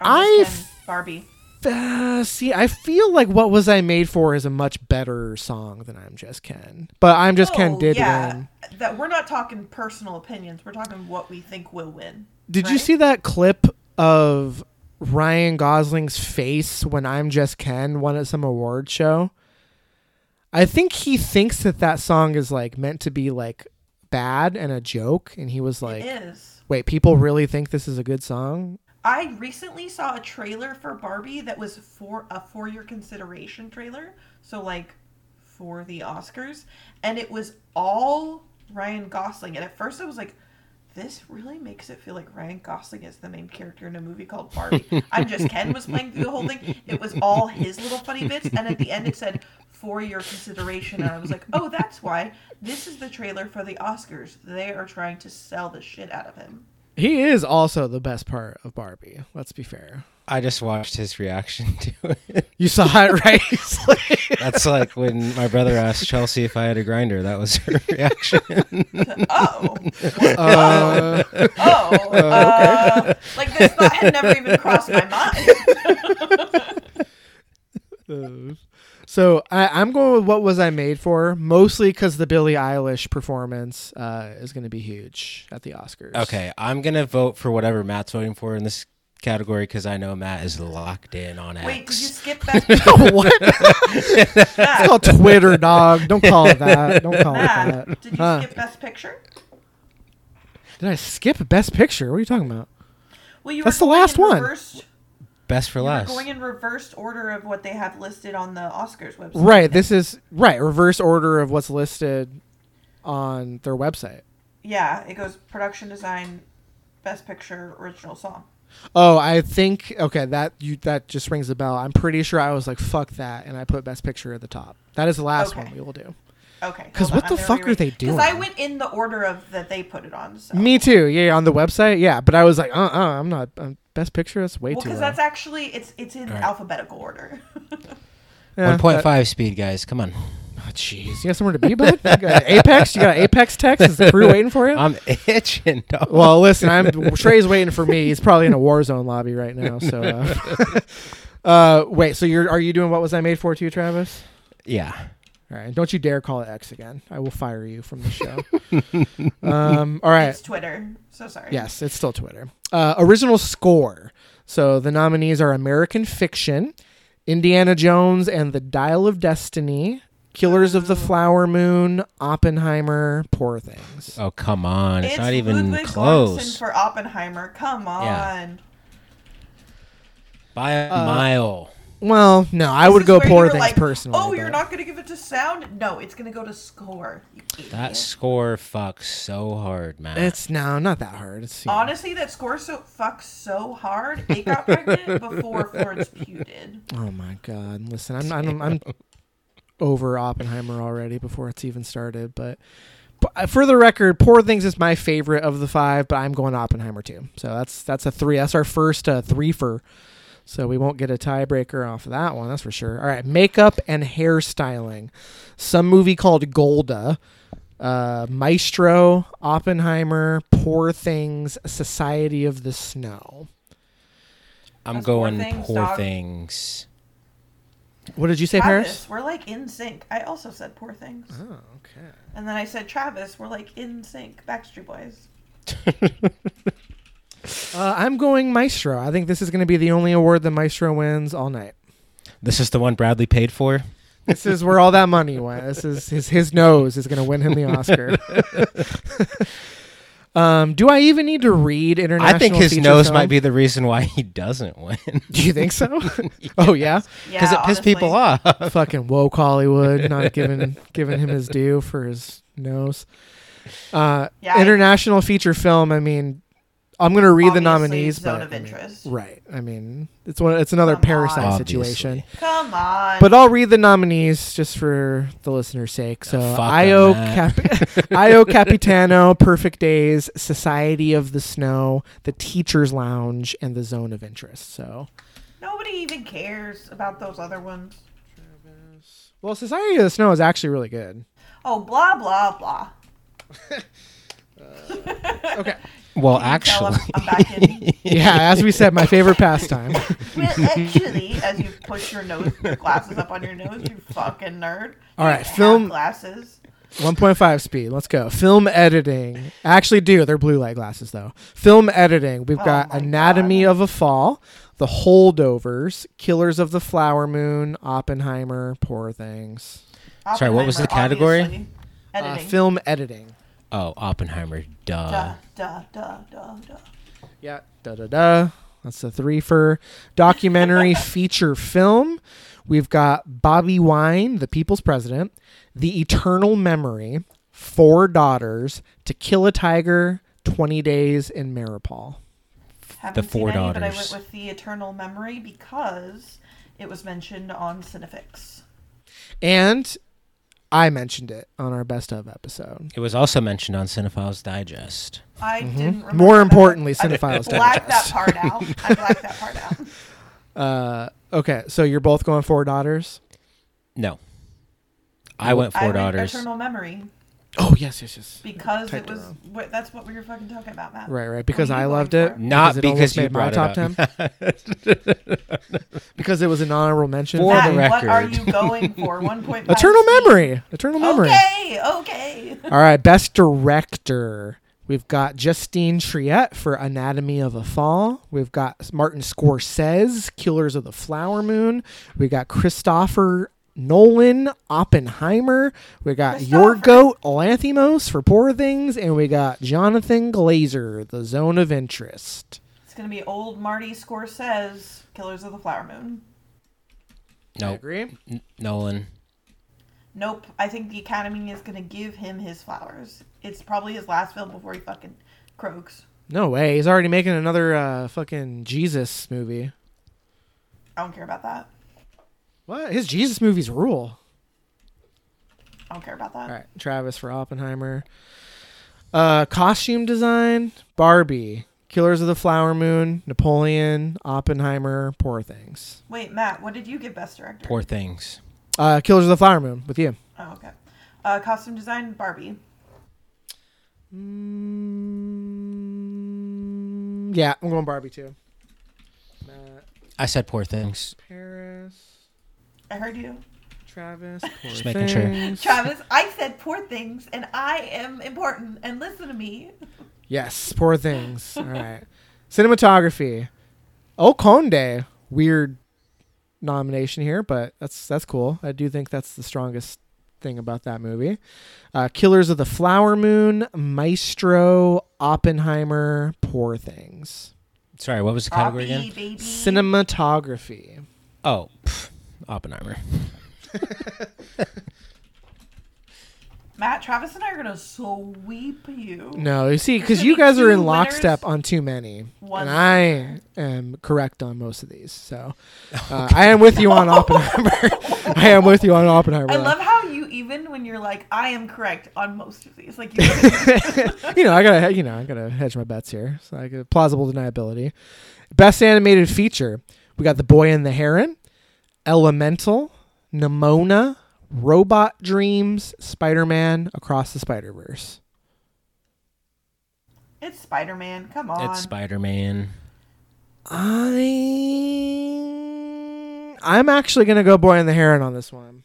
I Ken, Barbie. Uh, see, I feel like "What Was I Made For" is a much better song than "I'm Just Ken," but "I'm Just Ken" Oh, did yeah. win. That we're not talking personal opinions. We're talking what we think will win. Did you see that clip of Ryan Gosling's face when "I'm Just Ken" won at some award show? I think he thinks that that song is like meant to be like bad and a joke, and he was like. "Wait, people really think this is a good song?" I recently saw a trailer for Barbie that was for a for your consideration trailer. So like for the Oscars, and it was all Ryan Gosling. And at first I was like, this really makes it feel like Ryan Gosling is the main character in a movie called Barbie. I'm just Ken was playing through the whole thing. It was all his little funny bits, and at the end it said for your consideration, and I was like, oh, that's why this is the trailer for the Oscars. They are trying to sell the shit out of him. He is also the best part of Barbie. Let's be fair. I just watched his reaction to it. You saw it, right? Like- That's like when my brother asked Chelsea if I had a Grindr. That was her reaction. Oh, Uh, oh, uh, like this thought had never even crossed my mind. So I, I'm going with what was I made for, mostly because the Billie Eilish performance uh, is going to be huge at the Oscars. okay, I'm gonna vote for whatever Matt's voting for in this category because I know Matt is locked in on X. Wait, did you skip best what? It's called Twitter, dog. Don't call it that. Don't call it that. did you Huh. skip best picture? Did I skip Best Picture? What are you talking about? Well, you That's the last one. Reversed, Best for you last. going in reversed order of what they have listed on the Oscars website. Right. This is right. Reverse order of what's listed on their website. Yeah, it goes production design, best picture, original song. Oh, I think okay. That you that just rings a bell. I'm pretty sure I was like fuck that, and I put best picture at the top. That is the last Okay. one we will do. Okay. Because what on, the fuck gonna are they doing? 'cause I went in the order of that they put it on. So. Me too. Yeah, on the website. Yeah, but I was like, uh, uh I'm not. Um, best picture. That's way Well, too because that's actually it's it's in Alright. alphabetical order. Yeah, One point that- five speed, guys. Come on. Oh, Jeez, you got somewhere to be, bud? You got Apex? You got Apex text? Is the crew waiting for you? I'm itching. Dog. well, listen, I'm Trey's waiting for me. He's probably in a war zone lobby right now. So, uh, uh, wait. So you're are you doing what was I made for too, Travis? yeah. All right. Don't you dare call it X again. I will fire you from the show. um, all right. It's Twitter. So sorry. Yes, it's still Twitter. Uh, original score. So the nominees are American Fiction, Indiana Jones and the Dial of Destiny, Killers of the Flower Moon, Oppenheimer, Poor Things. Oh come on! It's, It's not even Ludwig Göransson close. for Oppenheimer. Come on. Yeah. By a Uh, mile. Well, no, I This would go Poor Things like, personally. Oh, you're not going to give it to sound? No, it's going to go to score. That score fucks so hard, man. It's no, not that hard. It's you know. Honestly, that score so fucks so hard. It got pregnant before Florence Pugh did. Oh my god! Listen, I'm I'm, I'm over Oppenheimer already before it's even started. But, but for the record, Poor Things is my favorite of the five. But I'm going Oppenheimer too. So that's that's a three. That's our first uh, three for. So we won't get a tiebreaker off of that one. That's for sure. All right, makeup and hairstyling. Some movie called Golda. Uh, Maestro, Oppenheimer, Poor Things, Society of the Snow. I'm That's Poor going Things, poor things. What did you say, Paris? We're like in sync. I also said poor things. Oh, okay. And then I said Travis, we're like in sync. Backstreet Boys. Uh, I'm going Maestro. I think this is going to be the only award that Maestro wins all night. This is the one Bradley paid for. This is where all that money went. This is his his nose is going to win him the Oscar. um, do I even need to read international? I think his nose film? might be the reason why he doesn't win. Do you think so? Oh yeah, Because Yeah, it pissed people off. fucking woke Hollywood, not giving giving him his due for his nose. Uh, Yeah, I- international feature film. I mean, I'm going to read the nominees, Zone but of I mean, interest. right. I mean, it's one. It's another Come parasite on. situation. Come on. But I'll read the nominees just for the listener's sake. So fuck 'em, Io, Matt. Cap- Io Capitano, Perfect Days, Society of the Snow, The Teacher's Lounge, and The Zone of Interest. So, Nobody even cares about those other ones. well, Society of the Snow is actually really good. Oh, blah, blah, blah. Uh, okay. Well, Can you tell actually, I'm, I'm back in. yeah, as we said, my favorite pastime. well, actually, as you push your nose, your glasses up on your nose, you fucking nerd. All right, You film- glasses. 1.5 speed. Let's go. Film editing. I actually do. They're blue light glasses, though. Film editing. We've Oh got Anatomy God. of a Fall, The Holdovers, Killers of the Flower Moon, Oppenheimer, Poor Things. Sorry, what was the category? obviously. Uh, film editing. Oh, Oppenheimer, duh. Duh, duh, duh, duh, duh. Yeah. Da da da. That's the three for documentary feature film. We've got Bobi Wine, the People's President, The Eternal Memory, Four Daughters, To Kill a Tiger, 20 Days in Mariupol. Haven't Four seen any, but I went with the Eternal Memory because it was mentioned on Cinefix. And I mentioned it on our best of episode. It was also mentioned on Cinephiles Digest. I didn't remember Mm-hmm. More that. importantly, I Cinephiles blacked that Digest. part out. I blacked that part out. Uh, okay, so you're both going Four Daughters? No. I went I Four went Daughters. Eternal Memory Oh, yes, yes, yes. because Typed it it was. wrong. What, that's what we were fucking talking about, Matt. Right, right. Because I loved it. for? Not it because almost you made my brought top it up. 10. because it was an honorable mention. For Matt, the record, what are you going for? One point. Eternal Memory. Eternal Memory. Okay, okay. All right, best director. We've got Justine Triet for Anatomy of a Fall. We've got Martin Scorsese, Killers of the Flower Moon. We got Christopher Nolan, Oppenheimer. We got Yorgos, Lanthimos for Poor Things, and we got Jonathan Glazer, The Zone of Interest. It's gonna be old Marty Scorsese, Killers of the Flower Moon. I Nope. agree. N- Nolan. Nope. I think the Academy is gonna give him his flowers. It's probably his last film before he fucking croaks. No way. He's already making another uh, fucking Jesus movie. I don't care about that. What? His Jesus movies rule. I don't care about that. All right, Travis for Oppenheimer. Uh, costume design: Barbie, Killers of the Flower Moon, Napoleon, Oppenheimer, Poor Things. Wait, Matt, what did you give Best Director? Poor things. Uh, Killers of the Flower Moon with you. Oh, okay. Uh, costume design, Barbie. Mm, yeah, I'm going Barbie too. Matt, I said poor things. Paris, I heard you. Travis. Poor Just making sure. Things. Travis, I said poor things, and I am important, and listen to me. Yes, Poor Things. All right. Cinematography. Oh, Conde. Weird nomination here, but that's that's cool. I do think that's the strongest thing about that movie. Uh, Killers of the Flower Moon, Maestro, Oppenheimer, Poor Things. Sorry, what was the category Barbie, again? baby. Cinematography. Oh, pff, Oppenheimer. Matt, Travis, and I are gonna sweep you. No, you see, because you guys are in lockstep on too many, one and I am correct on most of these. So uh, I am with you on Oppenheimer. I am with you on Oppenheimer. I love how you even when you're like, I am correct on most of these. Like you you know, I gotta, you know, I gotta hedge my bets here. So I got plausible deniability. Best animated feature: we got The Boy and the Heron, Elemental, Nimona, Robot Dreams, Spider Man, Across the Spider Verse. it's Spider Man. Come on. It's Spider Man. I, I'm actually gonna go Boy and the Heron on this one.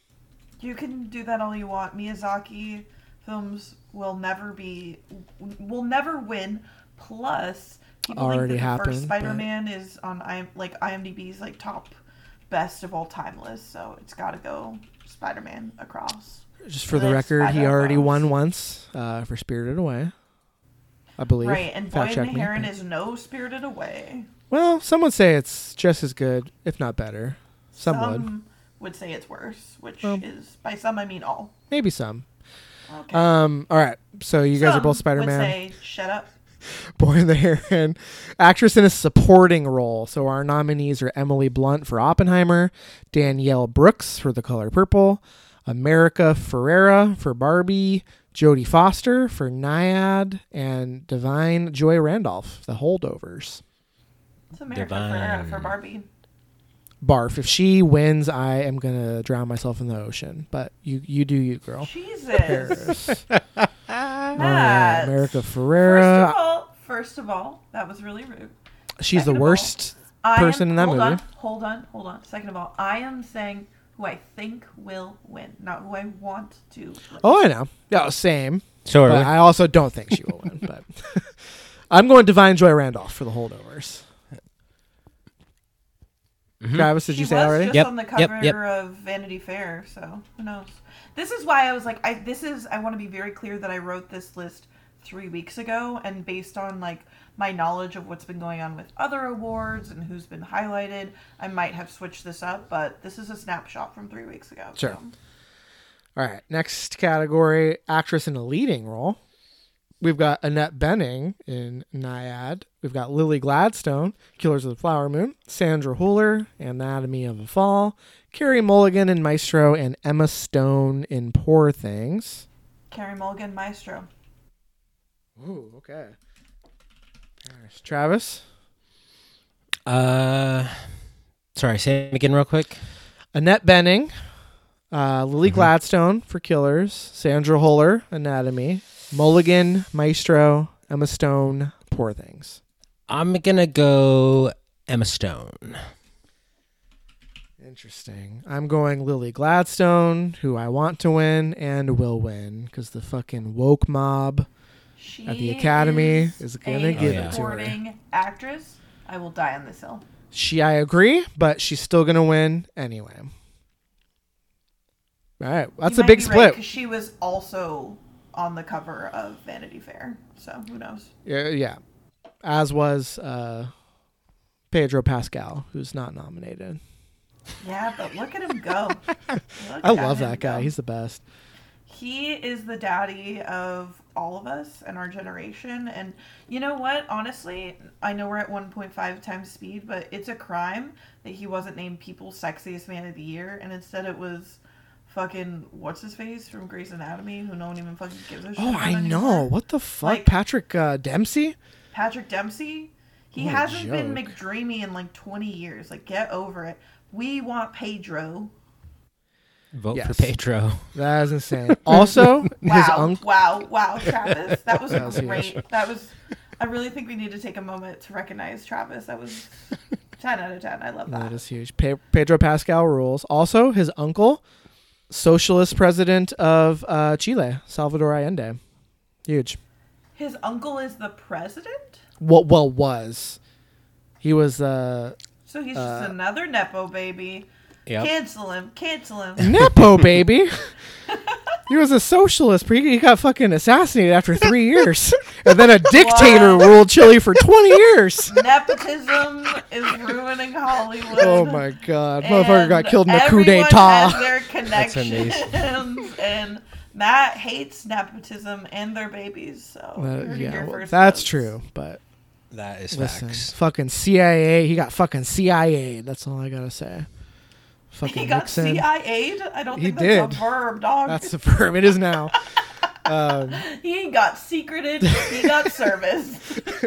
You can do that all you want. Miyazaki films will never be, will never win. Plus, people Already think that the happened, first Spider-Man is on I like IMDb's like top best of all time list. So it's got to go Spider-Man across. Just for the Let's record, he already those. won once uh, for Spirited Away. I believe. Right, and Fact and check me, Heron is no Spirited Away. Well, some would say it's just as good, if not better. Some, would. Some would say it's worse, which Well. is by some I mean all. Maybe some. Okay. Um. All right. So you guys are both Spider Would Man. say shut up. Boy in the Heron. Actress in a supporting role. So our nominees are Emily Blunt for Oppenheimer, Danielle Brooks for The Color Purple, America Ferrera for Barbie, Jodie Foster for Nyad, and Da'Vine Joy Randolph, The Holdovers. It's America Ferrera for Barbie. Barf. If she wins, I am gonna drown myself in the ocean. But you, you do you, girl. Jesus. Paris. All right, Matt. America First Ferrera. of all, first of all, that was really rude. She's the second of all, worst I person am, in that movie. hold movie. On, hold on, hold on. Second of all, I am saying who I think will win, not who I want to. Win. Oh, I know. Yeah, same. So are But. I also don't think she will win. But I'm going to Da'Vine Joy Randolph for the holdovers. Mhm. Travis, did she you say was already? just Yep, on the yep, cover yep. of Vanity Fair, so who knows? This is why I was like, I this is I want to be very clear that I wrote this list three weeks ago, and based on like my knowledge of what's been going on with other awards and who's been highlighted, I might have switched this up, but this is a snapshot from three weeks ago. Sure. so. All right. Next category actress in a leading role. We've got Annette Bening in Nyad. We've got Lily Gladstone, Killers of the Flower Moon, Sandra Huller, Anatomy of a Fall, Carey Mulligan in Maestro, and Emma Stone in Poor Things. Carey Mulligan, Maestro. Ooh, okay. Travis? Uh, sorry, say it again real quick. Annette Bening, uh, Lily Mhm. Gladstone for Killers, Sandra Huller, Anatomy, Mulligan, Maestro, Emma Stone, Poor Things. I'm gonna go Emma Stone. Interesting. I'm going Lily Gladstone, who I want to win and will win because the fucking woke mob. She At the Academy is, is gonna give it to her. supporting actress. I will die on this hill. She, I agree, but she's still gonna win anyway. All right, that's You a big split. right, she was also on the cover of Vanity Fair, so who knows? Yeah, yeah. As was uh, Pedro Pascal, who's not nominated. Yeah, but look at him go. I love that guy. go. He's the best. he is the daddy of all of us and our generation. And you know what? Honestly, I know we're at 1.5 times speed, but it's a crime that he wasn't named People's Sexiest Man of the Year, and instead it was fucking what's his face from Grey's Anatomy, who no one even fucking gives a shit. Oh, about I know. anymore. What the fuck, Like- Patrick uh, Dempsey? Patrick Dempsey. He What hasn't been. McDreamy in like 20 years. Like, get over it. We want Pedro. Vote Yes. for Pedro. That is insane. Also, his Wow, uncle. wow, wow, Travis. That was That was huge. great. That was. I really think we need to take a moment to recognize Travis. That was 10 out of 10. I love that. That is huge. Pe- Pedro Pascal rules. Also, his uncle, socialist president of uh, Chile, Salvador Allende. Huge. His uncle is the president? What well was. He was uh So he's just Uh, another Nepo baby. Yep. Cancel him. Cancel him. Nepo baby. he was a socialist. He he got fucking assassinated after three years, and then a dictator What? ruled Chile for twenty years. Nepotism is ruining Hollywood. Oh my god, motherfucker got And killed in a coup everyone d'état. has their That's amazing. connections, and Matt hates nepotism and their babies. So Uh, you heard it yeah, here well, first, that's folks. true, but That is listen, facts. fucking CIA. He got fucking CIA. That's all I gotta say. Fucking He got Nixon. CIA'd. I don't He think that's did. a verb, dog. That's the verb. It is now. Um, He got secreted. He got service.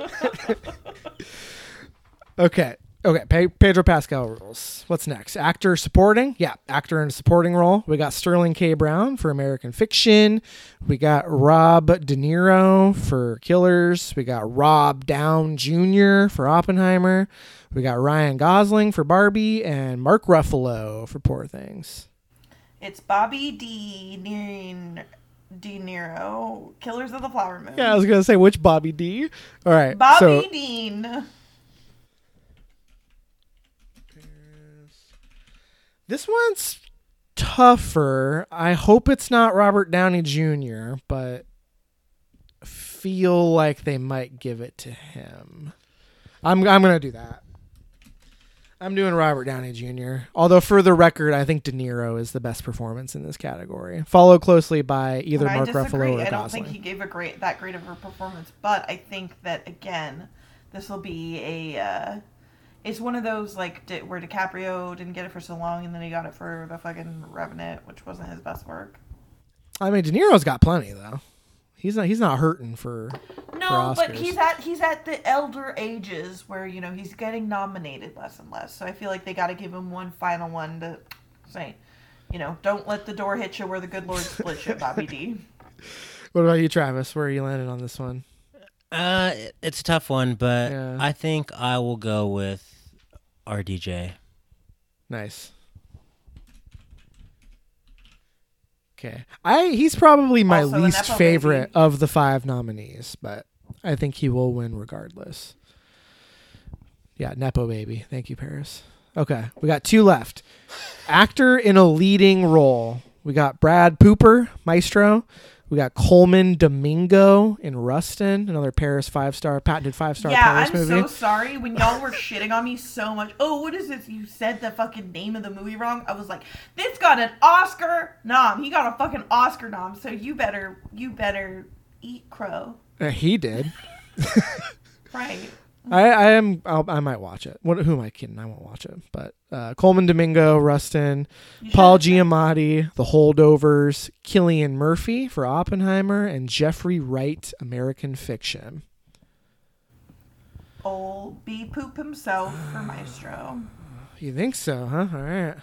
okay. Okay. Pedro Pascal rules. What's next? Actor supporting? Yeah. Actor in a supporting role. We got Sterling K. Brown for American Fiction. We got Rob De Niro for Killers. We got Rob Downey Jr. for Oppenheimer. We got Ryan Gosling for Barbie and Mark Ruffalo for Poor Things. it's Bobby D. Niro, De Niro, Killers of the Flower Moon. Yeah, I was gonna say which Bobby D. All right. Bobby so Dean. This one's tougher. I hope it's not Robert Downey Jr., but feel like they might give it to him. I'm I'm gonna do that. I'm doing Robert Downey Jr. Although for the record, I think De Niro is the best performance in this category, followed closely by either But Mark Ruffalo or I don't Gosling. think he gave a great that great of a performance, but I think that again, this will be a. Uh, it's one of those like di- where DiCaprio didn't get it for so long, and then he got it for the fucking Revenant, which wasn't his best work. I mean, De Niro's got plenty though. He's not he's not hurting for No, but he's at he's at the elder ages where you know he's getting nominated less and less. So I feel like they got to give him one final one to say, you know, don't let the door hit you where the good Lord split you, Bobby D. What about you, Travis? Where are you landing on this one? Uh, it's a tough one, but Yeah. I think I will go with RDJ. Nice. Okay. I he's probably my Also least favorite of the five nominees, but I think he will win regardless. Yeah, Nepo baby. Thank you, Paris. Okay, we got two left. Actor in a leading role. We got Brad Pooper, Maestro. We got Colman Domingo in Rustin, another Paris five star patented five star yeah, Paris I'm movie. so sorry when y'all were shitting on me so much. Oh, what is this? You said the fucking name of the movie wrong. I was like, this got an Oscar nom. He got a fucking Oscar nom. So you better, you better eat crow. Uh, he did. Right. I, I am. I'll, i might watch it. What, who am I kidding? I won't watch it. But uh, Colman Domingo, Rustin, Paul Giamatti, The Holdovers, Cillian Murphy for Oppenheimer, and Jeffrey Wright, American Fiction. Old B poop himself for Maestro. You think so, huh? All right.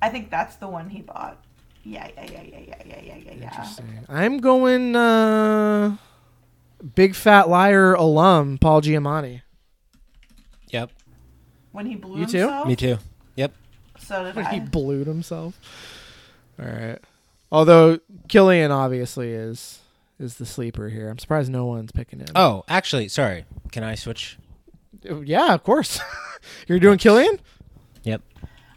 I think that's the one he bought. Yeah, yeah, yeah, yeah, yeah, yeah, yeah, yeah. Interesting. I'm going. uh Big fat liar alum Paul Giamatti. Yep, When he blew You too? himself. me too. Yep. So did When he I. blew himself. All right. Although Cillian obviously is is the sleeper here. I'm surprised no one's picking him. Oh, actually, sorry. Can I switch? Oh, yeah, of course. You're doing Cillian? Yep.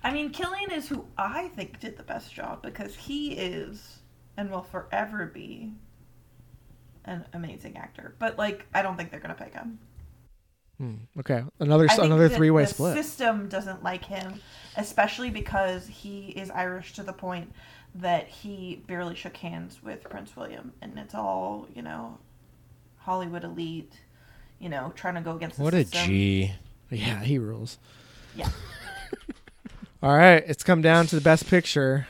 I mean, Cillian is who I think did the best job because he is and will forever be an amazing actor. But like, I don't think they're gonna pick him. Hmm. Okay. Another I another three way split. system doesn't like him, especially because he is Irish to the point that he barely shook hands with Prince William, and it's all you know, Hollywood elite, you know, trying to go against. What a system. G. Yeah, he rules. Yeah. All right, it's come down to the best picture.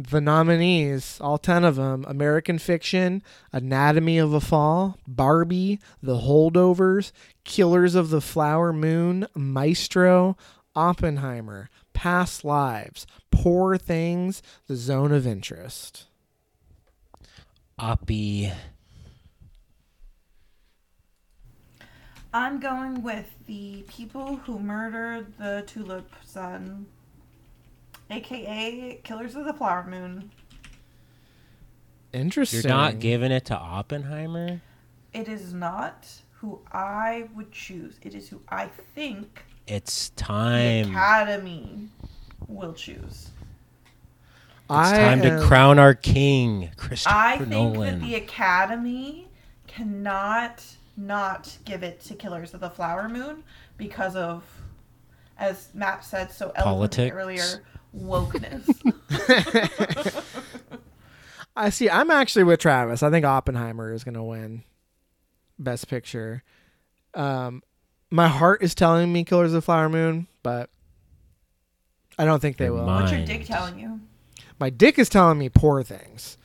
The nominees, all 10 of them American Fiction, Anatomy of a Fall, Barbie, The Holdovers, Killers of the Flower Moon, Maestro, Oppenheimer, Past Lives, Poor Things, The Zone of Interest. Oppie. I'm going with the people who murdered the Tulip Son, aka Killers of the Flower Moon. Interesting. You're not giving it to Oppenheimer? It is not who I would choose. It is who I think It's time the time. Academy will choose. It's I time to crown our king, Christopher I think Nolan. that the Academy cannot not give it to Killers of the Flower Moon because of, as Matt said so eloquently Politics. earlier, wokeness. I see. I'm actually with Travis. I think Oppenheimer is going to win Best Picture. Um, my heart is telling me Killers of the Flower Moon, but I don't think they will. mind. What's your dick telling you? My dick is telling me poor things,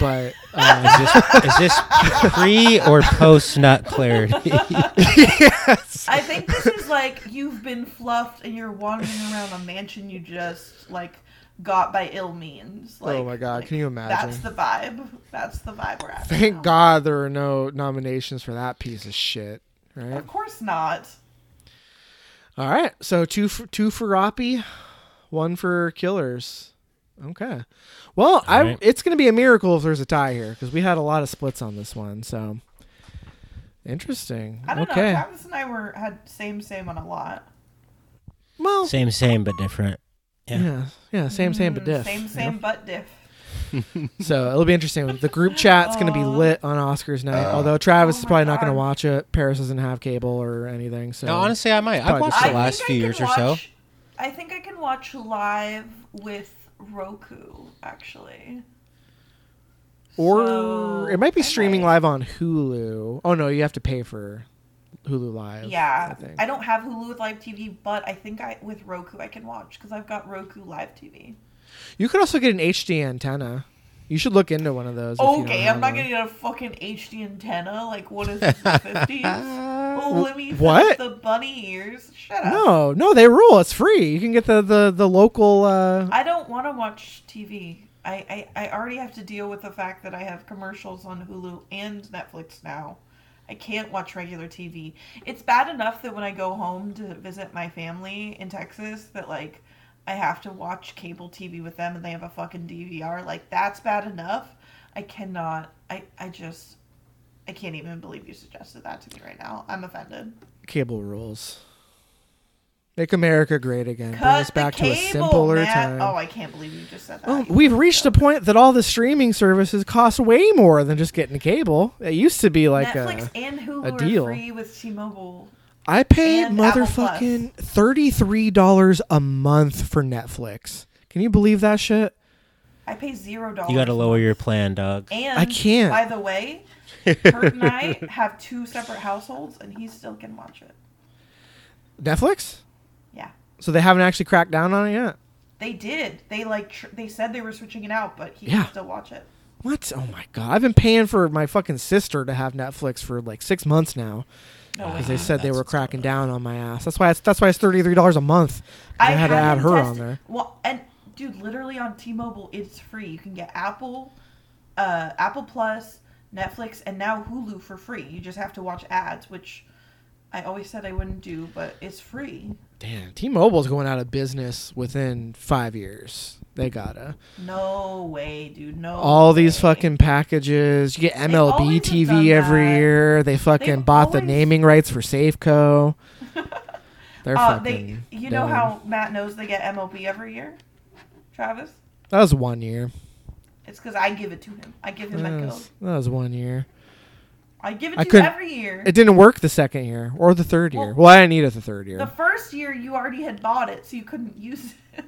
but uh, is this is this pre or post nut clarity? yes. I think this is like you've been fluffed and you're wandering around a mansion you just like got by ill means. Like, Oh my God, like, can you imagine? That's the vibe. That's the vibe we're at. Thank now. God there are no nominations for that piece of shit. Right. Of course not. All right. So two for two for Roppy, one for Killers. Okay. Well, I right. it's going to be a miracle if there's a tie here because we had a lot of splits on this one. So interesting. I don't okay. know. Travis and I were had same same on a lot. well, same, same, but different. yeah. Yeah. yeah, same, same, but Mm, diff. Same same know? but diff. So it'll be interesting. The group chat's going to be lit on Oscars night. Although Travis Oh is my probably not going to watch it. Paris doesn't have cable or anything. So No, honestly, I might. I've watched the last few years can or so. I think I can watch live with Roku actually. or So, it might be streaming might. live on Hulu. Oh no, you have to pay for Hulu Live. Yeah, I. I don't have Hulu with live TV, but I think I with Roku I can watch because I've got Roku live TV. You could also get an HD antenna. You should look into one of those. if you don't Okay, I'm not one. gonna a fucking HD antenna. Like, what is this, the fifties? Oh, let me What? the bunny ears. Shut up. No, no, they rule. It's free. You can get the the the local. Uh, I don't want to watch TV. I, I, I already have to deal with the fact that I have commercials on Hulu and Netflix now. I can't watch regular TV. It's bad enough that when I go home to visit my family in Texas that like I have to watch cable TV with them and they have a fucking DVR. Like that's bad enough. I cannot I I just I can't even believe you suggested that to me right now. I'm offended. cable rules. Make America great again. Bring us back the to a simpler Matt. time. Oh, I can't believe you just said that. Well, we've reached a point that all the streaming services cost way more than just getting cable. It used to be like Netflix a. and Hulu a are deal. free with T-Mobile. I pay and motherfucking thirty three dollars a month for Netflix. Can you believe that shit? I pay zero dollars. You got to lower your plan, dog. And I can't. By the way, Kurt and I have two separate households, and he still can watch it. Netflix. Yeah, So they haven't actually cracked down on it yet. they did. They like tr- they said they were switching it out, but he Yeah. can still watch it. What? Oh my god! I've been paying for my fucking sister to have Netflix for like six months now No way. because they said they were cracking down on my ass. That's why it's that's why it's thirty three dollars a month. I, had to add haven't her on there. Well, and dude, literally on T-Mobile, it's free. You can get Apple, uh, Apple Plus, Netflix, and now Hulu for free. You just have to watch ads, which I always said I wouldn't do, but it's free. Damn, T-Mobile's going out of business within five years. They gotta. No way, dude. No. All these fucking packages. You get MLB TV every that. year. They fucking They've bought the naming rights for Safeco. They're Uh, fucking. they, you know how Matt knows they get MLB every year, Travis? That was one year. It's because I give it to him. I give him That my code. was, that was one year. I give it I to couldn't- you every year. It didn't work the second year or the third year. Well, Well, I didn't need it the third year. the first year you already had bought it, so you couldn't use it.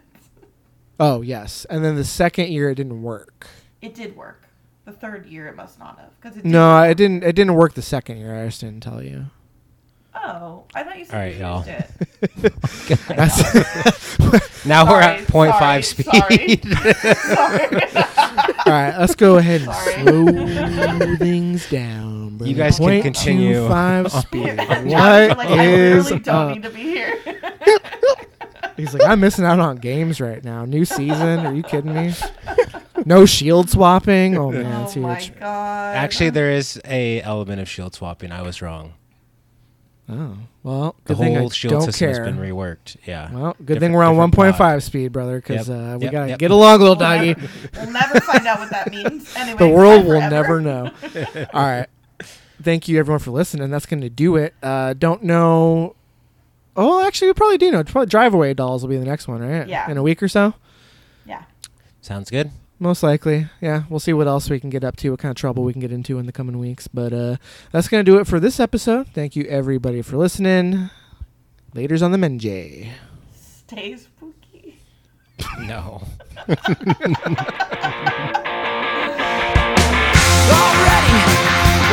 Oh yes, and then the second year it didn't work. It did work. The third year it must not have because it. No, did it didn't. It didn't work the second year. I just didn't tell you. Oh, I thought you said All right, you y'all. used it. That's Now we're Sorry, at 0.5 sorry, speed. Sorry. all right. Let's go ahead and Sorry. slow things down. You guys can continue. two Five speed. John's what like, I is literally don't up? need to be here. He's like, I'm missing out on games right now. New season? Are you kidding me? No shield swapping. Oh man, oh it's my huge. god. Actually, there is a element of shield swapping. I was wrong. Oh well, The good thing I whole shield don't system care. has been reworked. Yeah. Well, good Different- thing we're on 1.5 speed, brother, because Yep, uh, we yep, gotta yep. get along, little We'll doggy. never, we'll never find out what that means. Anyway, the world will forever. never know. All right. Thank you, everyone, for listening. That's going to do it. Uh, don't know. Oh, actually, we probably do know. Probably Drive Away Dolls will be the next one, right? Yeah. In a week or so? Yeah. Sounds good. Most likely, yeah. We'll see what else we can get up to, what kind of trouble we can get into in the coming weeks. But uh, that's going to do it for this episode. Thank you, everybody, for listening. Later's on the menj. Stay spooky. No. already,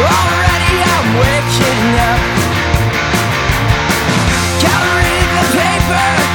already I'm waking up. The paper.